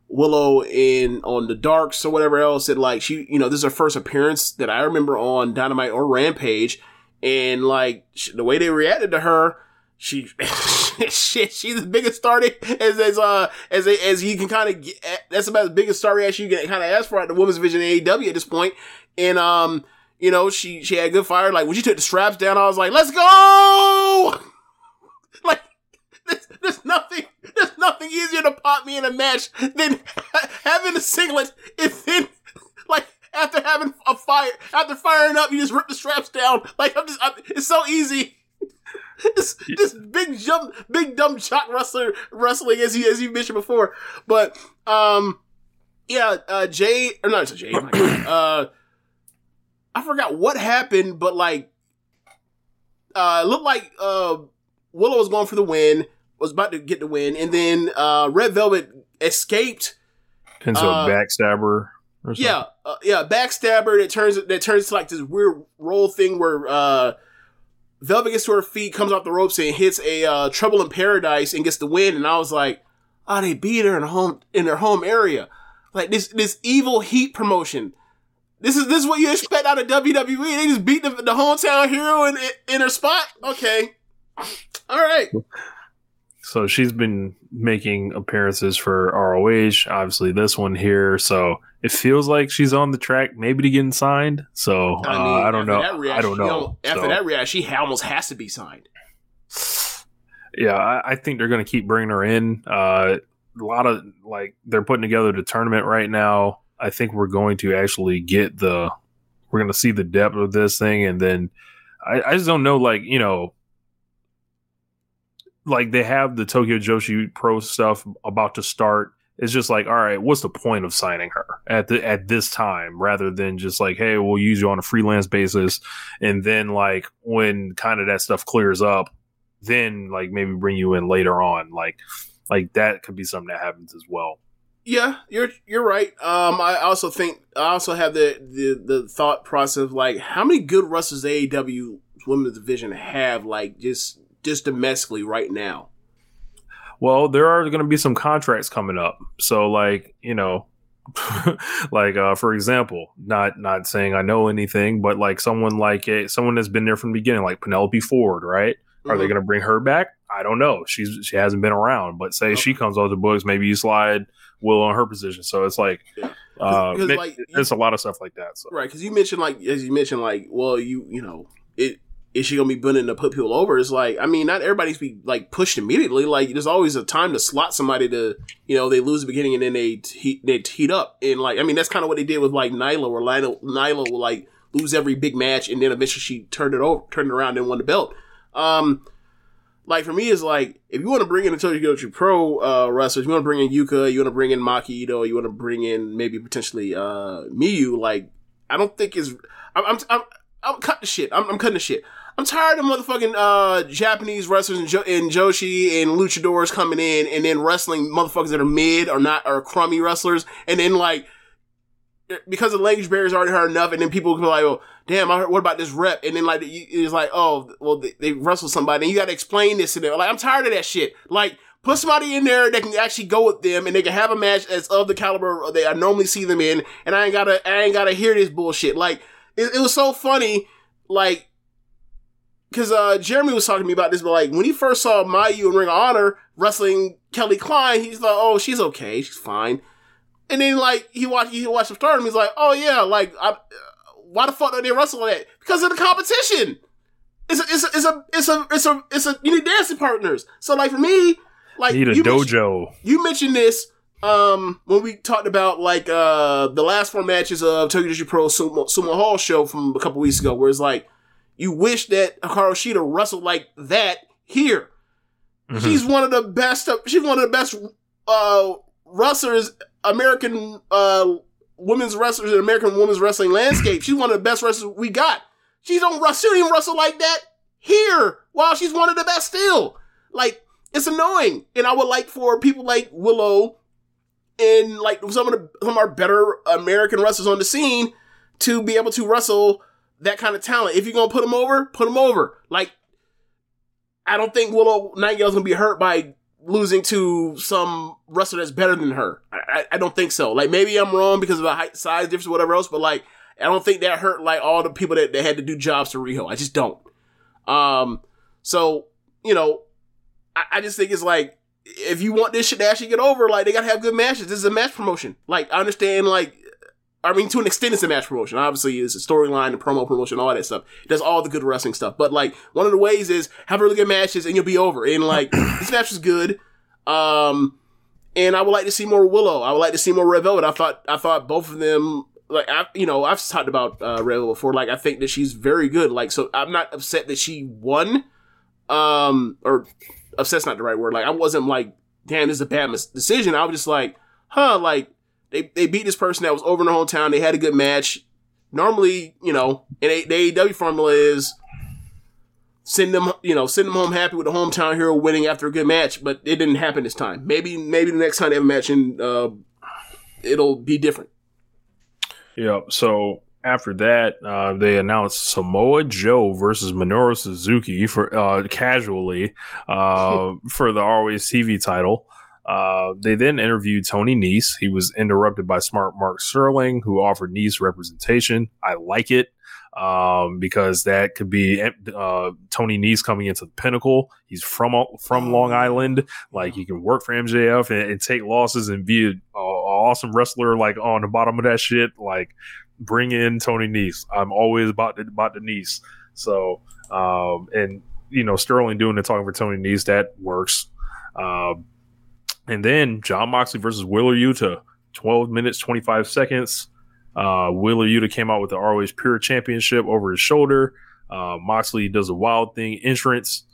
Willow in on the Darks or whatever else. That like she, you know, this is her first appearance that I remember on Dynamite or Rampage, and like the way they reacted to her, she, shit, she's the biggest star as as uh as as you can kind of. That's about the biggest star reaction you can kind of ask for at the women's division in AEW at this point, and um. You know, she she had good fire. Like when she took the straps down, I was like, "Let's go!" like there's, there's nothing there's nothing easier to pop me in a match than ha- having a singlet and then like after having a fire after firing up you just rip the straps down. Like I'm just I'm, it's so easy. This, this big jump big dumb shock wrestler wrestling as you as you mentioned before. But um yeah uh Jay or not Jay my God, uh I forgot what happened but like uh it looked like uh Willow was going for the win, was about to get the win, and then uh, Red Velvet escaped. Into Uh, backstabber or something. Yeah, uh, yeah, backstabber. That turns that turns to like this weird roll thing where uh, Velvet gets to her feet, comes off the ropes, and hits a uh, Trouble in Paradise and gets the win. And I was like, oh, they beat her in home in their home area. Like this this evil heat promotion. This is this is what you expect out of WWE. They just beat the, the hometown hero in in her spot. Okay, all right. So she's been making appearances for ROH. Obviously, this one here. So it feels like she's on the track, maybe to getting signed. So uh, I, don't know. reaction, I don't know. After So, that reaction, she almost has to be signed. yeah, I, I think they're going to keep bringing her in. Uh, a lot of like they're putting together the tournament right now. I think we're going to actually get the. We're going to see the depth of this thing, and then I, I just don't know. Like you know, like they have the Tokyo Joshi Pro stuff about to start. It's just like, all right, what's the point of signing her at the at this time, rather than just like, hey, we'll use you on a freelance basis, and then like when kind of that stuff clears up, then like maybe bring you in later on, like like that could be something that happens as well. Yeah, you're you're right. Um, I also think I also have the the the thought process of like how many good wrestlers AEW women's division have like just just domestically right now. Well, there are going to be some contracts coming up. So like, you know, like uh for example, not not saying I know anything, but like someone like a someone that's been there from the beginning like Penelope Ford, right? Are they Mhm. going to bring her back? I don't know. She's she hasn't been around, but say she comes off the books, maybe you slide Will on her position. So it's like Yeah. uh Because, ma- like, there's a lot of stuff like that. So Right, because you mentioned like as you mentioned like, well, you you know, it is she gonna be willing to put people over? It's like, I mean, not everybody's be like pushed immediately. Like, there's always a time to slot somebody to, you know, they lose the beginning and then they heat they heat up and like, I mean, that's kind of what they did with like Nyla, where Nyla, Nyla will like lose every big match and then eventually she turned it over, turned it around and won the belt. Um, like for me, it's like if you want to bring in a Tokyo Joshi Pro uh, wrestlers, you want to bring in Yuka, you want to bring in Maki Ito, you want to bring in maybe potentially uh, Miyu. Like I don't think is I'm I'm I'm, I'm cutting the shit. I'm, I'm cutting the shit. I'm tired of motherfucking uh, Japanese wrestlers and, jo- and Joshi and luchadors coming in and then wrestling motherfuckers that are mid or not or crummy wrestlers, and then like because the language barrier is already hard enough, and then people can be like, "Oh, damn, I heard, what about this rep?" And then like it's like, "Oh, well, they, they wrestle somebody," and you got to explain this to them. Like, I'm tired of that shit. Like, put somebody in there that can actually go with them, and they can have a match as of the caliber that I normally see them in, and I ain't gotta, I ain't gotta hear this bullshit. Like, it, it was so funny, like. Cause uh, Jeremy was talking to me about this, but like when he first saw Mayu in Ring of Honor wrestling Kelly Klein, he's like, "Oh, she's okay, she's fine." And then like he watched he watched the stardom. He's like, oh yeah, like I, why the fuck don't they wrestle that? Because of the competition. It's a, it's a, it's a, it's a, it's a, it's a, you need dancing partners. So like for me, like Need a you mentioned- dojo. you mentioned this um when we talked about like uh the last four matches of Tokyo Joshi Pro Sumo, Sumo Hall show from a couple weeks ago, where it's like you wish that Hikaru Shida wrestled like that here. Mhm. She's one of the best. She's one of the best uh wrestlers, American uh women's wrestlers in American women's wrestling landscape. She's one of the best wrestlers we got. She don't wrestle. She don't even wrestle like that here. While she's one of the best still. Like it's annoying, and I would like for people like Willow and like some of the some of our better American wrestlers on the scene to be able to wrestle that kind of talent. If you're gonna put them over, put them over. Like I don't think Willow Nightingale's gonna be hurt by losing to some wrestler that's better than her. I, I, I don't think so. Like maybe I'm wrong because of the height, size difference, whatever else. But like I don't think that hurt like all the people that, that had to do jobs to Riho. I just don't. Um. So you know, I, I just think it's like if you want this shit to actually get over, like they gotta have good matches. This is a match promotion. Like I understand, like I mean, to an extent, it's a match promotion. Obviously, it's a storyline, the promo promotion, all that stuff. It does all the good wrestling stuff. But like one of the ways is have a really good matches and you'll be over. And like this match was good. Um, and I would like to see more Willow. I would like to see more Red Velvet. I thought I thought both of them. Like I, you know, I've talked about uh, Red Velvet before. Like I think that she's very good. Like so, I'm not upset that she won. Um, or upset's not the right word. Like I wasn't like, damn, this is a bad mis- decision. I was just like, huh, like they they beat this person that was over in their hometown. They had a good match. Normally, you know, in a, the AEW formula is send them, you know, send them home happy with the hometown hero winning after a good match. But it didn't happen this time. Maybe maybe the next time they have a match, and uh, it'll be different. Yeah. So after that, uh, they announced Samoa Joe versus Minoru Suzuki for uh, casually uh, for the Always TV title. Uh, they then interviewed Tony Nese. He was interrupted by smart Mark Sterling, who offered Nese representation. I like it um, because that could be uh, Tony Nese coming into the pinnacle. He's from from Long Island. Like he can work for MJF and, and take losses and be an awesome wrestler. Like on the bottom of that shit. Like bring in Tony Nese. I'm always about the, about the Nese. So um, and you know Sterling doing the talking for Tony Nese that works. Um, and then Jon Moxley versus Wheeler Yuta, 12 minutes, 25 seconds. Uh, Wheeler Yuta came out with the ROH Pure Championship over his shoulder. Uh, Moxley does a wild thing entrance.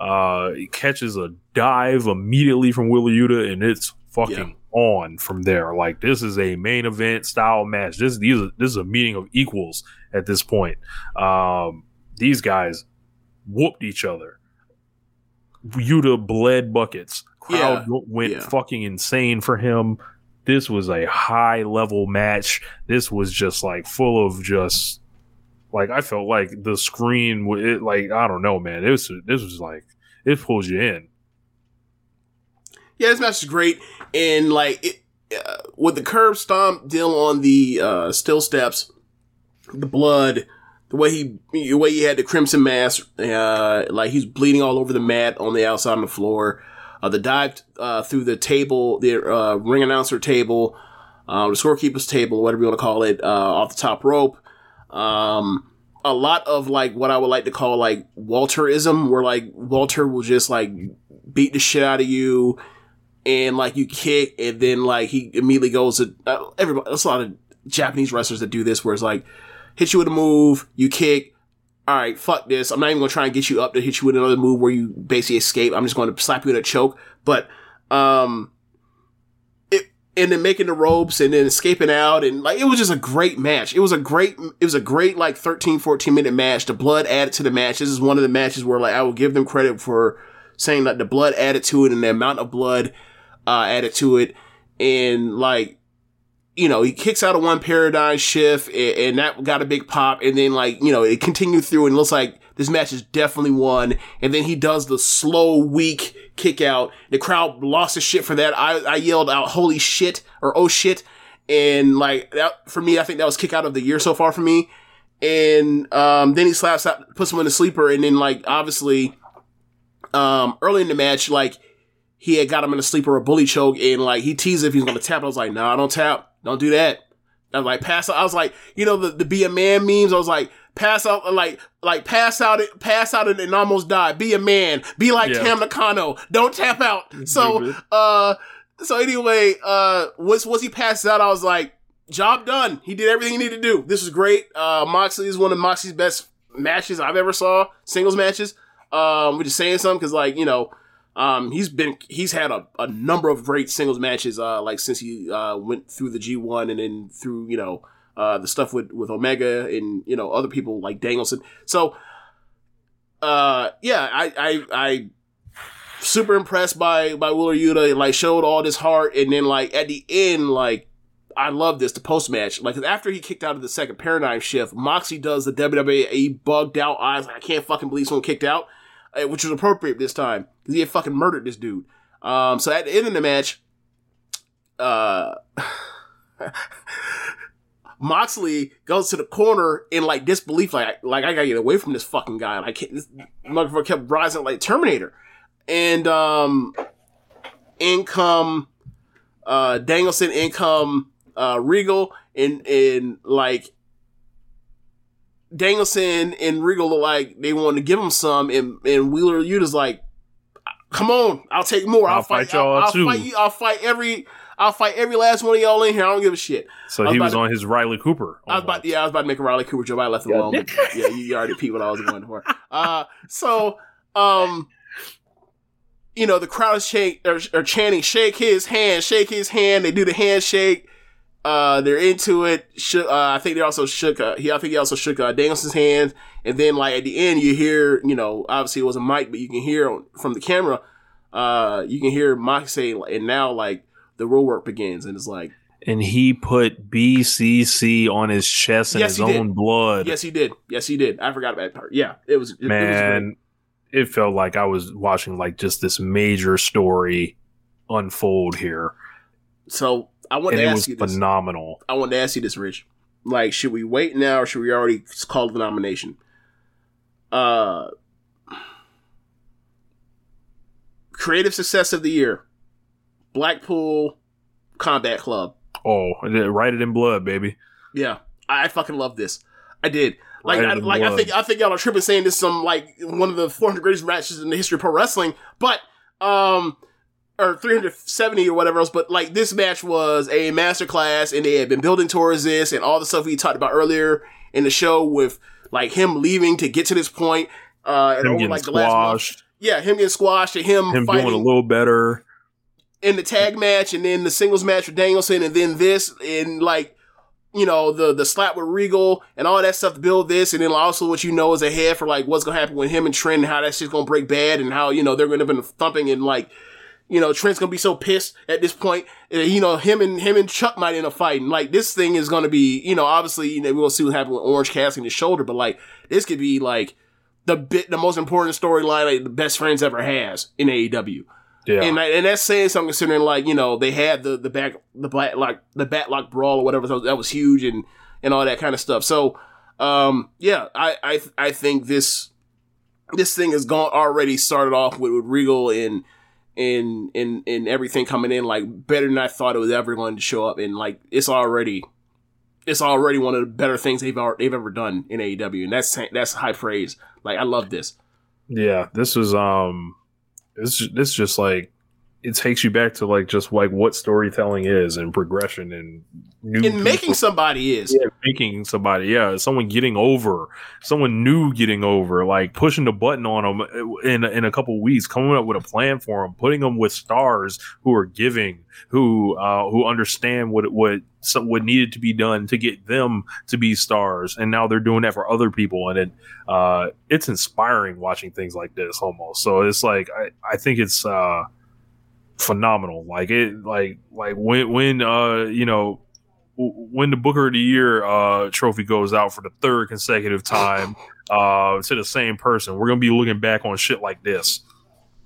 Uh, he catches a dive immediately from Wheeler Yuta, and it's fucking on from there. Like this is a main event style match. This these are, this is a meeting of equals at this point. Um, these guys whooped each other. Yuta bled buckets. Crowd Yeah. went Yeah. fucking insane for him. This was a high level match. This was just like full of just like I felt like the screen. It like I don't know, man. It was this was like it pulls you in. Yeah, this match is great, and like it, uh, with the curb stomp deal on the uh, still steps, the blood, the way he the way he had the crimson mask, uh, like he's bleeding all over the mat on the outside on the floor. Uh, the dive uh, through the table, the uh, ring announcer table, uh, the scorekeeper's table, whatever you want to call it, uh, off the top rope. Um, a lot of like what I would like to call like Walterism, where like Walter will just like beat the shit out of you, and like you kick, and then like he immediately goes to uh, everybody. There's a lot of Japanese wrestlers that do this, where it's like hit you with a move, you kick. All right, fuck this. I'm not even gonna try and get you up to hit you with another move where you basically escape. I'm just to slap you in a choke. But um, it and then making the ropes and then escaping out and like it was just a great match. It was a great, it was a great like 13, 14 minute match. The blood added to the match. This is one of the matches where like I will give them credit for saying that the blood added to it and the amount of blood uh, added to it and like you know, he kicks out of one paradigm shift and, and, that got a big pop. And then like, you know, it continued through and looks like this match is definitely won. And then he does the slow, weak kick out. The crowd lost his shit for that. I, I yelled out, holy shit or oh shit. And like that for me, I think that was kick out of the year so far for me. And, um, then he slaps out, puts him in the sleeper. And then like, obviously, um, early in the match, like, he had got him in a sleeper or a bully choke and like he teased if he was gonna tap. I was like, nah, I don't tap. Don't do that. I was like pass out. I was like, you know, the, the be a man memes. I was like, pass out, like, like pass out, it, pass out and, and almost die. Be a man. Be like Yeah. Tam Nakano. Don't tap out. So, uh, so anyway, uh, once, once he passed out, I was like, job done. He did everything he needed to do. This was great. Uh, Moxley is one of Moxley's best matches I've ever saw, singles matches. Um, we're just saying something because like, you know, um, he's been he's had a, a number of great singles matches uh like since he uh went through the G one and then through, you know, uh the stuff with with Omega and, you know, other people like Danielson. So uh yeah, I I I super impressed by by Wheeler Yuta. Like showed all this heart and then like at the end like I love this the post match. Like after he kicked out of the second paradigm shift Moxie does the WWE bugged out eyes like I can't fucking believe someone kicked out uh, which was appropriate this time because he had fucking murdered this dude um so at the end of the match uh Moxley goes to the corner in like disbelief, like like I gotta get away from this fucking guy. Can't. This motherfucker kept rising like Terminator, and um, in come uh Danielson, in come uh Regal, and and like Danielson and Regal look like they wanted to give him some, and and Wheeler Yuta's like, "Come on, I'll take more. I'll, I'll fight, fight y'all I'll, I'll too." fight you. I'll fight every." I'll fight every last one of y'all in here. I don't give a shit. So was he was to- on his Riley Cooper. I was about, yeah, I was about to make a Riley Cooper joke. I left it alone. yeah, you, you already peeped what I was going for. Uh, so, um, you know, the crowd is shake, or, are chanting, shake his hand, shake his hand. They do the handshake. Uh, they're into it. Shook, uh, I think they also shook, uh, he, I think he also shook, uh, Danielson's hand. And then, like, at the end, you hear, you know, obviously it was a mic, but you can hear from the camera, uh, you can hear Mike say, and now, like, the real work begins. And it's like, and he put BCC on his chest in Yes, his he did. own blood. yes, he did. Yes, he did. I forgot about that part. Yeah, it was, it, it was. Man, it felt like I was watching like just this major story unfold here, So I want to ask you this. phenomenal. I want to ask you this, Rich. Like, should we wait now, or should we already call the nomination? Uh, creative success of the year: Blackpool Combat Club. Oh, write it in blood, baby. Yeah, I, fucking love this. I did. Like, I, like I think I think y'all are tripping saying this is some like one of the 400 greatest matches in the history of pro wrestling, but um, or 370 or whatever else. But like this match was a masterclass, and they had been building towards this, and all the stuff we talked about earlier in the show with like him leaving to get to this point. Uh, and Him over getting like the last month, squashed, yeah, him getting squashed, and him, him fighting doing a little better. in the tag match and then the singles match with Danielson and then this and like you know the the slap with Regal and all that stuff to build this and then also what you know is ahead for like what's gonna happen with him and Trent and how that shit's gonna break bad and how you know they're gonna be thumping and like you know Trent's gonna be so pissed at this point uh, you know him and him and Chuck might end up fighting like this thing is gonna be you know obviously you know we'll see what happens with Orange casting his shoulder but like this could be like the bit the most important storyline like the best friends ever has in AEW. Yeah, And and that's saying something considering like you know they had the the back the black like the batlock brawl or whatever so that was huge and and all that kind of stuff. So um yeah, I I I think this this thing has gone already started off with, with Regal and and and and everything coming in like better than I thought it was ever going to show up and like it's already it's already one of the better things they've they've ever done in AEW and that's that's high praise. Like I love this. yeah. This was um, it's this just like it takes you back to like just like what storytelling is and progression and new And making people- somebody is yeah, making somebody, yeah, someone getting over, someone new getting over, like pushing the button on them in in a couple weeks, coming up with a plan for them, putting them with stars who are giving, who uh, who understand what what some, what needed to be done to get them to be stars, and now they're doing that for other people, and it uh, it's inspiring watching things like this almost. So it's like I I think it's. uh phenomenal like it like like when when uh you know when the Booker of the Year uh, trophy goes out for the third consecutive time uh, to the same person, we're gonna be looking back on shit like this.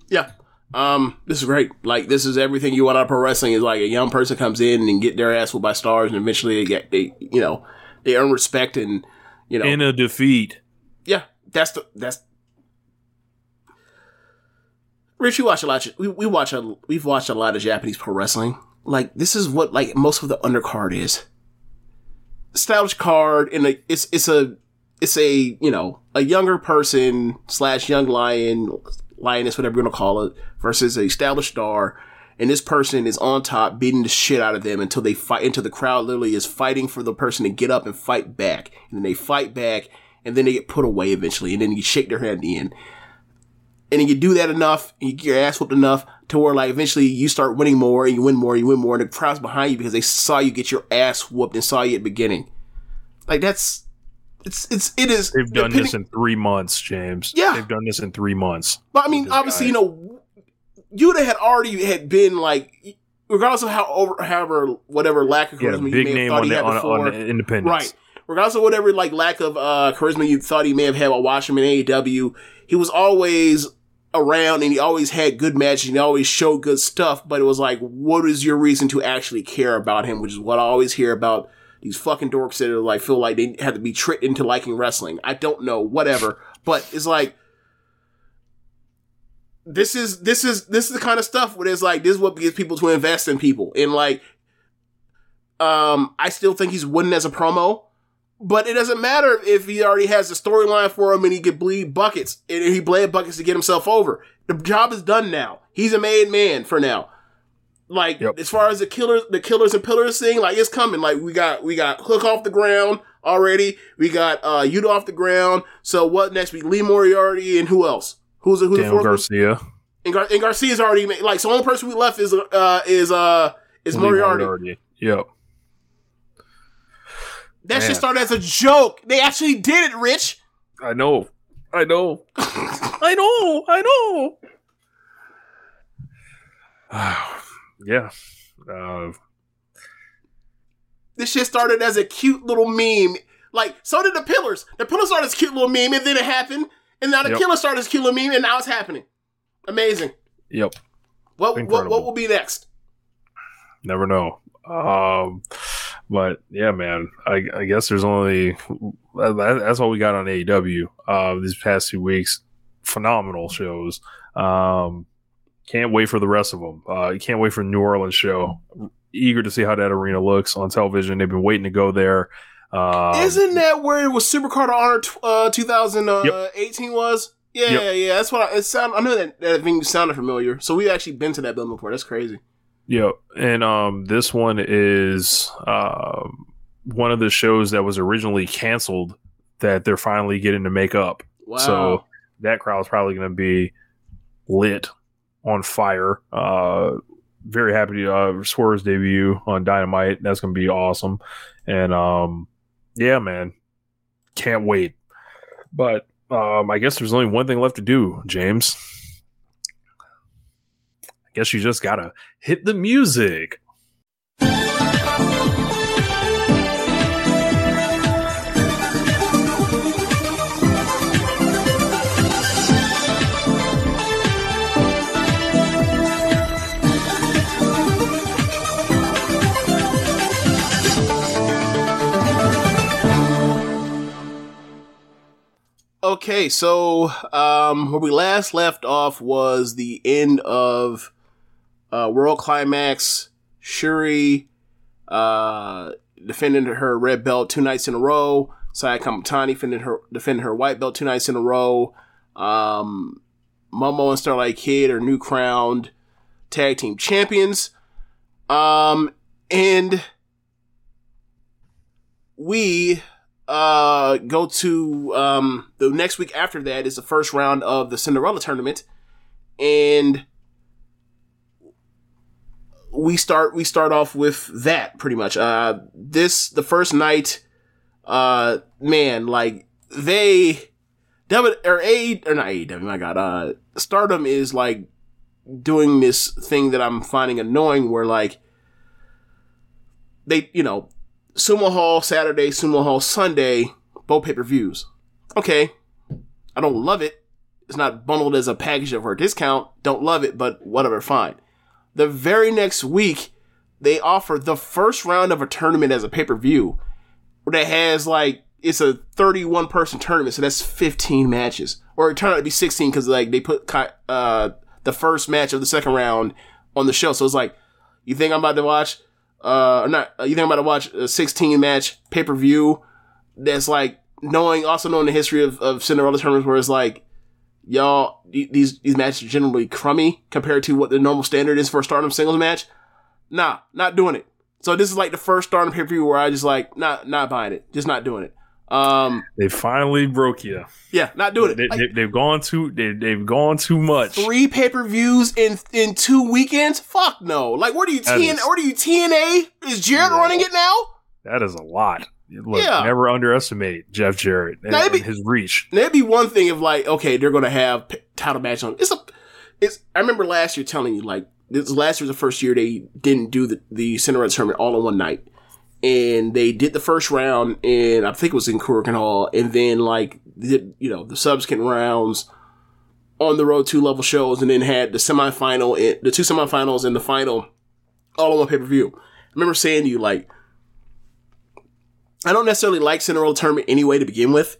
Yeah. Um, this is great. Like this is everything you want out of pro wrestling is like a young person comes in and get their ass whooped by stars and eventually they get they you know, they earn respect and you know In a defeat, Yeah, that's the that's Rich, we watch a lot. Of, we we watch a we've watched a lot of Japanese pro wrestling. Like this is what like most of the undercard is. established card and a, it's it's a it's a you know a younger person slash young lion lioness whatever you want to call it versus a established star and this person is on top beating the shit out of them until they fight until the crowd literally is fighting for the person to get up and fight back and then they fight back and then they get put away eventually and then you shake their hand at the end and then you do that enough you get your ass whooped enough to where like eventually you start winning more and you win more and you win more and the crowd's behind you because they saw you get your ass whooped and saw you at the beginning like that's it's it's it is They've done depending- this in three months, James. Yeah. They've done this in three months. But I mean, obviously, guy. you know, Yuta had already had been like, regardless of how over, however, whatever lack of He had a charisma big you may name have thought on he had on, before, on Independence. right? Regardless of whatever like lack of uh, charisma you thought he may have had while watching him in AEW, he was always around and he always had good matches and he always showed good stuff. But it was like, what is your reason to actually care about him? Which is what I always hear about these fucking dorks that are like feel like they have to be tricked into liking wrestling. I don't know, whatever. But it's like this is this is this is the kind of stuff where it's like this is what gets people to invest in people. And like um I still think he's winning as a promo. But it doesn't matter if he already has the storyline for him and he could bleed buckets and he bled buckets to get himself over. The job is done now. He's a made man for now. Like Yep. as far as the killers, the killers and pillars thing, like it's coming. Like we got we got Hook off the ground already. We got uh Yuta off the ground. So what next? We Lee Moriarty and who else? Who's the who's the Daniel one? Garcia. And, Gar- and Garcia's already made, like so. The only person we left is uh is uh is Lee Moriarty. Yep. That Man. shit started as a joke. They actually did it, Rich. I know. I know. I know. I know. yeah. Uh, This shit started as a cute little meme. Like so did the Pillars. The Pillars started as a cute little meme, and then it happened. And now the Yep. Killer started as a cute little meme, and now it's happening. Amazing. yep. What what what will be next? Never know. Um, but yeah, man. I, I guess there's only that, that's all we got on AEW uh, these past two weeks. Phenomenal shows. Um, can't wait for the rest of them. Uh, can't wait for New Orleans show. Eager to see how that arena looks on television. They've been waiting to go there. Um, Isn't that where it was Supercard of Honor tw- uh, 2018 was? Yeah, Yep. yeah. That's what I, it sound. I know that that thing sounded familiar. So we've actually been to that building before. That's crazy. Yeah, and um, this one is um one of the shows that was originally canceled that they're finally getting to make up. Wow. So that crowd's probably going to be lit on fire. Uh, very happy to uh, Swerve's debut on Dynamite. That's going to be awesome. And um, yeah, man, can't wait. But um, I guess there's only one thing left to do, James. Guess you just gotta hit the music. Okay, so um, where we last left off was the end of uh, World Climax. Syuri uh, defended her red belt two nights in a row. Saya Kamatani defended her defended her white belt two nights in a row. Um, Momo and Starlight Kid are new crowned tag team champions. Um, and we uh go to um the next week after that is the first round of the Cinderella tournament and we start we start off with that pretty much uh this the first night uh man like they W or A or not AEW my god uh Stardom is like doing this thing that I'm finding annoying where like they you know Sumo Hall Saturday, Sumo Hall Sunday, both pay per views. Okay, I don't love it. It's not bundled as a package of her discount. Don't love it, but whatever, fine. The very next week, they offer the first round of a tournament as a pay per view that has like it's a 31 person tournament, so that's 15 matches, or it turned out to be 16 because like they put uh the first match of the second round on the show. So it's like, you think I'm about to watch uh, or not, you think I'm about to watch a 16 match pay per view that's like knowing, also knowing the history of, of Cinderella tournaments where it's like, y'all, these, these matches are generally crummy compared to what the normal standard is for a stardom singles match. Nah, not doing it. So this is like the first stardom pay per view where I just like, not, not buying it. Just not doing it. Um, They finally broke you. yeah, not doing it. They, Like, they, they've gone too. They, they've gone too much. three pay per views in in two weekends? Fuck no. Like, where do you That TN? is- Where do you TNA? Is Jarrett Yeah. running it now? That is a lot. Look, Yeah. never underestimate Jeff Jarrett and, Now, be- and his reach. It'd be one thing if like, okay, they're gonna have p- title match on. It's a, it's. I remember last year telling you like this last year was the first year they didn't do the the Cinderella tournament all in one night, and they did the first round and I think it was in Korakuen Hall, and then like did you know the subsequent rounds on the road two level shows, and then had the semifinal, and- the two semifinals and the final all on one pay per view. I remember saying to you like. I don't necessarily like Cinderella tournament anyway to begin with,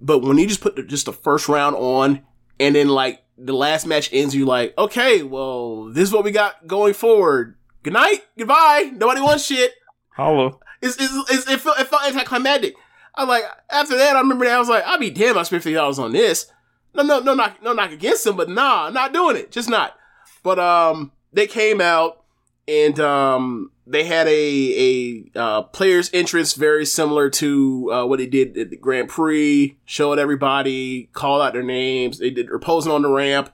but when you just put the, just the first round on and then like the last match ends, you're like, okay, well, this is what we got going forward. Good night, goodbye. Nobody wants shit. Hollow. It's, it's, it's, it felt it felt anticlimactic. I'm like after that. I remember that I was like, I'll be damn. I spent fifty dollars on this. No, no, no, knock, no knock against them, but nah, not doing it. Just not. But um, they came out and um, they had a a uh, players entrance very similar to uh, what they did at the Grand Prix. Showed everybody, called out their names. They did they're posing on the ramp.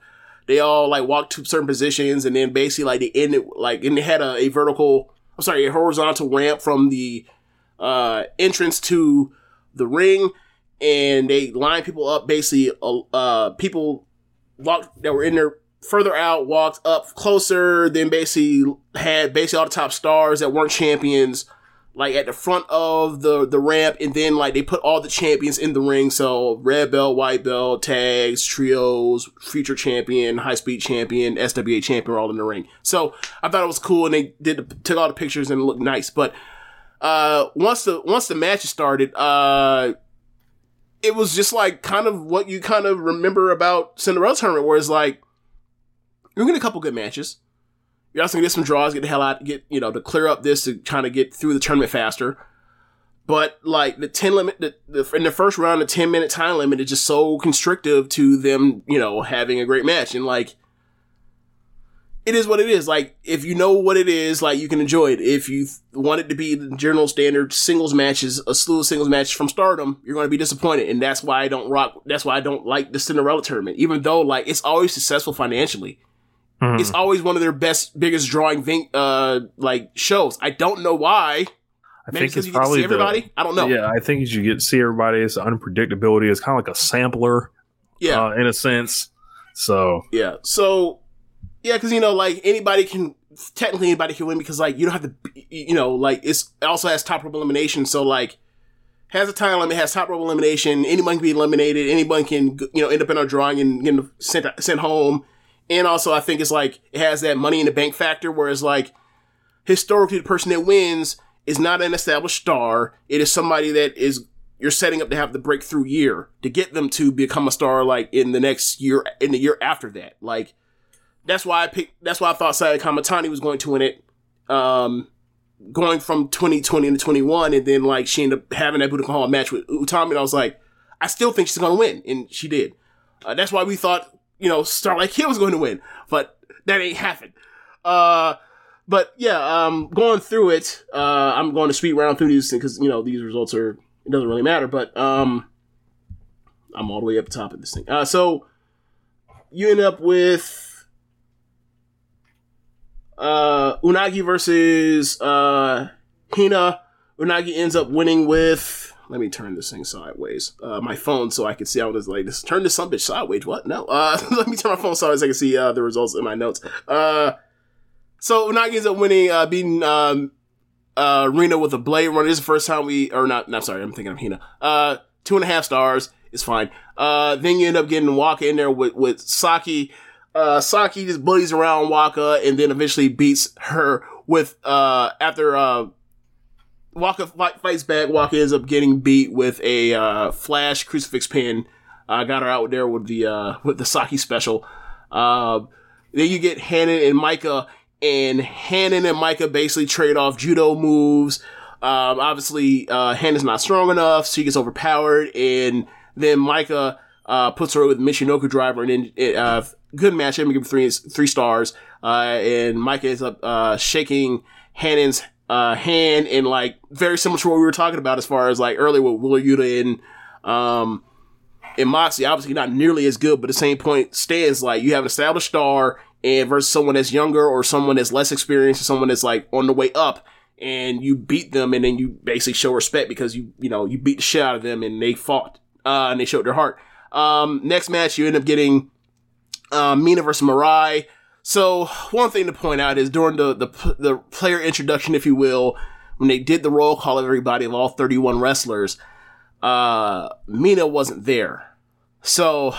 They all like walked to certain positions, and then basically like they ended like and they had a, a vertical. I'm sorry, a horizontal ramp from the uh, entrance to the ring, and they lined people up. Basically, uh, uh, people walked that were in there further out walked up closer. Then basically had basically all the top stars that weren't champions like at the front of the the ramp, and then like they put all the champions in the ring. So red belt, white belt, tags, trios, future champion, high speed champion, SWA champion, all in the ring. So I thought it was cool, and they did took all the pictures and it looked nice. But uh, once the once the match started, uh, it was just like kind of what you kind of remember about Cinderella tournament, where it's like you're gonna get a couple good matches. You're also gonna get some draws, get the hell out, get you know to clear up this to trying to get through the tournament faster. But like the ten limit, the, the, in the first round, the ten minute time limit is just so constrictive to them, you know, having a great match. And like, it is what it is. Like, if you know what it is, like you can enjoy it. If you want it to be the general standard singles matches, a slew of singles matches from Stardom, you're going to be disappointed. And that's why I don't rock. That's why I don't like the Cinderella tournament, even though like it's always successful financially Mhm. it's always one of their best, biggest drawing thing, uh, like shows. I don't know why. I Maybe think it's you get to see probably everybody. the. I don't know. Yeah, I think you get to see everybody. It's unpredictability. It's kind of like a sampler, yeah, uh, in a sense. So yeah. So, yeah, because you know, like anybody can technically anybody can win because like you don't have to, you know, like it's it also has top rope elimination. So like has a time limit, has top rope elimination. Anyone can be eliminated. Anyone can you know end up in a drawing and get sent sent home. And also, I think it's like it has that money in the bank factor, whereas like historically, the person that wins is not an established star. It is somebody that is you're setting up to have the breakthrough year to get them to become a star, like in the next year, in the year after that. Like that's why I picked. That's why I thought Saya Kamatani was going to win it. Um, going from 2020 to 21, and then like she ended up having that Budokan Hall match with Utami, and I was like, I still think she's to win, and she did. Uh, that's why we thought, you know, Starlight Kid was going to win, but that ain't happened. Uh, but yeah, um, going through it, uh, I'm going to speed round through these because you know these results are it doesn't really matter, but um, I'm all the way up top of this thing. Uh, so you end up with uh Unagi versus uh Hina. Unagi ends up winning with. Let me turn this thing sideways. Uh, my phone, so I can see I was like this. Turn this some bitch sideways. What? No. Uh, let me turn my phone sideways. So I can see uh, the results in my notes. Uh, so Unagi ends up winning, uh, beating um, uh, Rena with a blade runner. This is the first time we, or not. Not sorry. I'm thinking of Hina. Uh, two and a half stars. It's fine. Uh, then you end up getting Waka in there with with Saki. Uh, Saki just bullies around Waka and then eventually beats her with uh after uh Fight, fights back. Waka ends up getting beat with a uh, flash crucifix pin. uh, got her out there with the uh, with the Saki special. Uh, then you get Hanan and Micah and Hanan and Micah basically trade off judo moves. Um, obviously, uh, Hanan's not strong enough, so she gets overpowered, and then Micah uh, puts her with Michinoku driver, and then uh, good match. I'm give three three stars. Uh, and Micah ends up uh, shaking Hanan's uh, hand, and like very similar to what we were talking about as far as like earlier with Wheeler Yuta and um, and Moxie. Obviously, not nearly as good, but the same point stands. Like you have an established star, and versus someone that's younger or someone that's less experienced or someone that's like on the way up and you beat them and then you basically show respect because you you know you beat the shit out of them and they fought uh, and they showed their heart um, next match you end up getting uh, Mina versus Mirai so one thing to point out is during the, the the player introduction if you will when they did the roll call of everybody of all 31 wrestlers uh, Mina wasn't there. So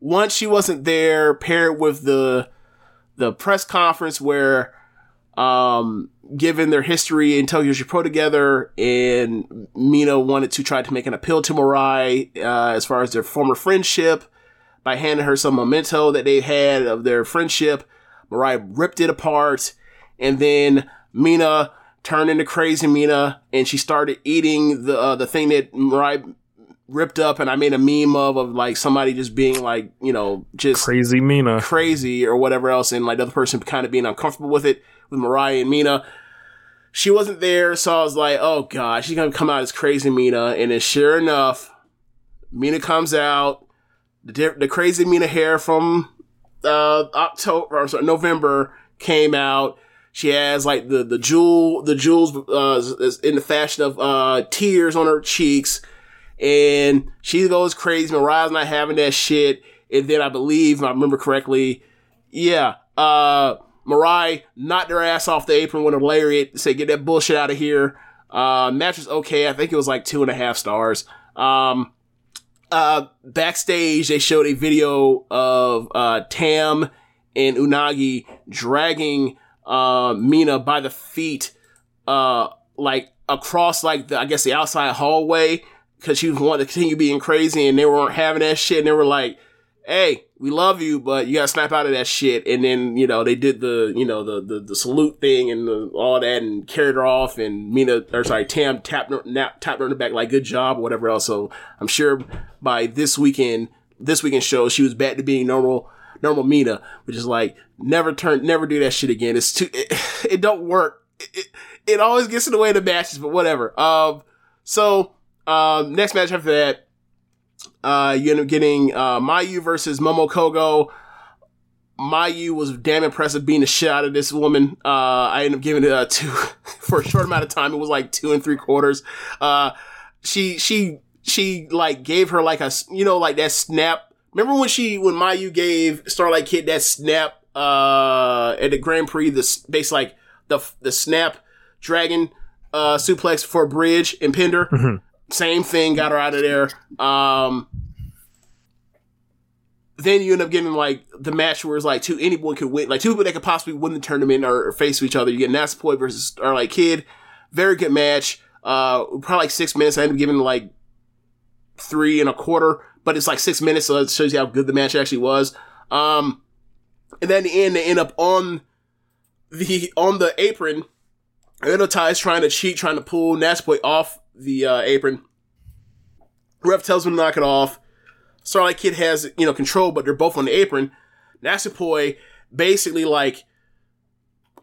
once she wasn't there, paired with the the press conference where, um, given their history in Tokyo Pro together, and Mina wanted to try to make an appeal to Mirai uh, as far as their former friendship by handing her some memento that they had of their friendship. Mirai ripped it apart, and then Mina turned into crazy Mina, and she started eating the uh, the thing that Mirai ripped up and I made a meme of of like somebody just being like, you know, just Crazy Mina. crazy or whatever else and like the other person kind of being uncomfortable with it with Mirai and Mina. She wasn't there, so I was like, oh god, she's gonna come out as crazy Mina, and then sure enough, Mina comes out, the, the crazy Mina hair from uh October or sorry, November came out. She has like the the jewel the jewels uh is- in the fashion of uh tears on her cheeks and she goes crazy. Mariah's not having that shit. And then I believe, I remember correctly, yeah, uh, Mariah knocked her ass off the apron with a lariat, said, get that bullshit out of here. Uh, match was okay. I think it was like two and a half stars. Um, uh, backstage, they showed a video of, uh, Tam and Unagi dragging, uh, Mina by the feet, uh, like across like the, I guess the outside hallway because she wanted to continue being crazy and they weren't having that shit and they were like, hey, we love you, but you gotta snap out of that shit. And then, you know, they did the, you know, the, the, the salute thing and the, all that and carried her off and Mina, or sorry, Tam tapped her, nap, tapped her in the back like, good job, or whatever else. So I'm sure by this weekend, this weekend show, she was back to being normal, normal Mina, which is like, never turn, never do that shit again. It's too, it, it don't work. It, it, it always gets in the way of the matches, but whatever. Um, so, um, next match after that, uh, you end up getting uh, Mayu versus Momo Kohgo. Mayu was damn impressive being the shit out of this woman. Uh, I ended up giving it a two for a short amount of time. It was like two and three quarters. Uh, she, she, she like gave her like a you know, like that snap. Remember when she, when Mayu gave Starlight Kid that snap, uh, at the Grand Prix, the base like the, the snap dragon, uh, suplex for bridge and pinned her? Same thing, got her out of there. Um, then you end up getting like the match where it's like two anyone could win, like two people that could possibly win the tournament or, or face each other. You get Natsupoi versus Starlight Kid, very good match. Uh, probably like six minutes. I ended up giving like three and a quarter, but it's like six minutes, so it shows you how good the match actually was. Um, and then in the end, they end up on the on the apron. Oedo Tai is trying to cheat, trying to pull Natsupoi off the uh, apron. Ref tells him to knock it off. Starlight Kid has, you know, control, but they're both on the apron. Natsupoi basically like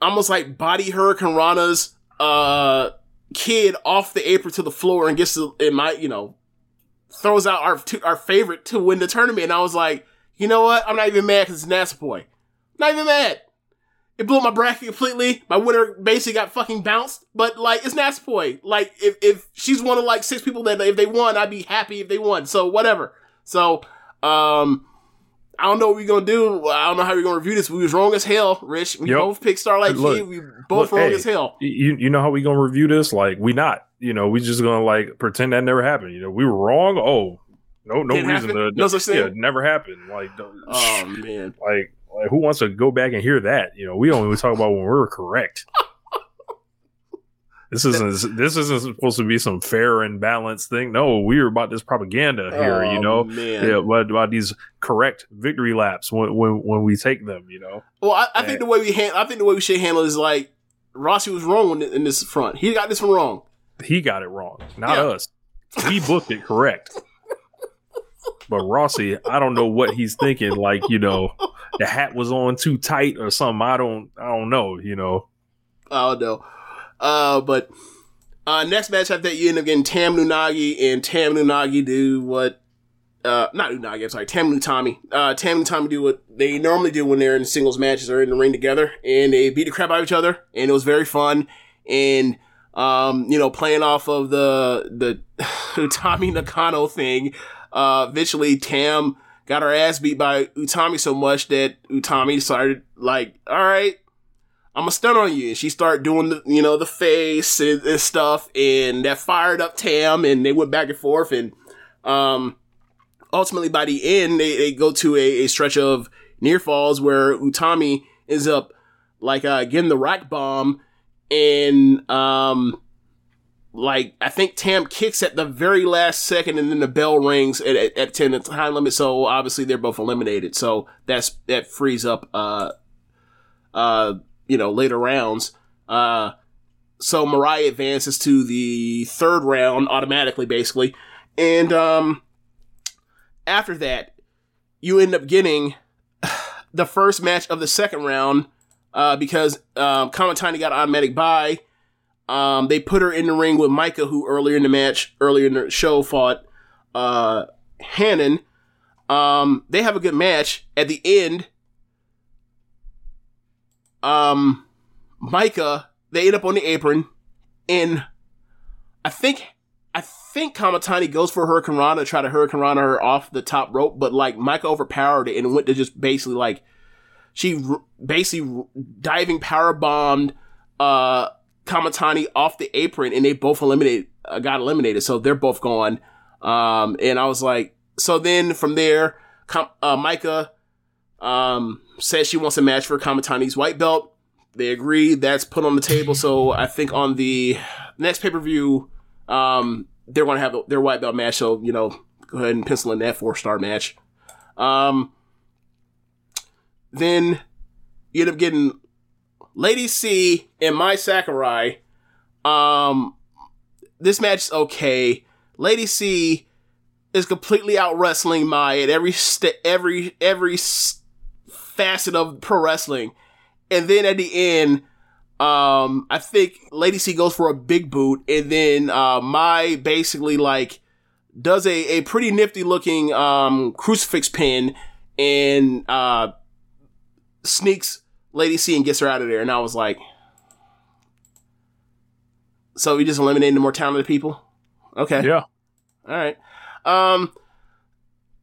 almost like body hurricanrana's uh kid off the apron to the floor and gets it might, you know, throws out our two, our favorite to win the tournament. And I was like, you know what? I'm not even mad because it's Natsupoi. Not even mad. It blew my bracket completely. My winner basically got fucking bounced. But like, it's Natsupoi. Like, if if she's one of like six people that if they won, I'd be happy if they won. So whatever. So, um, I don't know what we're gonna do. I don't know how we're gonna review this. We was wrong as hell, Rich. We Yep. both picked Starlight Look. We both Look, wrong hey, as hell. You you know how we gonna review this? Like we not. You know, we just gonna like pretend that never happened. You know, we were wrong. Oh, no, no Didn't reason happen? to. No such thing? Yeah, never happened. Like, Oh man. like, like, who wants to go back and hear that? You know, we only talk about when we were correct. This isn't this isn't supposed to be some fair and balanced thing. No, we were about this propaganda here, Oh, you know. man. Yeah, about, about these correct victory laps when when, when we take them, you know. Well, I, I think the way we hand, I think the way we should handle it is like Rossi was wrong in this front. He got this one wrong. He got it wrong, not Yeah. us. We booked it correct. But Rossi, I don't know what he's thinking. Like, you know, the hat was on too tight or something. I don't, I don't know. You know, I don't know. Uh, but uh, next match after that, you end up getting Tam Nunagi and Tam Nunagi do what? Uh, not Unagi. I'm sorry, Tam Nutami. Uh, Tam Tommy do what they normally do when they're in singles matches or in the ring together, and they beat the crap out of each other, and it was very fun. And um, you know, playing off of the the Utami Nakano thing, uh, eventually Tam got her ass beat by Utami so much that Utami started like, all right, I'm gonna stun on you. And she started doing the, you know, the face and, and stuff, and that fired up Tam, and they went back and forth, and um, ultimately by the end, they, they go to a, a stretch of near falls where Utami ends up like uh, getting the rack bomb, and um, like I think Tam kicks at the very last second, and then the bell rings at, at, at ten time limit. So obviously they're both eliminated. So that's that frees up uh uh you know later rounds. Uh, so Mariah advances to the third round automatically, basically, and um after that you end up getting the first match of the second round uh, because um, Kamitani got automatic bye. Um, they put her in the ring with Micah, who earlier in the match, earlier in the show, fought uh, Hanan. Um, they have a good match. At the end, um, Micah, they end up on the apron, and I think I think Kamitani goes for hurricanrana, try to hurricanrana her off the top rope, but like Micah overpowered it and went to just basically like she r- basically r- diving power bombed uh Kamitani off the apron and they both eliminated uh, got eliminated. So they're both gone. Um and I was like so then from there Kam- uh, Micah um says she wants a match for Kamitani's white belt. They agree that's put on the table. So I think on the next pay-per-view um they're going to have their white belt match. So you know go ahead and pencil in that four star match. Um then you end up getting Lady C and Mai Sakurai. Um, this match is okay. Lady C is completely out wrestling Mai at every st- every every s- facet of pro wrestling, and then at the end, um, I think Lady C goes for a big boot, and then uh, Mai basically like does a, a pretty nifty looking um crucifix pin and uh sneaks Lady C and gets her out of there. And I was like, so we just eliminating the more talented people? Okay. yeah. All right. Um,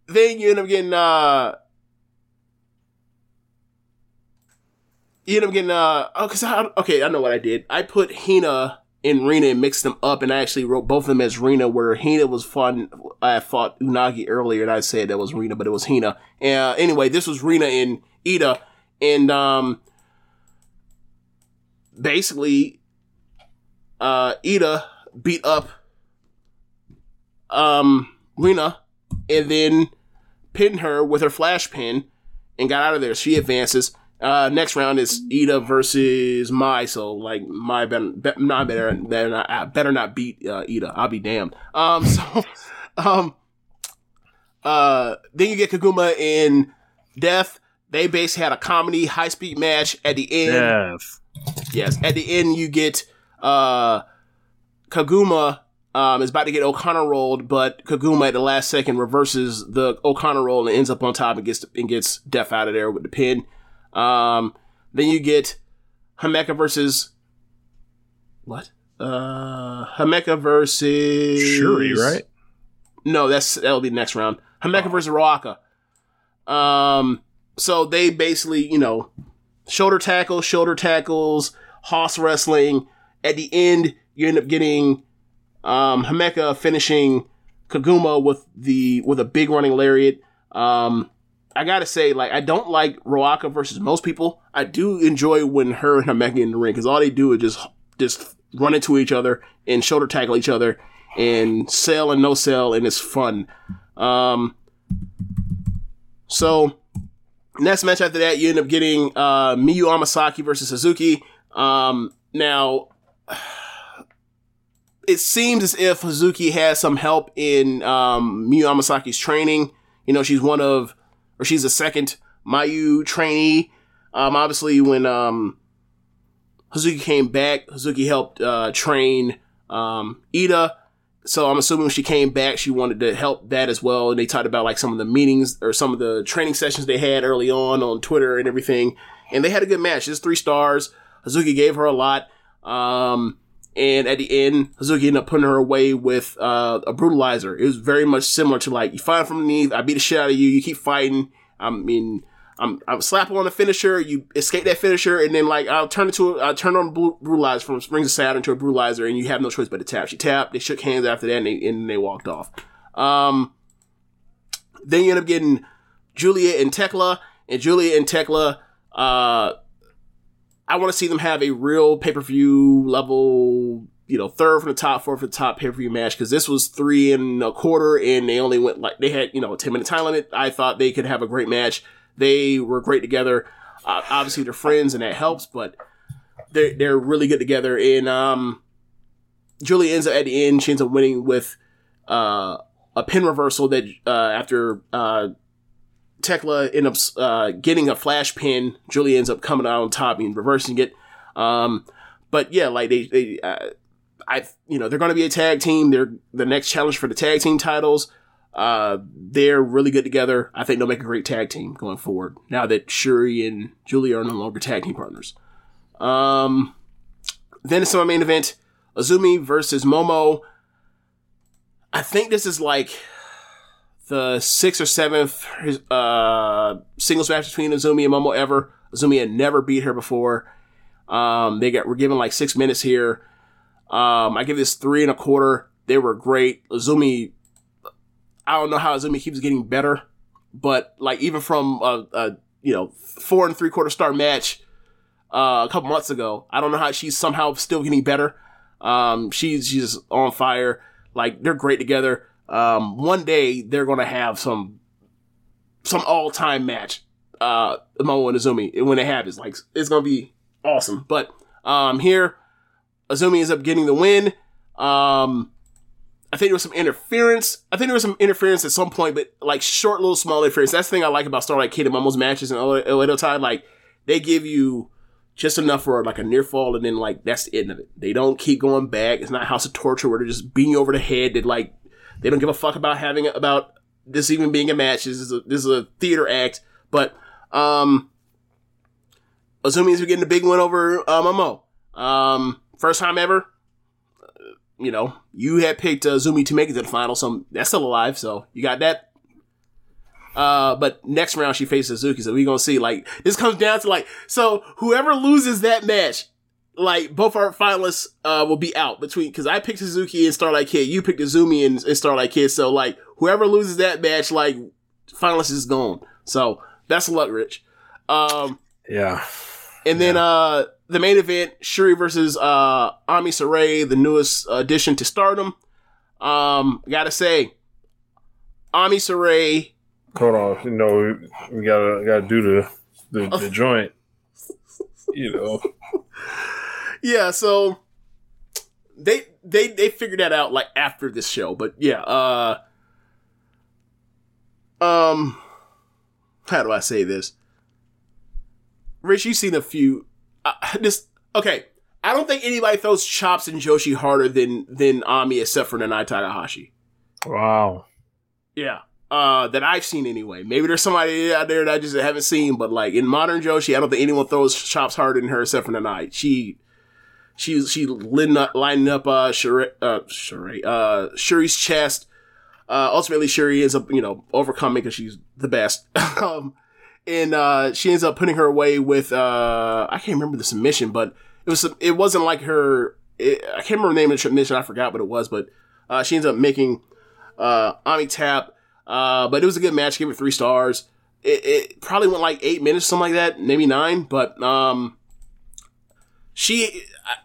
then you end up getting, uh, you end up getting, uh, oh, cause I, okay, I know what I did. I put Hina and Rena and mixed them up, and I actually wrote both of them as Rena, where Hina was fun. I fought Unagi earlier, and I said that was Rena, but it was Hina. Uh, anyway, this was Rena and Ida, and, um, basically, uh, Ida beat up, um, Rena, and then pinned her with her flash pin and got out of there. She advances. Uh, next round is Ida versus Mai. So like Mai better, be, not better, not, uh, better not beat uh, Ida. I'll be damned. Um, so, um, uh, then you get Koguma in Death. They basically had a comedy high speed match at the end. Yes. Yes, at the end you get uh Koguma um is about to get O'Connor rolled, but Koguma at the last second reverses the O'Connor roll and ends up on top and gets and gets Death out of there with the pin. Um then you get Hanako versus what? Uh Hanako versus Syuri, right? no, that's that'll be the next round. Hanako versus Ruaka. Um, so they basically, you know, shoulder tackles, shoulder tackles, hoss wrestling. At the end, you end up getting um, Hanako finishing Koguma with the with a big running lariat. Um, I gotta say, like, I don't like Ruaka versus most people. I do enjoy when her and Hanako in the ring because all they do is just just run into each other and shoulder tackle each other and sell and no sell, and it's fun. Um, so next match after that, you end up getting uh, Miyu Amasaki versus Hazuki. Um, now, it seems as if Hazuki has some help in um, Miyu Amasaki's training. You know, she's one of, or she's a second Mayu trainee. Um, obviously, when um, came back, Hazuki helped uh, train um, Ida. So I'm assuming when she came back, she wanted to help that as well. And they talked about like some of the meetings or some of the training sessions they had early on on Twitter and everything. And they had a good match. It's three stars. Hazuki gave her a lot. Um, and at the end, Hazuki ended up putting her away with uh, a brutalizer. It was very much similar to like you fight from underneath, I beat the shit out of you, you keep fighting. I mean, I'm I'm slapping on the finisher, you escape that finisher, and then like I'll turn it to I'll turn on bru- brutalizer from springs of Saturn to a brutalizer, and you have no choice but to tap. She tapped, they shook hands after that, and they, and they walked off. Um, then you end up getting Giulia and Tekla, and Giulia and Tekla. Uh, I want to see them have a real pay per view level, you know, third from the top, fourth from the top pay per view match because this was three and a quarter, and they only went like they had you know a ten minute time limit. I thought they could have a great match. They were great together. Uh, obviously, they're friends, and that helps, but they're they're really good together. And um, Giulia ends up at the end. She ends up winning with uh, a pin reversal that uh, after uh, Tekla ends up uh, getting a flash pin. Giulia ends up coming out on top and reversing it. Um, but yeah, like they, they uh, I, you know, they're going to be a tag team. They're the next challenge for the tag team titles. Uh, they're really good together. I think they'll make a great tag team going forward. Now that Syuri and Giulia are no longer tag team partners. Um, then it's my main event: Azumi versus Momo. I think this is like the sixth or seventh uh, singles match between Azumi and Momo ever. Azumi had never beat her before. Um, they got were given like six minutes here. Um, I give this three and a quarter. They were great. Azumi, I don't know how Azumi keeps getting better, but like even from a, a you know four and three quarter star match uh, a couple months ago, I don't know how she's somehow still getting better. Um, she's she's on fire. Like they're great together. Um, one day they're gonna have some some all time match. Uh, Momo and Azumi when it happens, like it's gonna be awesome. But um, here, Azumi ends up getting the win. Um, I think there was some interference. I think there was some interference at some point, but like short, little, small interference. That's the thing I like about Starlight Kid and Momo's matches and Oedo Tai. Like they give you just enough for like a near fall, and then like that's the end of it. They don't keep going back. It's not House of Torture where they're just beating over the head. That like they don't give a fuck about having about this even being a match. This is a this is a theater act. But um, Azumi is getting a big win over uh, Momo. Um, first time ever. You know, you had picked uh, Zumi to make it to the final, so that's still alive. So you got that. Uh, but next round she faces Hazuki, so we're gonna see. Like this comes down to like, so whoever loses that match, like both our finalists uh will be out between because I picked Hazuki and Starlight Kid, you picked Azumi and, and Starlight Kid. So like whoever loses that match, like finalist is gone. So that's luck, Rich. Um, Yeah. and then uh the main event, Syuri versus uh Ami Sourei, the newest addition to Stardom. Um, gotta say, Ami Sourei. Hold on. You know, we gotta gotta do the the, the joint. You know. Yeah, so they they they figured that out like after this show, but yeah, uh um how do I say this? Rich, you've seen a few uh, this okay, I don't think anybody throws chops in Joshi harder than than Ami except for Nanae Takahashi. Wow. Yeah. Uh, that I've seen anyway. Maybe there's somebody out there that I just haven't seen, but like in modern Joshi, I don't think anyone throws chops harder than her except for Nanae. She, she, she lining up, lining up, uh, Syuri, uh, Syuri, uh, Syuri's chest. Uh, ultimately Syuri ends up, you know, overcoming because she's the best. um, and, uh, she ends up putting her away with, uh, I can't remember the submission, but it was, it wasn't like her, it, I can't remember the name of the submission. I forgot what it was, but, uh, she ends up making, uh, Ami tap. Uh, but it was a good match. Give it three stars. It, it probably went like eight minutes, something like that, maybe nine. But um, she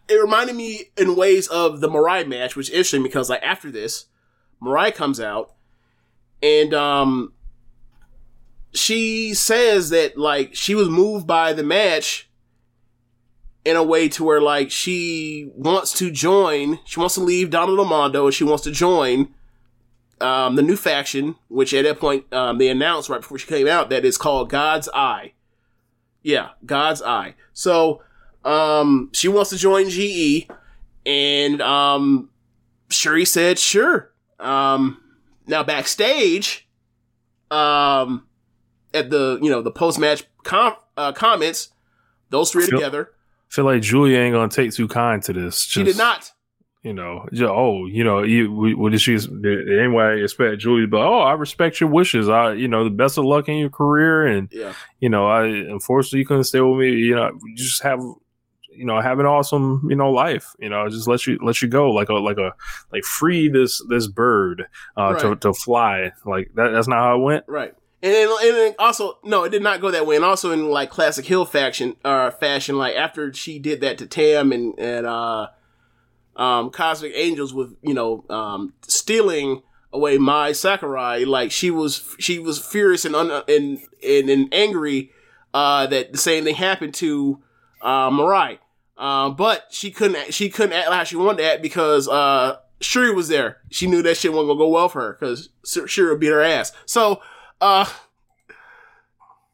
it reminded me in ways of the Mariah match, which is interesting because like after this, Mariah comes out and um she says that like she was moved by the match in a way to where like she wants to join, she wants to leave Donna del Mondo and she wants to join um, the new faction, which at that point um, they announced right before she came out that it's called God's Eye. Yeah, God's Eye. So um, she wants to join GE, and um, Syuri said sure. Um, now backstage, um, at the you know the post match com- uh, comments, those three Feel- together. feel like Giulia ain't gonna take too kind to this. She did not. You know, ju- oh, you know, you, we- what did she? Anybody expect Giulia? But oh, I respect your wishes. I, you know, the best of luck in your career, and Yeah. you know, I unfortunately you couldn't stay with me. You know, just have, you know, have an awesome, you know, life. You know, just let you let you go like a like a like free this this bird uh, to to fly. Like that. That's not how it went. Right. And then, and then also, no, it did not go that way. And also in like classic Hill faction, uh, fashion, like after she did that to Tam and, and, uh, um, Cosmic Angels with, you know, um, stealing away Mai Sakurai, like she was, she was furious and, un- and, and, and angry, uh, that the same thing happened to, uh, Mirai. Um, but she couldn't, she couldn't act how she wanted to act because, uh, Syuri was there. She knew that shit wasn't gonna go well for her because Syuri would beat her ass. So, uh,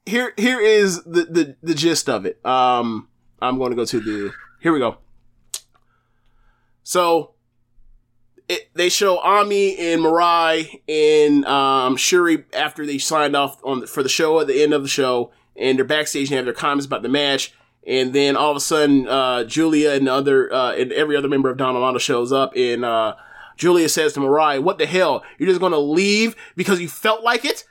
here, here is the, the, the gist of it. Um, I'm going to go to the, here we go. So, it, they show Ami and Mirai and, um, Syuri after they signed off on the, for the show at the end of the show and they're backstage and have their comments about the match. And then all of a sudden, uh, Giulia and the other, uh, and every other member of Donna del Mondo shows up and, uh, Giulia says to Mirai, what the hell? You're just gonna leave because you felt like it?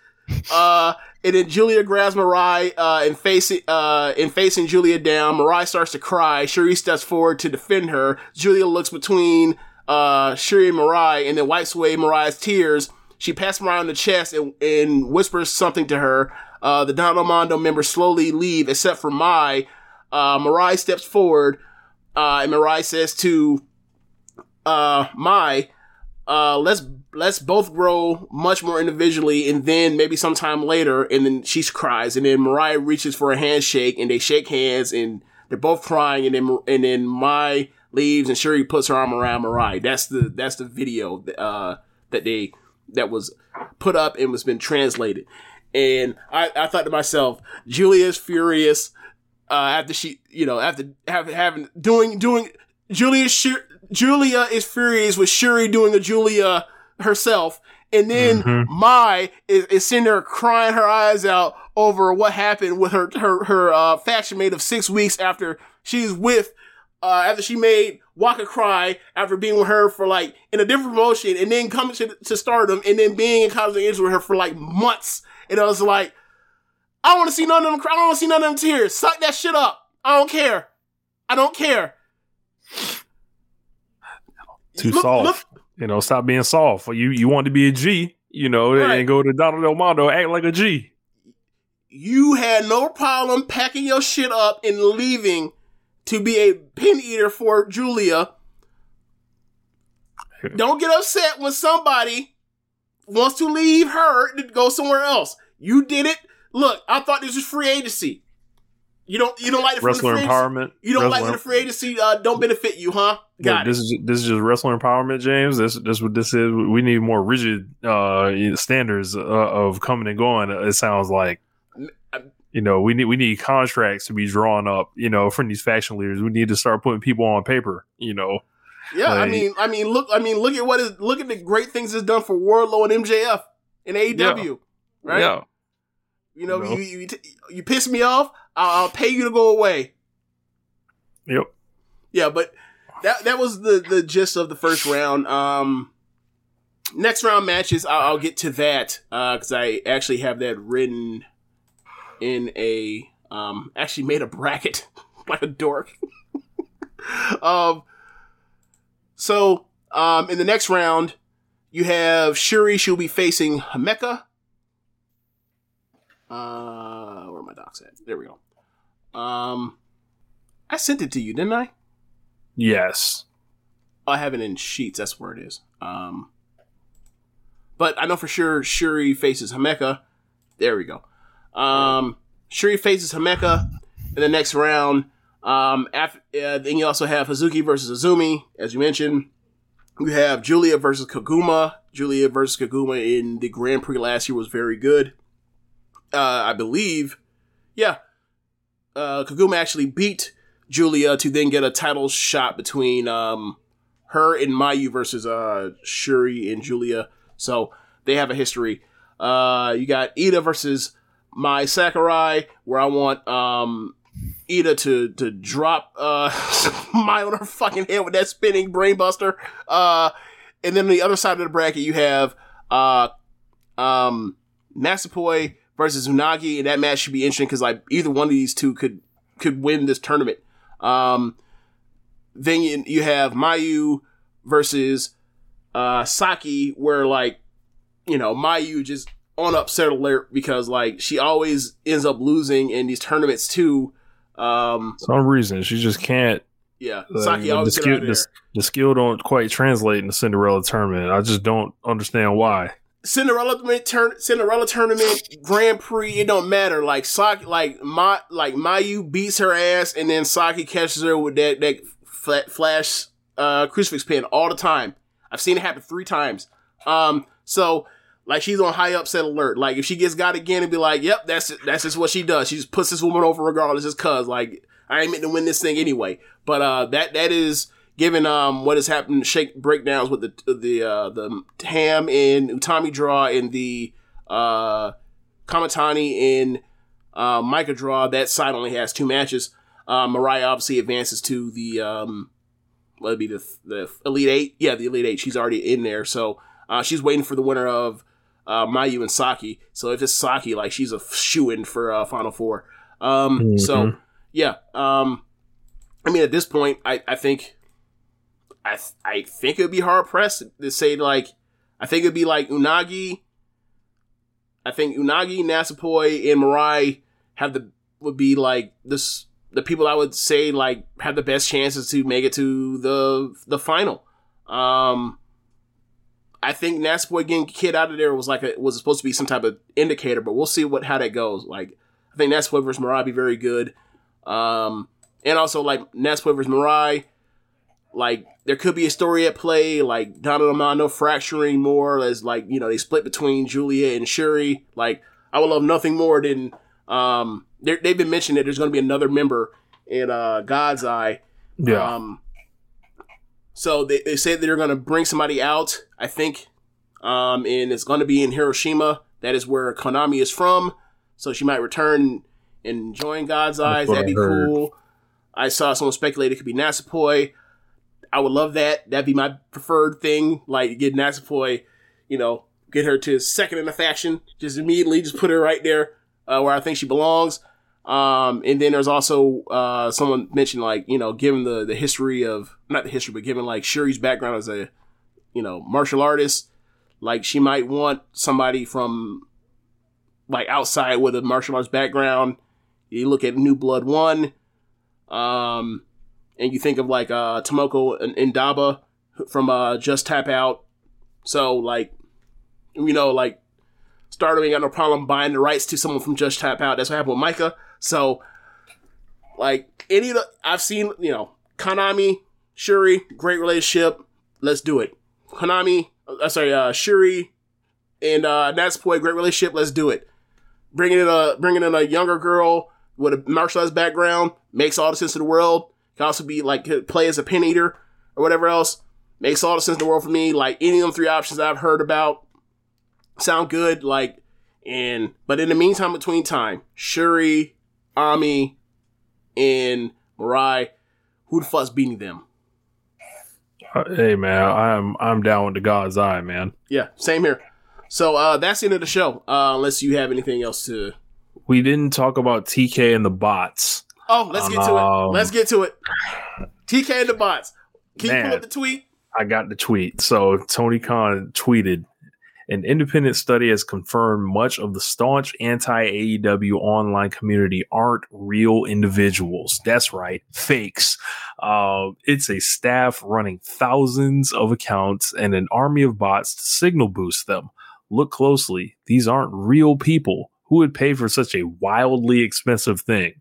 Uh, and then Giulia grabs Mariah, uh, and facing, uh, and facing Giulia down. Mariah starts to cry. Syuri steps forward to defend her. Giulia looks between, uh, Syuri and Mariah and then wipes away Mariah's tears. She pats Mariah on the chest and, and whispers something to her. Uh, the Donna del Mondo members slowly leave except for Mai. Uh, Mariah steps forward, uh, and Mariah says to, uh, Mai, uh, let's let's both grow much more individually, and then maybe sometime later, and then she cries, and then Mariah reaches for a handshake, and they shake hands, and they're both crying, and then and then Mai leaves, and Syuri puts her arm around Mariah. That's the that's the video uh, that they that was put up and was been translated, and I, I thought to myself, Giulia's furious uh, after she, you know, after having having doing doing Giulia Shur- Giulia is furious with Syuri doing a Giulia herself, and then Mhm. Mai is, is sitting there crying her eyes out over what happened with her her her uh, faction mate of six weeks after she's with uh, after she made Waka cry after being with her for like in a different promotion and then coming to, to stardom and then being in Cosmic Angels with her for like months. And I was like, I don't want to see none of them cry. I don't want to see none of them tears. Suck that shit up. I don't care. I don't care. Too Look- soft. look- You know, stop being soft. You you want to be a G. You know, Right. and go to Donna del Mondo, act like a G. You had no problem packing your shit up and leaving to be a pin eater for Giulia. Don't get upset when somebody wants to leave her to go somewhere else. You did it. Look, I thought this was free agency. You don't you don't like the free Wrestler empowerment. You don't like Wrestler- when the free agency uh, don't benefit you, huh? Got it. This is this is just wrestler empowerment, James. This this what this is. We need more rigid uh, standards uh, of coming and going. It sounds like you know we need we need contracts to be drawn up. You know, from these faction leaders, we need to start putting people on paper. You know, Yeah, I mean, I mean, look, I mean, look at what is look at the great things it's done for Wardlow and MJF and AEW, right? Yeah. You know, You know? you you, you piss me off, I'll, I'll pay you to go away. Yep. Yeah, but that that was the the gist of the first round. Um, next round matches, I'll, I'll get to that because I actually have that written in a um actually made a bracket like a dork. um, so um in the next round, you have Syuri. She'll be facing Hanako. Uh, where are my docs at? There we go. Um, I sent it to you, didn't I? Yes. I have it in sheets. That's where it is. Um, but I know for sure Syuri faces Hanako. There we go. Um, Syuri faces Hanako in the next round. Um, after, uh, then you also have Hazuki versus Azumi, as you mentioned. You have Giulia versus Koguma. Giulia versus Koguma in the Grand Prix last year was very good. Uh, I believe, yeah. Uh, Koguma actually beat Giulia to then get a title shot between um, her and Mayu versus uh, Syuri and Giulia. So they have a history. Uh, you got Ida versus Mai Sakurai, where I want um, Ida to to drop uh, Mai on her fucking head with that spinning brainbuster. Uh, and then on the other side of the bracket, you have uh, um, Natsupoi versus Unagi, and that match should be interesting because like either one of these two could could win this tournament. Um, then you, you have Mayu versus uh, Saki, where like you know Mayu just on upset alert because like she always ends up losing in these tournaments too. Um, Some reason she just can't. yeah, uh, Saki the, always get skill, out of there. the, the skill don't quite translate in the Cinderella tournament. I just don't understand why. Cinderella tournament, Cinderella tournament, Grand Prix, it don't matter. Like Saki, like my, like Mayu beats her ass, and then Saki catches her with that that flat, flash uh, crucifix pin all the time. I've seen it happen three times. Um, so like she's on high upset alert. Like if she gets got again, and be like, "Yep, that's it. that's just what she does. She just puts this woman over regardless, just cause like I ain't meant to win this thing anyway." But uh, that that is given um what has happened, shake breakdowns with the the uh, the Ham and Utami draw and the uh Kamitani in uh, Micah draw. That side only has two matches. Uh, Mariah obviously advances to the um, what would be the the Elite Eight? Yeah, the Elite Eight. She's already in there, so uh, she's waiting for the winner of uh, Mayu and Saki. So if it's Saki, like she's a shoe in for uh, Final Four. Um, So Mhm. yeah, um, I mean at this point, I I think I th- I think it would be hard pressed to say like I think it'd be like Unagi. I think Unagi, Natsupoi, and Mirai have the would be like this the people I would say like have the best chances to make it to the the final. Um I think Natsupoi getting kid out of there was like a, was supposed to be some type of indicator, but we'll see what how that goes. Like I think Natsupoi versus Mirai be very good. Um and also like Nasapoi versus Mirai, like there could be a story at play, like Donna del Mondo fracturing more as like, you know, they split between Giulia and Syuri. Like, I would love nothing more than um they've been mentioning that there's gonna be another member in uh God's Eye. Yeah. Um so they, they say they're gonna bring somebody out, I think. Um and it's gonna be in Hiroshima. That is where Konami is from. So she might return and join God's Eyes. That'd be heard. cool. I saw someone speculate it could be Natsupoi. I would love that. That'd be my preferred thing. Like get Natsupoi, you know, get her to second in the faction. Just immediately, just put her right there uh, where I think she belongs. Um, and then there's also uh, someone mentioned like you know, given the the history of not the history, but given like Syuri's background as a you know martial artist, like she might want somebody from like outside with a martial arts background. You look at New Blood One, um, and you think of like uh Tomoko and Indaba from uh Just Tap Out. So like, you know, like Stardom ain't got no problem buying the rights to someone from Just Tap Out. That's what happened with Micah. So like any of the I've seen, you know, Konami, Syuri, great relationship. Let's do it. Konami, uh, sorry, uh, Syuri and uh, Natsupoi, great relationship. Let's do it. Bringing in a bringing in a younger girl with a martial arts background makes all the sense in the world. Can also be like could play as a pin eater or whatever else. Makes all the sense in the world for me. Like any of them three options I've heard about sound good. Like and but in the meantime, between time, Syuri, Ami, and Mirai, who the fuck's beating them? Uh, hey man, I'm I'm down with the God's eye, man. Yeah, same here. So uh, that's the end of the show. Uh, unless you have anything else to. We didn't talk about TK and the bots. Oh, let's get to it. Um, Let's get to it. TK and the bots. Can you pull up the tweet? I got the tweet. So Tony Khan tweeted, An independent study has confirmed much of the staunch anti AEW online community aren't real individuals. That's right, fakes. Uh, it's a staff running thousands of accounts and an army of bots to signal boost them. Look closely. These aren't real people. Who would pay for such a wildly expensive thing?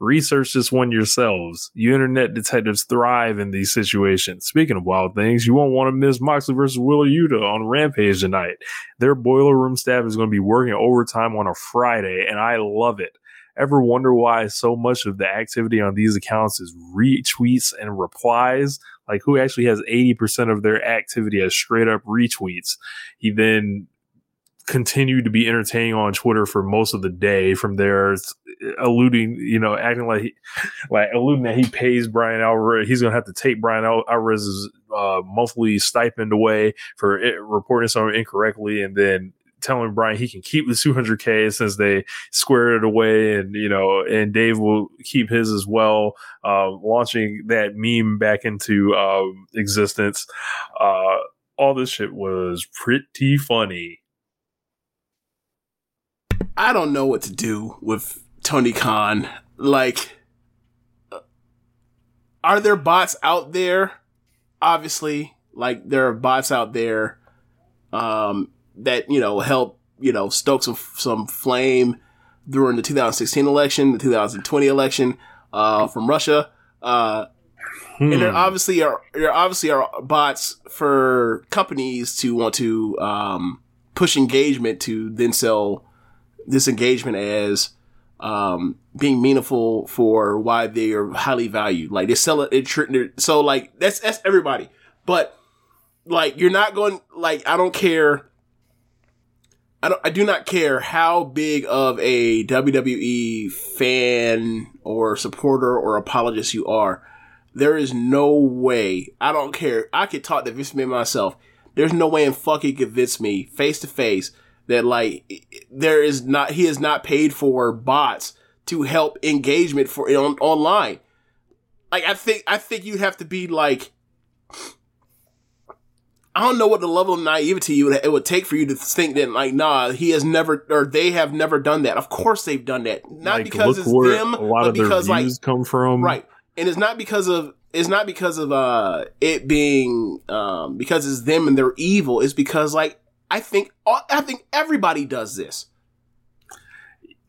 Research this one yourselves. You internet detectives thrive in these situations. Speaking of wild things, you won't want to miss Moxley versus Wheeler Yuta on Rampage tonight. Their boiler room staff is going to be working overtime on a Friday, and I love it. Ever wonder why so much of the activity on these accounts is retweets and replies? Like, who actually has 80% of their activity as straight up retweets? He then continued to be entertaining on Twitter for most of the day. From there, alluding, you know, acting like he, like alluding that he pays Bryan Alvarez. He's to have to take Bryan Alvarez's uh, monthly stipend away for it, reporting something incorrectly, and then telling Bryan he can keep the 200k since they squared it away, and you know, and Dave will keep his as well. Uh, launching that meme back into um, existence. Uh, all this shit was pretty funny. I don't know what to do with Tony Khan. Like, are there bots out there? Obviously, like there are bots out there um, that you know help you know stoke some some flame during the 2016 election, the 2020 election uh, from Russia. Uh, hmm. And there obviously are there obviously are bots for companies to want to um, push engagement to then sell this engagement as um, being meaningful for why they are highly valued. Like they sell it, it so like that's that's everybody. But like you're not going like I don't care. I don't. I do not care how big of a WWE fan or supporter or apologist you are. There is no way. I don't care. I could talk to Vince McMahon myself. There's no way in fucking convince me face to face that like there is not he is not paid for bots to help engagement for on, online. Like I think I think you have to be like I don't know what the level of naivety you would, it would take for you to think that like nah he has never or they have never done that. Of course they've done that. Not like, because it's them, a but because like come from right. And it's not because of it's not because of uh it being um because it's them and they're evil. It's because like I think I think everybody does this.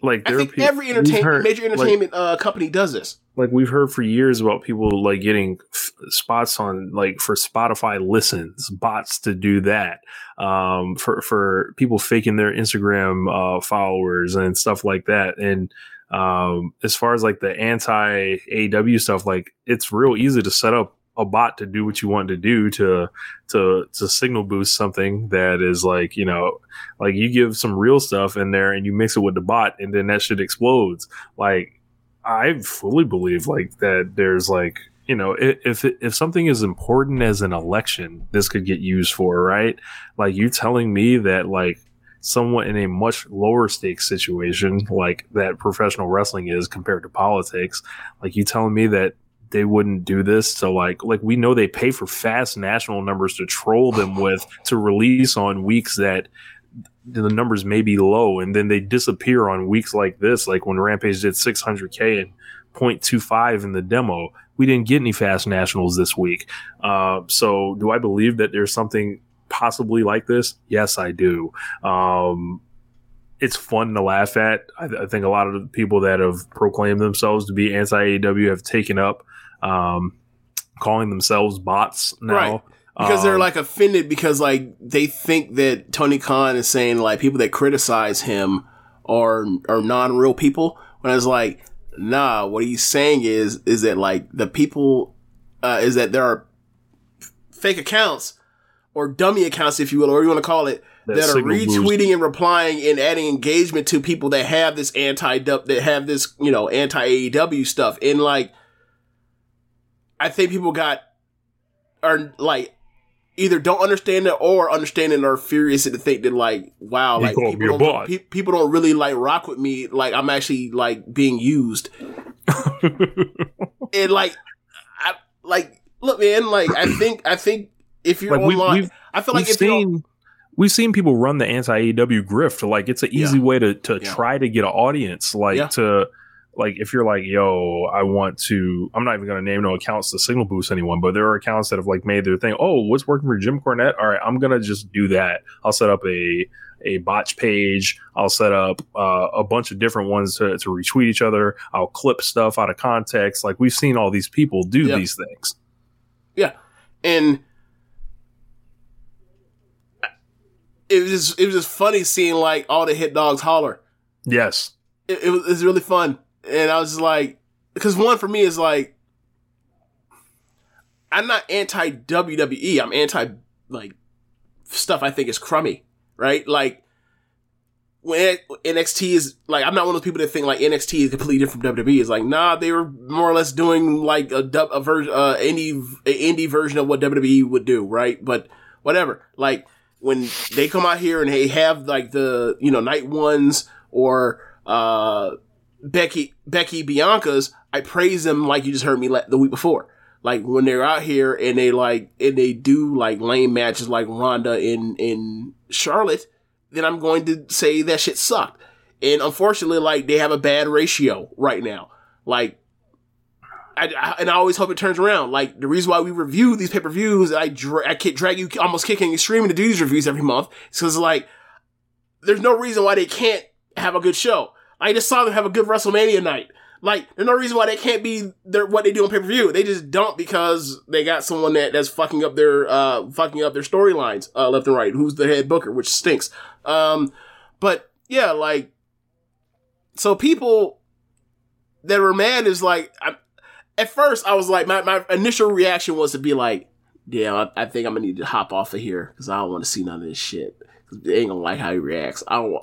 Like I think every entertainment major entertainment like, uh, company does this. Like we've heard for years about people like getting f- spots on like for Spotify listens, bots to do that. Um, for for people faking their Instagram uh, followers and stuff like that. And um, as far as like the anti AW stuff, like it's real easy to set up a bot to do what you want to do to to to signal boost something that is like you know like you give some real stuff in there and you mix it with the bot and then that shit explodes. Like i fully believe like that there's like you know if if something is important as an election this could get used for right? Like you telling me that like someone in a much lower stakes situation like that professional wrestling is compared to politics like you telling me that they wouldn't do this to like like we know they pay for fast national numbers to troll them with to release on weeks that the numbers may be low and then they disappear on weeks like this like when rampage did 600k and 0.25 in the demo. We didn't get any fast nationals this week. Uh, so do i believe that there's something possibly like this? Yes i do. Um, it's fun to laugh at. I, I, think a lot of the people that have proclaimed themselves to be anti AEW have taken up um, calling themselves bots now. Right. Because um, they're like offended because like they think that Tony Khan is saying like people that criticize him are are non real people. When I was like, nah, what he's saying is is that like the people uh, is that there are fake accounts or dummy accounts, if you will, or you want to call it, that, that are retweeting boost. and replying and adding engagement to people that have this anti that have this you know anti AEW stuff. And like I think people got are like either don't understand it or understand it and are furious to think that like wow like people don't, pe- people don't really like rock with me like I'm actually like being used and like I like look man like I think I think if you're like online we, I feel like if seen we've seen people run the anti AEW grift. Like it's an easy Yeah. way to to Yeah. try to get an audience. Like Yeah. to like if you're like, yo, I want to. I'm not even going to name no accounts to signal boost anyone, but there are accounts that have like made their thing. Oh, what's working for Jim Cornette? All right, I'm gonna just do that. I'll set up a a botch page. I'll set up uh, a bunch of different ones to, to retweet each other. I'll clip stuff out of context. Like we've seen all these people do Yeah. these things. Yeah, and it was just it was just funny seeing like all the hit dogs holler. Yes. It, it was, it was really fun, and I was like, because one for me is like, I'm not anti WWE. I'm anti like stuff I think is crummy, right? Like when NXT is like, I'm not one of those people that think like NXT is completely different from WWE. It's like, nah, they were more or less doing like a dub, a version, uh, indie, indie version of what WWE would do, right? But whatever. Like when they come out here and they have like the you know night ones or uh Becky Becky Bianca's, I praise them like you just heard me la- the week before. Like when they're out here and they like and they do like lame matches like Ronda in in Charlotte, then I'm going to say that shit sucked. And unfortunately, like they have a bad ratio right now. Like I, I- and I always hope it turns around. Like the reason why we review these pay per views, I dra- I can't drag you almost kicking and screaming to do these reviews every month, because like there's no reason why they can't have a good show. I just saw them have a good WrestleMania night. Like there's no reason why they can't be their what they do on pay per view. They just don't because they got someone that that's fucking up their uh fucking up their storylines uh, left and right. Who's the head booker, which stinks. Um, but yeah, like so people that were mad is like I, at first I was like my, my initial reaction was to be like, yeah, I, I think I'm gonna need to hop off of here because I don't want to see none of this shit. They ain't gonna like how he reacts. I don't.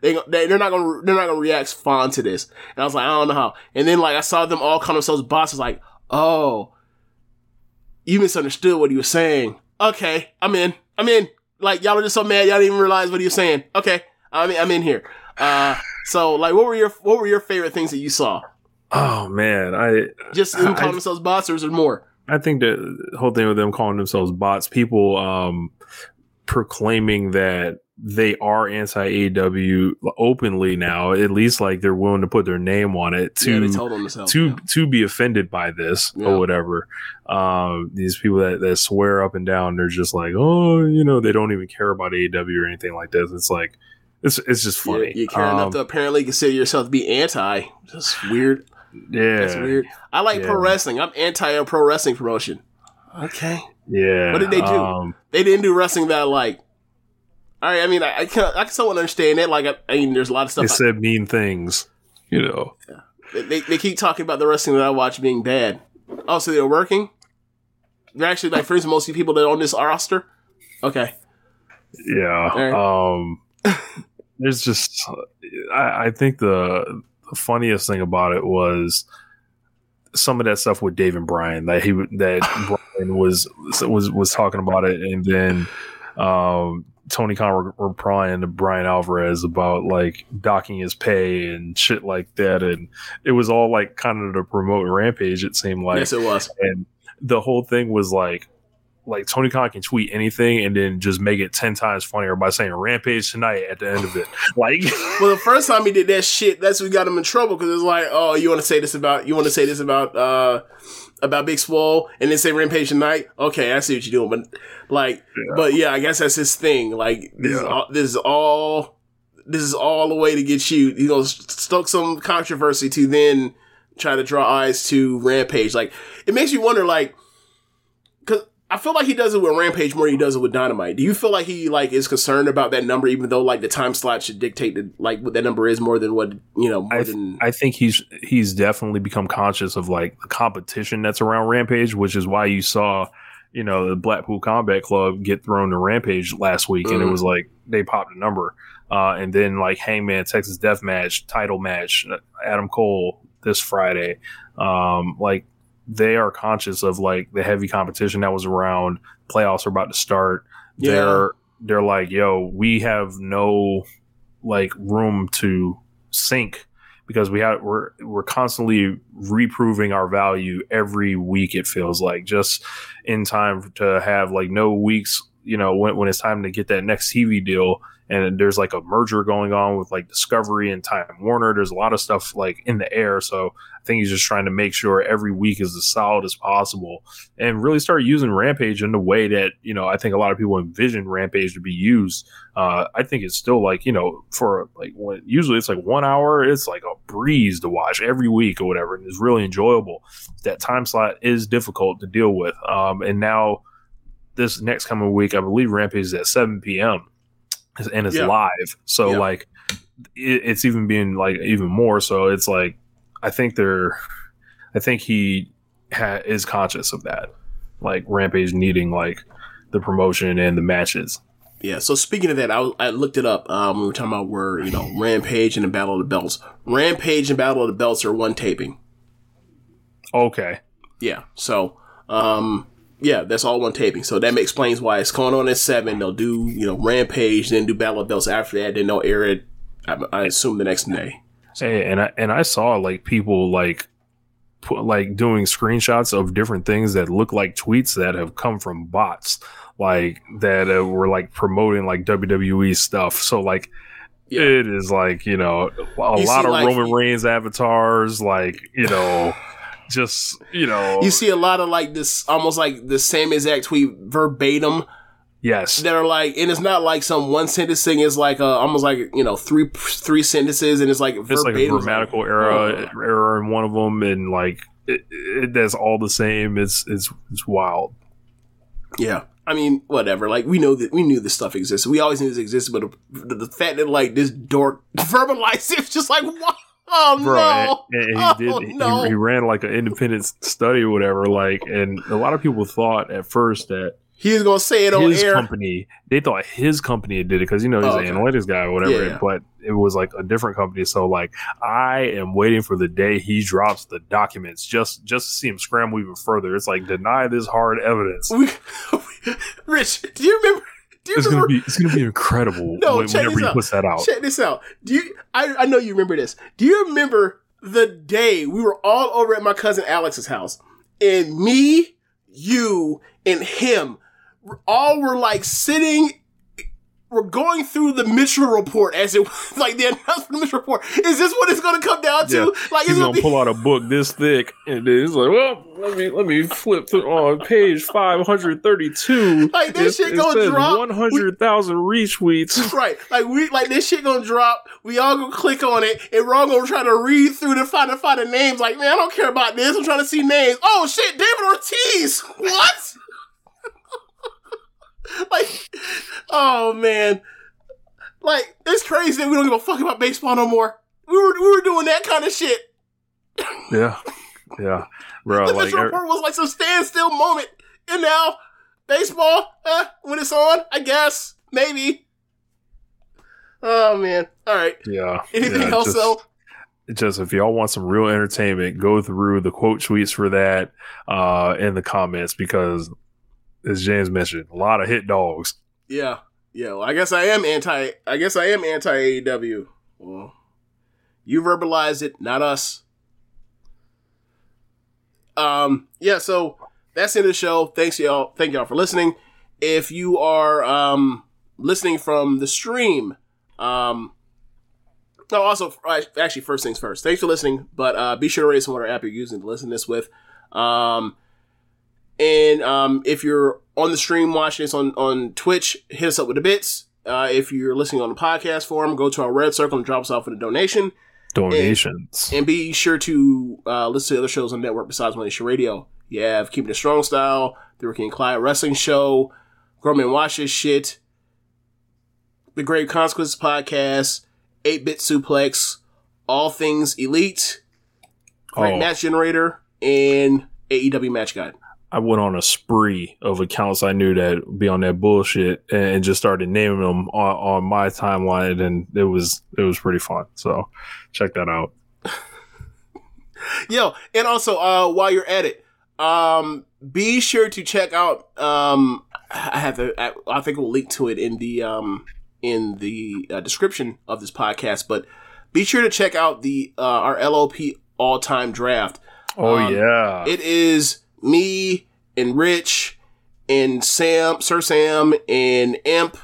They, ain't gonna- they they're not gonna they're not gonna react fond to this. And I was like, I don't know how. And then like I saw them all call themselves bosses. Like, oh, you misunderstood what he was saying. Okay, I'm in. I'm in. Like y'all are just so mad y'all didn't even realize what he was saying. Okay, I'm in, I'm in here. Uh, so like, what were your what were your favorite things that you saw? Oh man, I Just them I- calling themselves bosses or more? I think the whole thing with them calling themselves bots, people um, proclaiming that they are anti AEW openly now, at least like they're willing to put their name on it to yeah, told them themselves. to yeah. to be offended by this Yeah. or whatever. Um, these people that, that swear up and down, they're just like, oh, you know, they don't even care about AEW or anything like this. It's like it's it's just You- funny. You, care Um, enough to apparently consider yourself to be anti. That's weird. yeah, That's weird. I like Yeah. pro wrestling. I'm anti a pro wrestling promotion. Okay. Yeah. What did they do? Um, They didn't do wrestling that like. All right. I mean, I, I can I can somewhat understand that. Like, I, I mean, there's a lot of they stuff. I- said mean things, you know. Yeah. they, they keep talking about the wrestling that I watch being bad. Oh, so they're working. They're actually like friends with most of the people that are on this roster. Okay. Yeah. Alright. Um, there's just, I, I think the, the funniest thing about it was some of that stuff with Dave and Bryan that he would- that Bryan was was was talking about it, and then um, Tony Khan were replying to Bryan Alvarez about like docking his pay and shit like that, and it was all like kind of to promote Rampage. It seemed like yes, it was. and the whole thing was like like Tony Khan can tweet anything and then just make it ten times funnier by saying "Rampage tonight" at the end of it. Like, Well, the first time he did that shit, that's what got him in trouble because it's like, oh, you want to say this about, you want to say this about, uh, about Big Swole and then say Rampage tonight? Okay, I see what you're doing, but like, but yeah, I guess that's his thing. Like, this, is, all, this is all, this is all a way to get you, you know, stoke some controversy to then try to draw eyes to Rampage. Like, it makes you wonder, like, I feel like he does it with Rampage more than he does it with Dynamite. Do you feel like he like is concerned about that number, even though like the time slot should dictate that like what that number is more than what you know more I, than I think he's he's definitely become conscious of like the competition that's around Rampage, which is why you saw, you know, the Blackpool Combat Club get thrown to Rampage last week, and it Mhm. was like they popped a number, uh, and then like Hangman Texas Death Match title match, uh, Adam Cole this Friday, um, like they are conscious of like the heavy competition that was around. Playoffs are about to start. Yeah. They're they're like, yo, we have no like room to sink because we have we're we're constantly reproving our value every week. It feels like just in time to have like no weeks you know, when, when it's time to get that next TV deal and there's like a merger going on with like Discovery and Time Warner, there's a lot of stuff like in the air. So I think he's just trying to make sure every week is as solid as possible and really start using Rampage in the way that, you know, I think a lot of people envision Rampage to be used. Uh, I think it's still like, you know, for like when usually it's like one hour, it's like a breeze to watch every week or whatever. And it's really enjoyable. That time slot is difficult to deal with. Um, and now, this next coming week, I believe Rampage is at 7 p.m. and it's Yeah. live. So Yeah. like it, it's even being like even more. So it's like I think they're I think he ha- is conscious of that, like Rampage needing like the promotion and the matches. Yeah. So speaking of that, I, I looked it up. Um, we were talking about where you know Rampage and the Battle of the Belts. Rampage and Battle of the Belts are one taping. Okay, Yeah. So, um, yeah, that's all one taping. So that explains why it's going on at seven. They'll do you know Rampage, then do Battle of Belts after that. Then they'll air it. I, I assume the next day. Hey, and I and I saw like people like put like doing screenshots of different things that look like tweets that have come from bots, like that uh, were like promoting like WWE stuff. So like. Yeah. It is like you know a You lot see, of like- Roman Reigns avatars, like you know, just you know, You see a lot of like this, almost like the same exact tweet verbatim yes, that are like, and it's not like some one sentence thing. It's like uh, almost like you know three three sentences, and it's like it's like a verbatim. grammatical error Oh. error in one of them, and like it, it, that's all the same. It's it's it's wild. Yeah. I mean, whatever. Like we know that we knew this stuff existed. We always knew this existed, but the, the fact that like this dork verbalized it, it's just like, what? Oh bro. no! And, and oh, he did. he- no. He, ran like an independent study or whatever. Like, and a lot of people thought at first that He was gonna say it on his air. company, they thought his company did it because you know he's Oh, an okay. analytics guy or whatever. Yeah. But it was like a different company. So like, I am waiting for the day he drops the documents just just to see him scramble even further. It's like deny this hard evidence. We, Rich, do you remember? It's gonna be it's gonna be incredible No, when- check whenever this he out. puts that out. Check this out. Do you? I, I know you remember this. Do you remember the day we were all over at my cousin Alex's house, and me, you, and him, all were like sitting. We're going through the Mitchell report as it was like the announcement of the Mitchell report. Is this what it's going to come down to? Yeah. Like, He's gonna be, pull out a book this thick, and then he's like, "Well, let me let me flip through on page five hundred thirty-two. Like, this shit gonna drop. One hundred thousand retweets. Right, like we like this shit gonna drop. We all gonna click on it, and we're all gonna try to read through to find to find the names. Like, man, I don't care about this. I'm trying to see names. Oh shit, David Ortiz. What? like, oh man, like it's crazy that we don't give a fuck about baseball no more. We were we were doing that kind of shit. Yeah, yeah, bro. The Like, Mitchell er- report was like some standstill moment, and now baseball, eh, when it's on, I guess maybe. Oh man! All right. yeah. Anything yeah, else just, though? Just if y'all want some real entertainment, go through the quote tweets for that uh, in the comments because, as James mentioned, a lot of hit dogs. Yeah, yeah. Well, I guess I am anti. I guess I am anti AEW. Well, you verbalized it, not us. Um. Yeah. So that's the end of the show. Thanks y'all. Thank y'all for listening. If you are um listening from the stream, um. No, also, actually, first things first. Thanks for listening, but uh, be sure to rate us on app you're using to listen to this with. Um, and um, if you're on the stream watching this on, on Twitch, hit us up with the bits. Uh, if you're listening on the podcast forum, go to our RedCircle and drop us off with a donation. Donations. And be sure to uh, listen to other shows on the network besides Nation Radio. You have Keeping It Strong Style, The Ricky and Clyde Wrestling Show, Grown Men Watch This Shit, The Grave Consequences Podcast, 8 Bit Suplex, All Things Elite, Great Oh. Match Generator, and AEW Match Guide. I went on a spree of accounts I knew that would be on that bullshit and just started naming them on, on my timeline, and it was it was pretty fun. So check that out. Yo, and also uh while you're at it, um be sure to check out um I have to I, I think we'll link to it in the um in the uh, description of this podcast, but be sure to check out the uh our LOP all-time draft. Oh Um, yeah, It is me and Rich and Sam, Sir Sam, and Imp,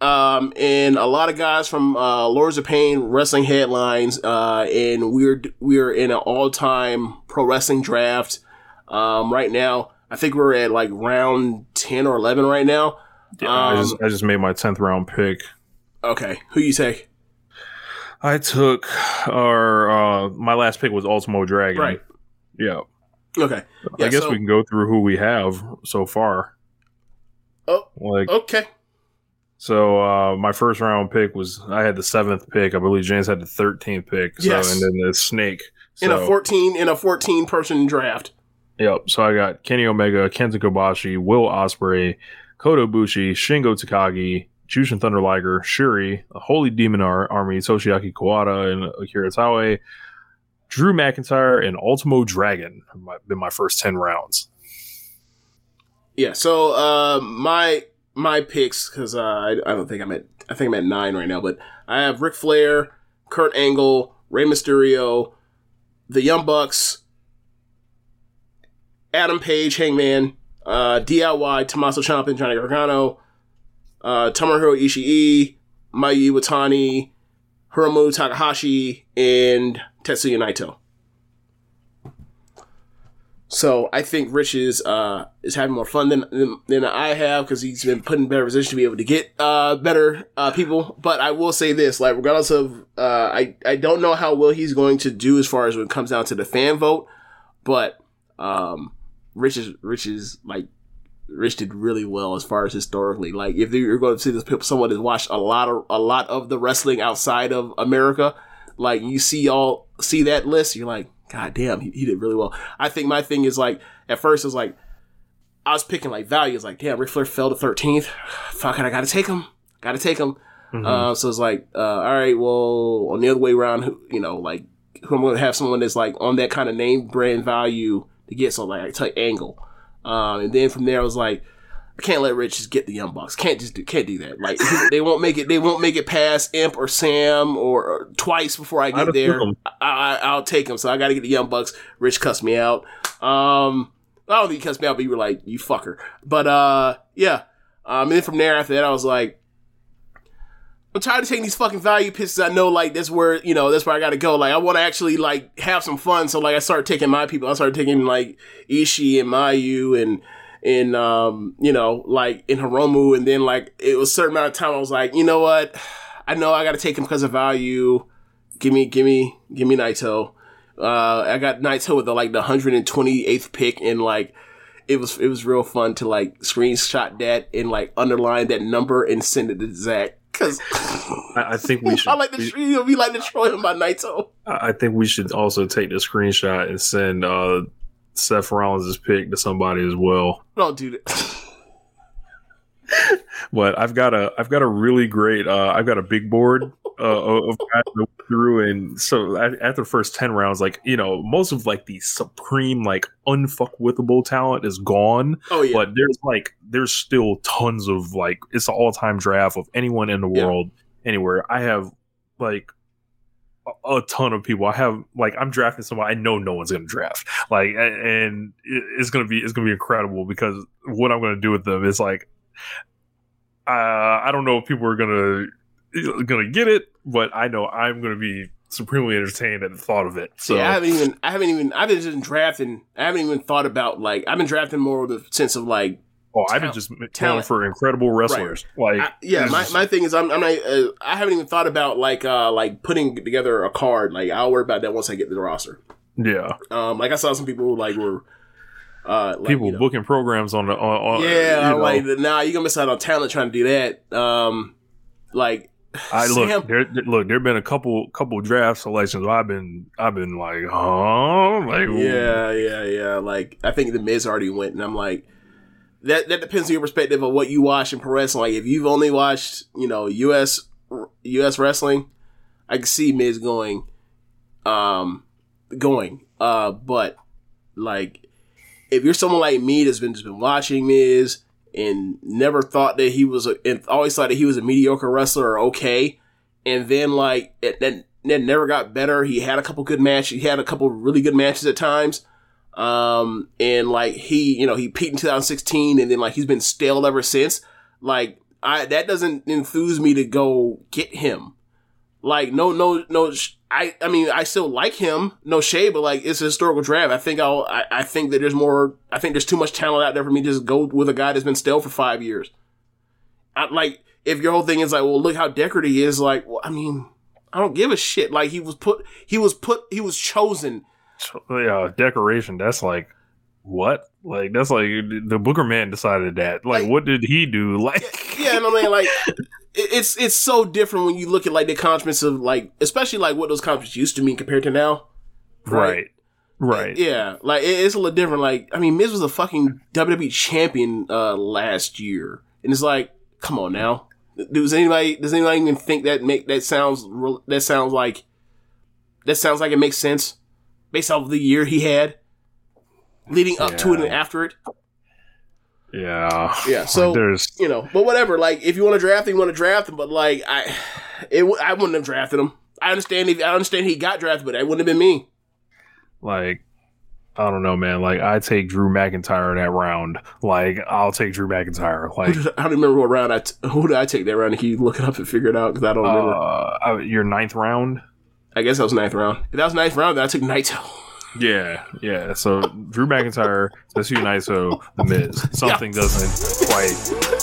um, and a lot of guys from uh, Lords of Pain wrestling headlines. Uh, and we're we're in an all time pro wrestling draft um, right now. I think we're at like round ten or eleven right now. Yeah, I Um, just I just made my tenth round pick. Okay, who you take? I took our uh my last pick was Ultimo Dragon. Right. Yeah. Okay. Yeah, I guess so- we can go through who we have so far. Oh, Like okay. so uh my first round pick was I had the seventh pick. I believe James had the thirteenth pick. So Yes. and then the snake. In a fourteen in a fourteen person draft. Yep. So I got Kenny Omega, Kenta Kobashi, Will Ospreay, Kota Ibushi, Shingo Takagi, Jushin Thunder Liger, Syuri, Holy Demon Ar- Army, Toshiaki Kawada, and Akira Taue, Drew McIntyre, and Ultimo Dragon have been my first ten rounds. Yeah. So uh, my my picks because uh, I, I don't think I'm at I think I'm at nine right now, but I have Ric Flair, Kurt Angle, Rey Mysterio, the Young Bucks, Adam Page, Hangman, uh, DIY, Tommaso Ciampa, Johnny Gargano, uh, Tomohiro Ishii, Mayu Iwatani, Hiromu Takahashi, and Tetsuya Naito. So I think Rich is uh, is having more fun than than, than I have because he's been put in better position to be able to get uh, better uh, people. But I will say this: like regardless of, uh, I I don't know how well he's going to do as far as when it comes down to the fan vote. But um, Rich is Rich is like Rich did really well as far as historically. Like if you're going to see this someone has watched a lot of a lot of the wrestling outside of America, like you see all see that list, you're like, God damn, he, he did really well. I think my thing is like at first it was like I was picking like values, like damn, Ric Flair fell to thirteenth. Fuck it, I gotta take him. Gotta take him. Uh, so it's like, uh, all right, well, on the other way around, who you know, like who I'm to have someone that's like on that kind of name brand value to get so like I take Angle, um, and then from there I was like, I can't let Rich just get the Young Bucks. Can't just do, can't do that. Like they won't make it. They won't make it past Imp or Sam or, or twice before I get there. I, I, I'll take them. So I got to get the Young Bucks. Rich cussed me out. Um, I don't think he cussed me out, but you were like, you fucker. But uh, yeah. Um, and then from there after that, I was like, I'm tired of taking these fucking value picks. I know like that's where you know that's where I got to go. Like I want to actually like have some fun. So like I started taking my people. I started taking like Ishii and Mayu and and um you know like in Hiromu. And then like it was a certain amount of time I was like, you know what? I know I got to take him because of value. Give me, give me, give me Naito. Uh, I got Naito with the like the 128th pick and like it was it was real fun to like screenshot that and like underline that number and send it to Zach because I, I think we should. I like the we- we like destroy him by Naito. I I think we should also take the screenshot and send uh, Seth Rollins' pick to somebody as well. Don't do that. But I've got a I've got a really great uh, I've got a big board uh, of guys to go through, and so after the first ten rounds, like you know, most of like the supreme like unfuckwithable talent is gone. Oh yeah, But there's like there's still tons of like it's an all time draft of anyone in the Yeah. world anywhere. I have like a, a ton of people. I have like I'm drafting someone I know no one's gonna draft. Like and it's gonna be it's gonna be incredible because what I'm gonna do with them is like uh, I don't know if people are gonna gonna get it, but I know I'm gonna be supremely entertained at the thought of it. So yeah. I haven't even I haven't even I've been just drafting. I haven't even thought about like I've been drafting more with the sense of like oh, I've been just talent. for incredible wrestlers. Like I, yeah, my, my thing is I'm, I'm not, uh, I haven't even thought about like uh like putting together a card. Like I'll worry about that once I get the roster. yeah. Um, like I saw some people who like were uh like, people you know, booking programs on the on, on Yeah, you know, like nah, you're gonna miss out on talent trying to do that. Um, like I look Sam- there, there- look there've been a couple couple draft selections where I've been I've been like huh like Yeah, yeah, yeah. Like I think the Miz already went, and I'm like, that that depends on your perspective of what you watch in pro wrestling. Like if you've only watched, you know, US US wrestling, I can see Miz going, um, going. Uh, but like if you're someone like me that's been just been watching Miz and never thought that he was a, and always thought that he was a mediocre wrestler or okay, and then like it, that never got better. He had a couple good matches. He had a couple really good matches at times. Um, and like he, you know, he peaked in 2016 and then like he's been stale ever since. Like I, that doesn't enthuse me to go get him. Like no, no, no. I, I mean, I still like him, no shade, but like it's a historical draft. I think I'll, I, I think that there's more. I think there's too much talent out there for me to just go with a guy that's been stale for five years. I, like if your whole thing is like, well, look how decorative he is. Like, well, I mean, I don't give a shit. Like he was put, he was put, he was chosen. Yeah, decoration. That's like what? Like that's like the Booker man decided that. Like, Like- what did he do? Like, Yeah, and I mean, like, it's it's so different when you look at like the accomplishments of like, especially like what those accomplishments used to mean compared to now. right, right. Yeah, like it, it's a little different. Like, I mean, Miz was a fucking WWE champion uh last year, and it's like, come on now. Does anybody does anybody even think that make that sounds real- that sounds like that sounds like it makes sense based off of the year he had leading up to it and after it? Yeah, Yeah, so there's you know, but whatever. Like, if you want to draft him, you want to draft him. But like, I, it, w- I wouldn't have drafted him. I understand. If, I understand he got drafted, but that wouldn't have been me. like I don't know, man. Like I take Drew McIntyre in that round. Like I'll take Drew McIntyre. Like I don't remember what round I. T- who did I take that round? Can you look it up and figure it out? Because I don't remember. uh, uh, your ninth round. I guess that was ninth round. If that was ninth round, then I took Naito. Yeah, yeah. So Drew McIntyre, Tetsuya Naito, The Miz. Something doesn't quite.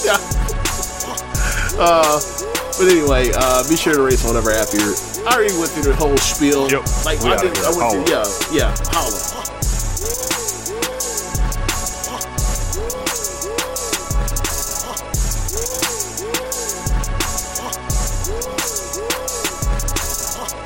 yeah. Uh, but anyway, uh, be sure to race app you're. I already went through the whole spiel. Yep. Like I did. I went through. Yeah, yeah. Holla.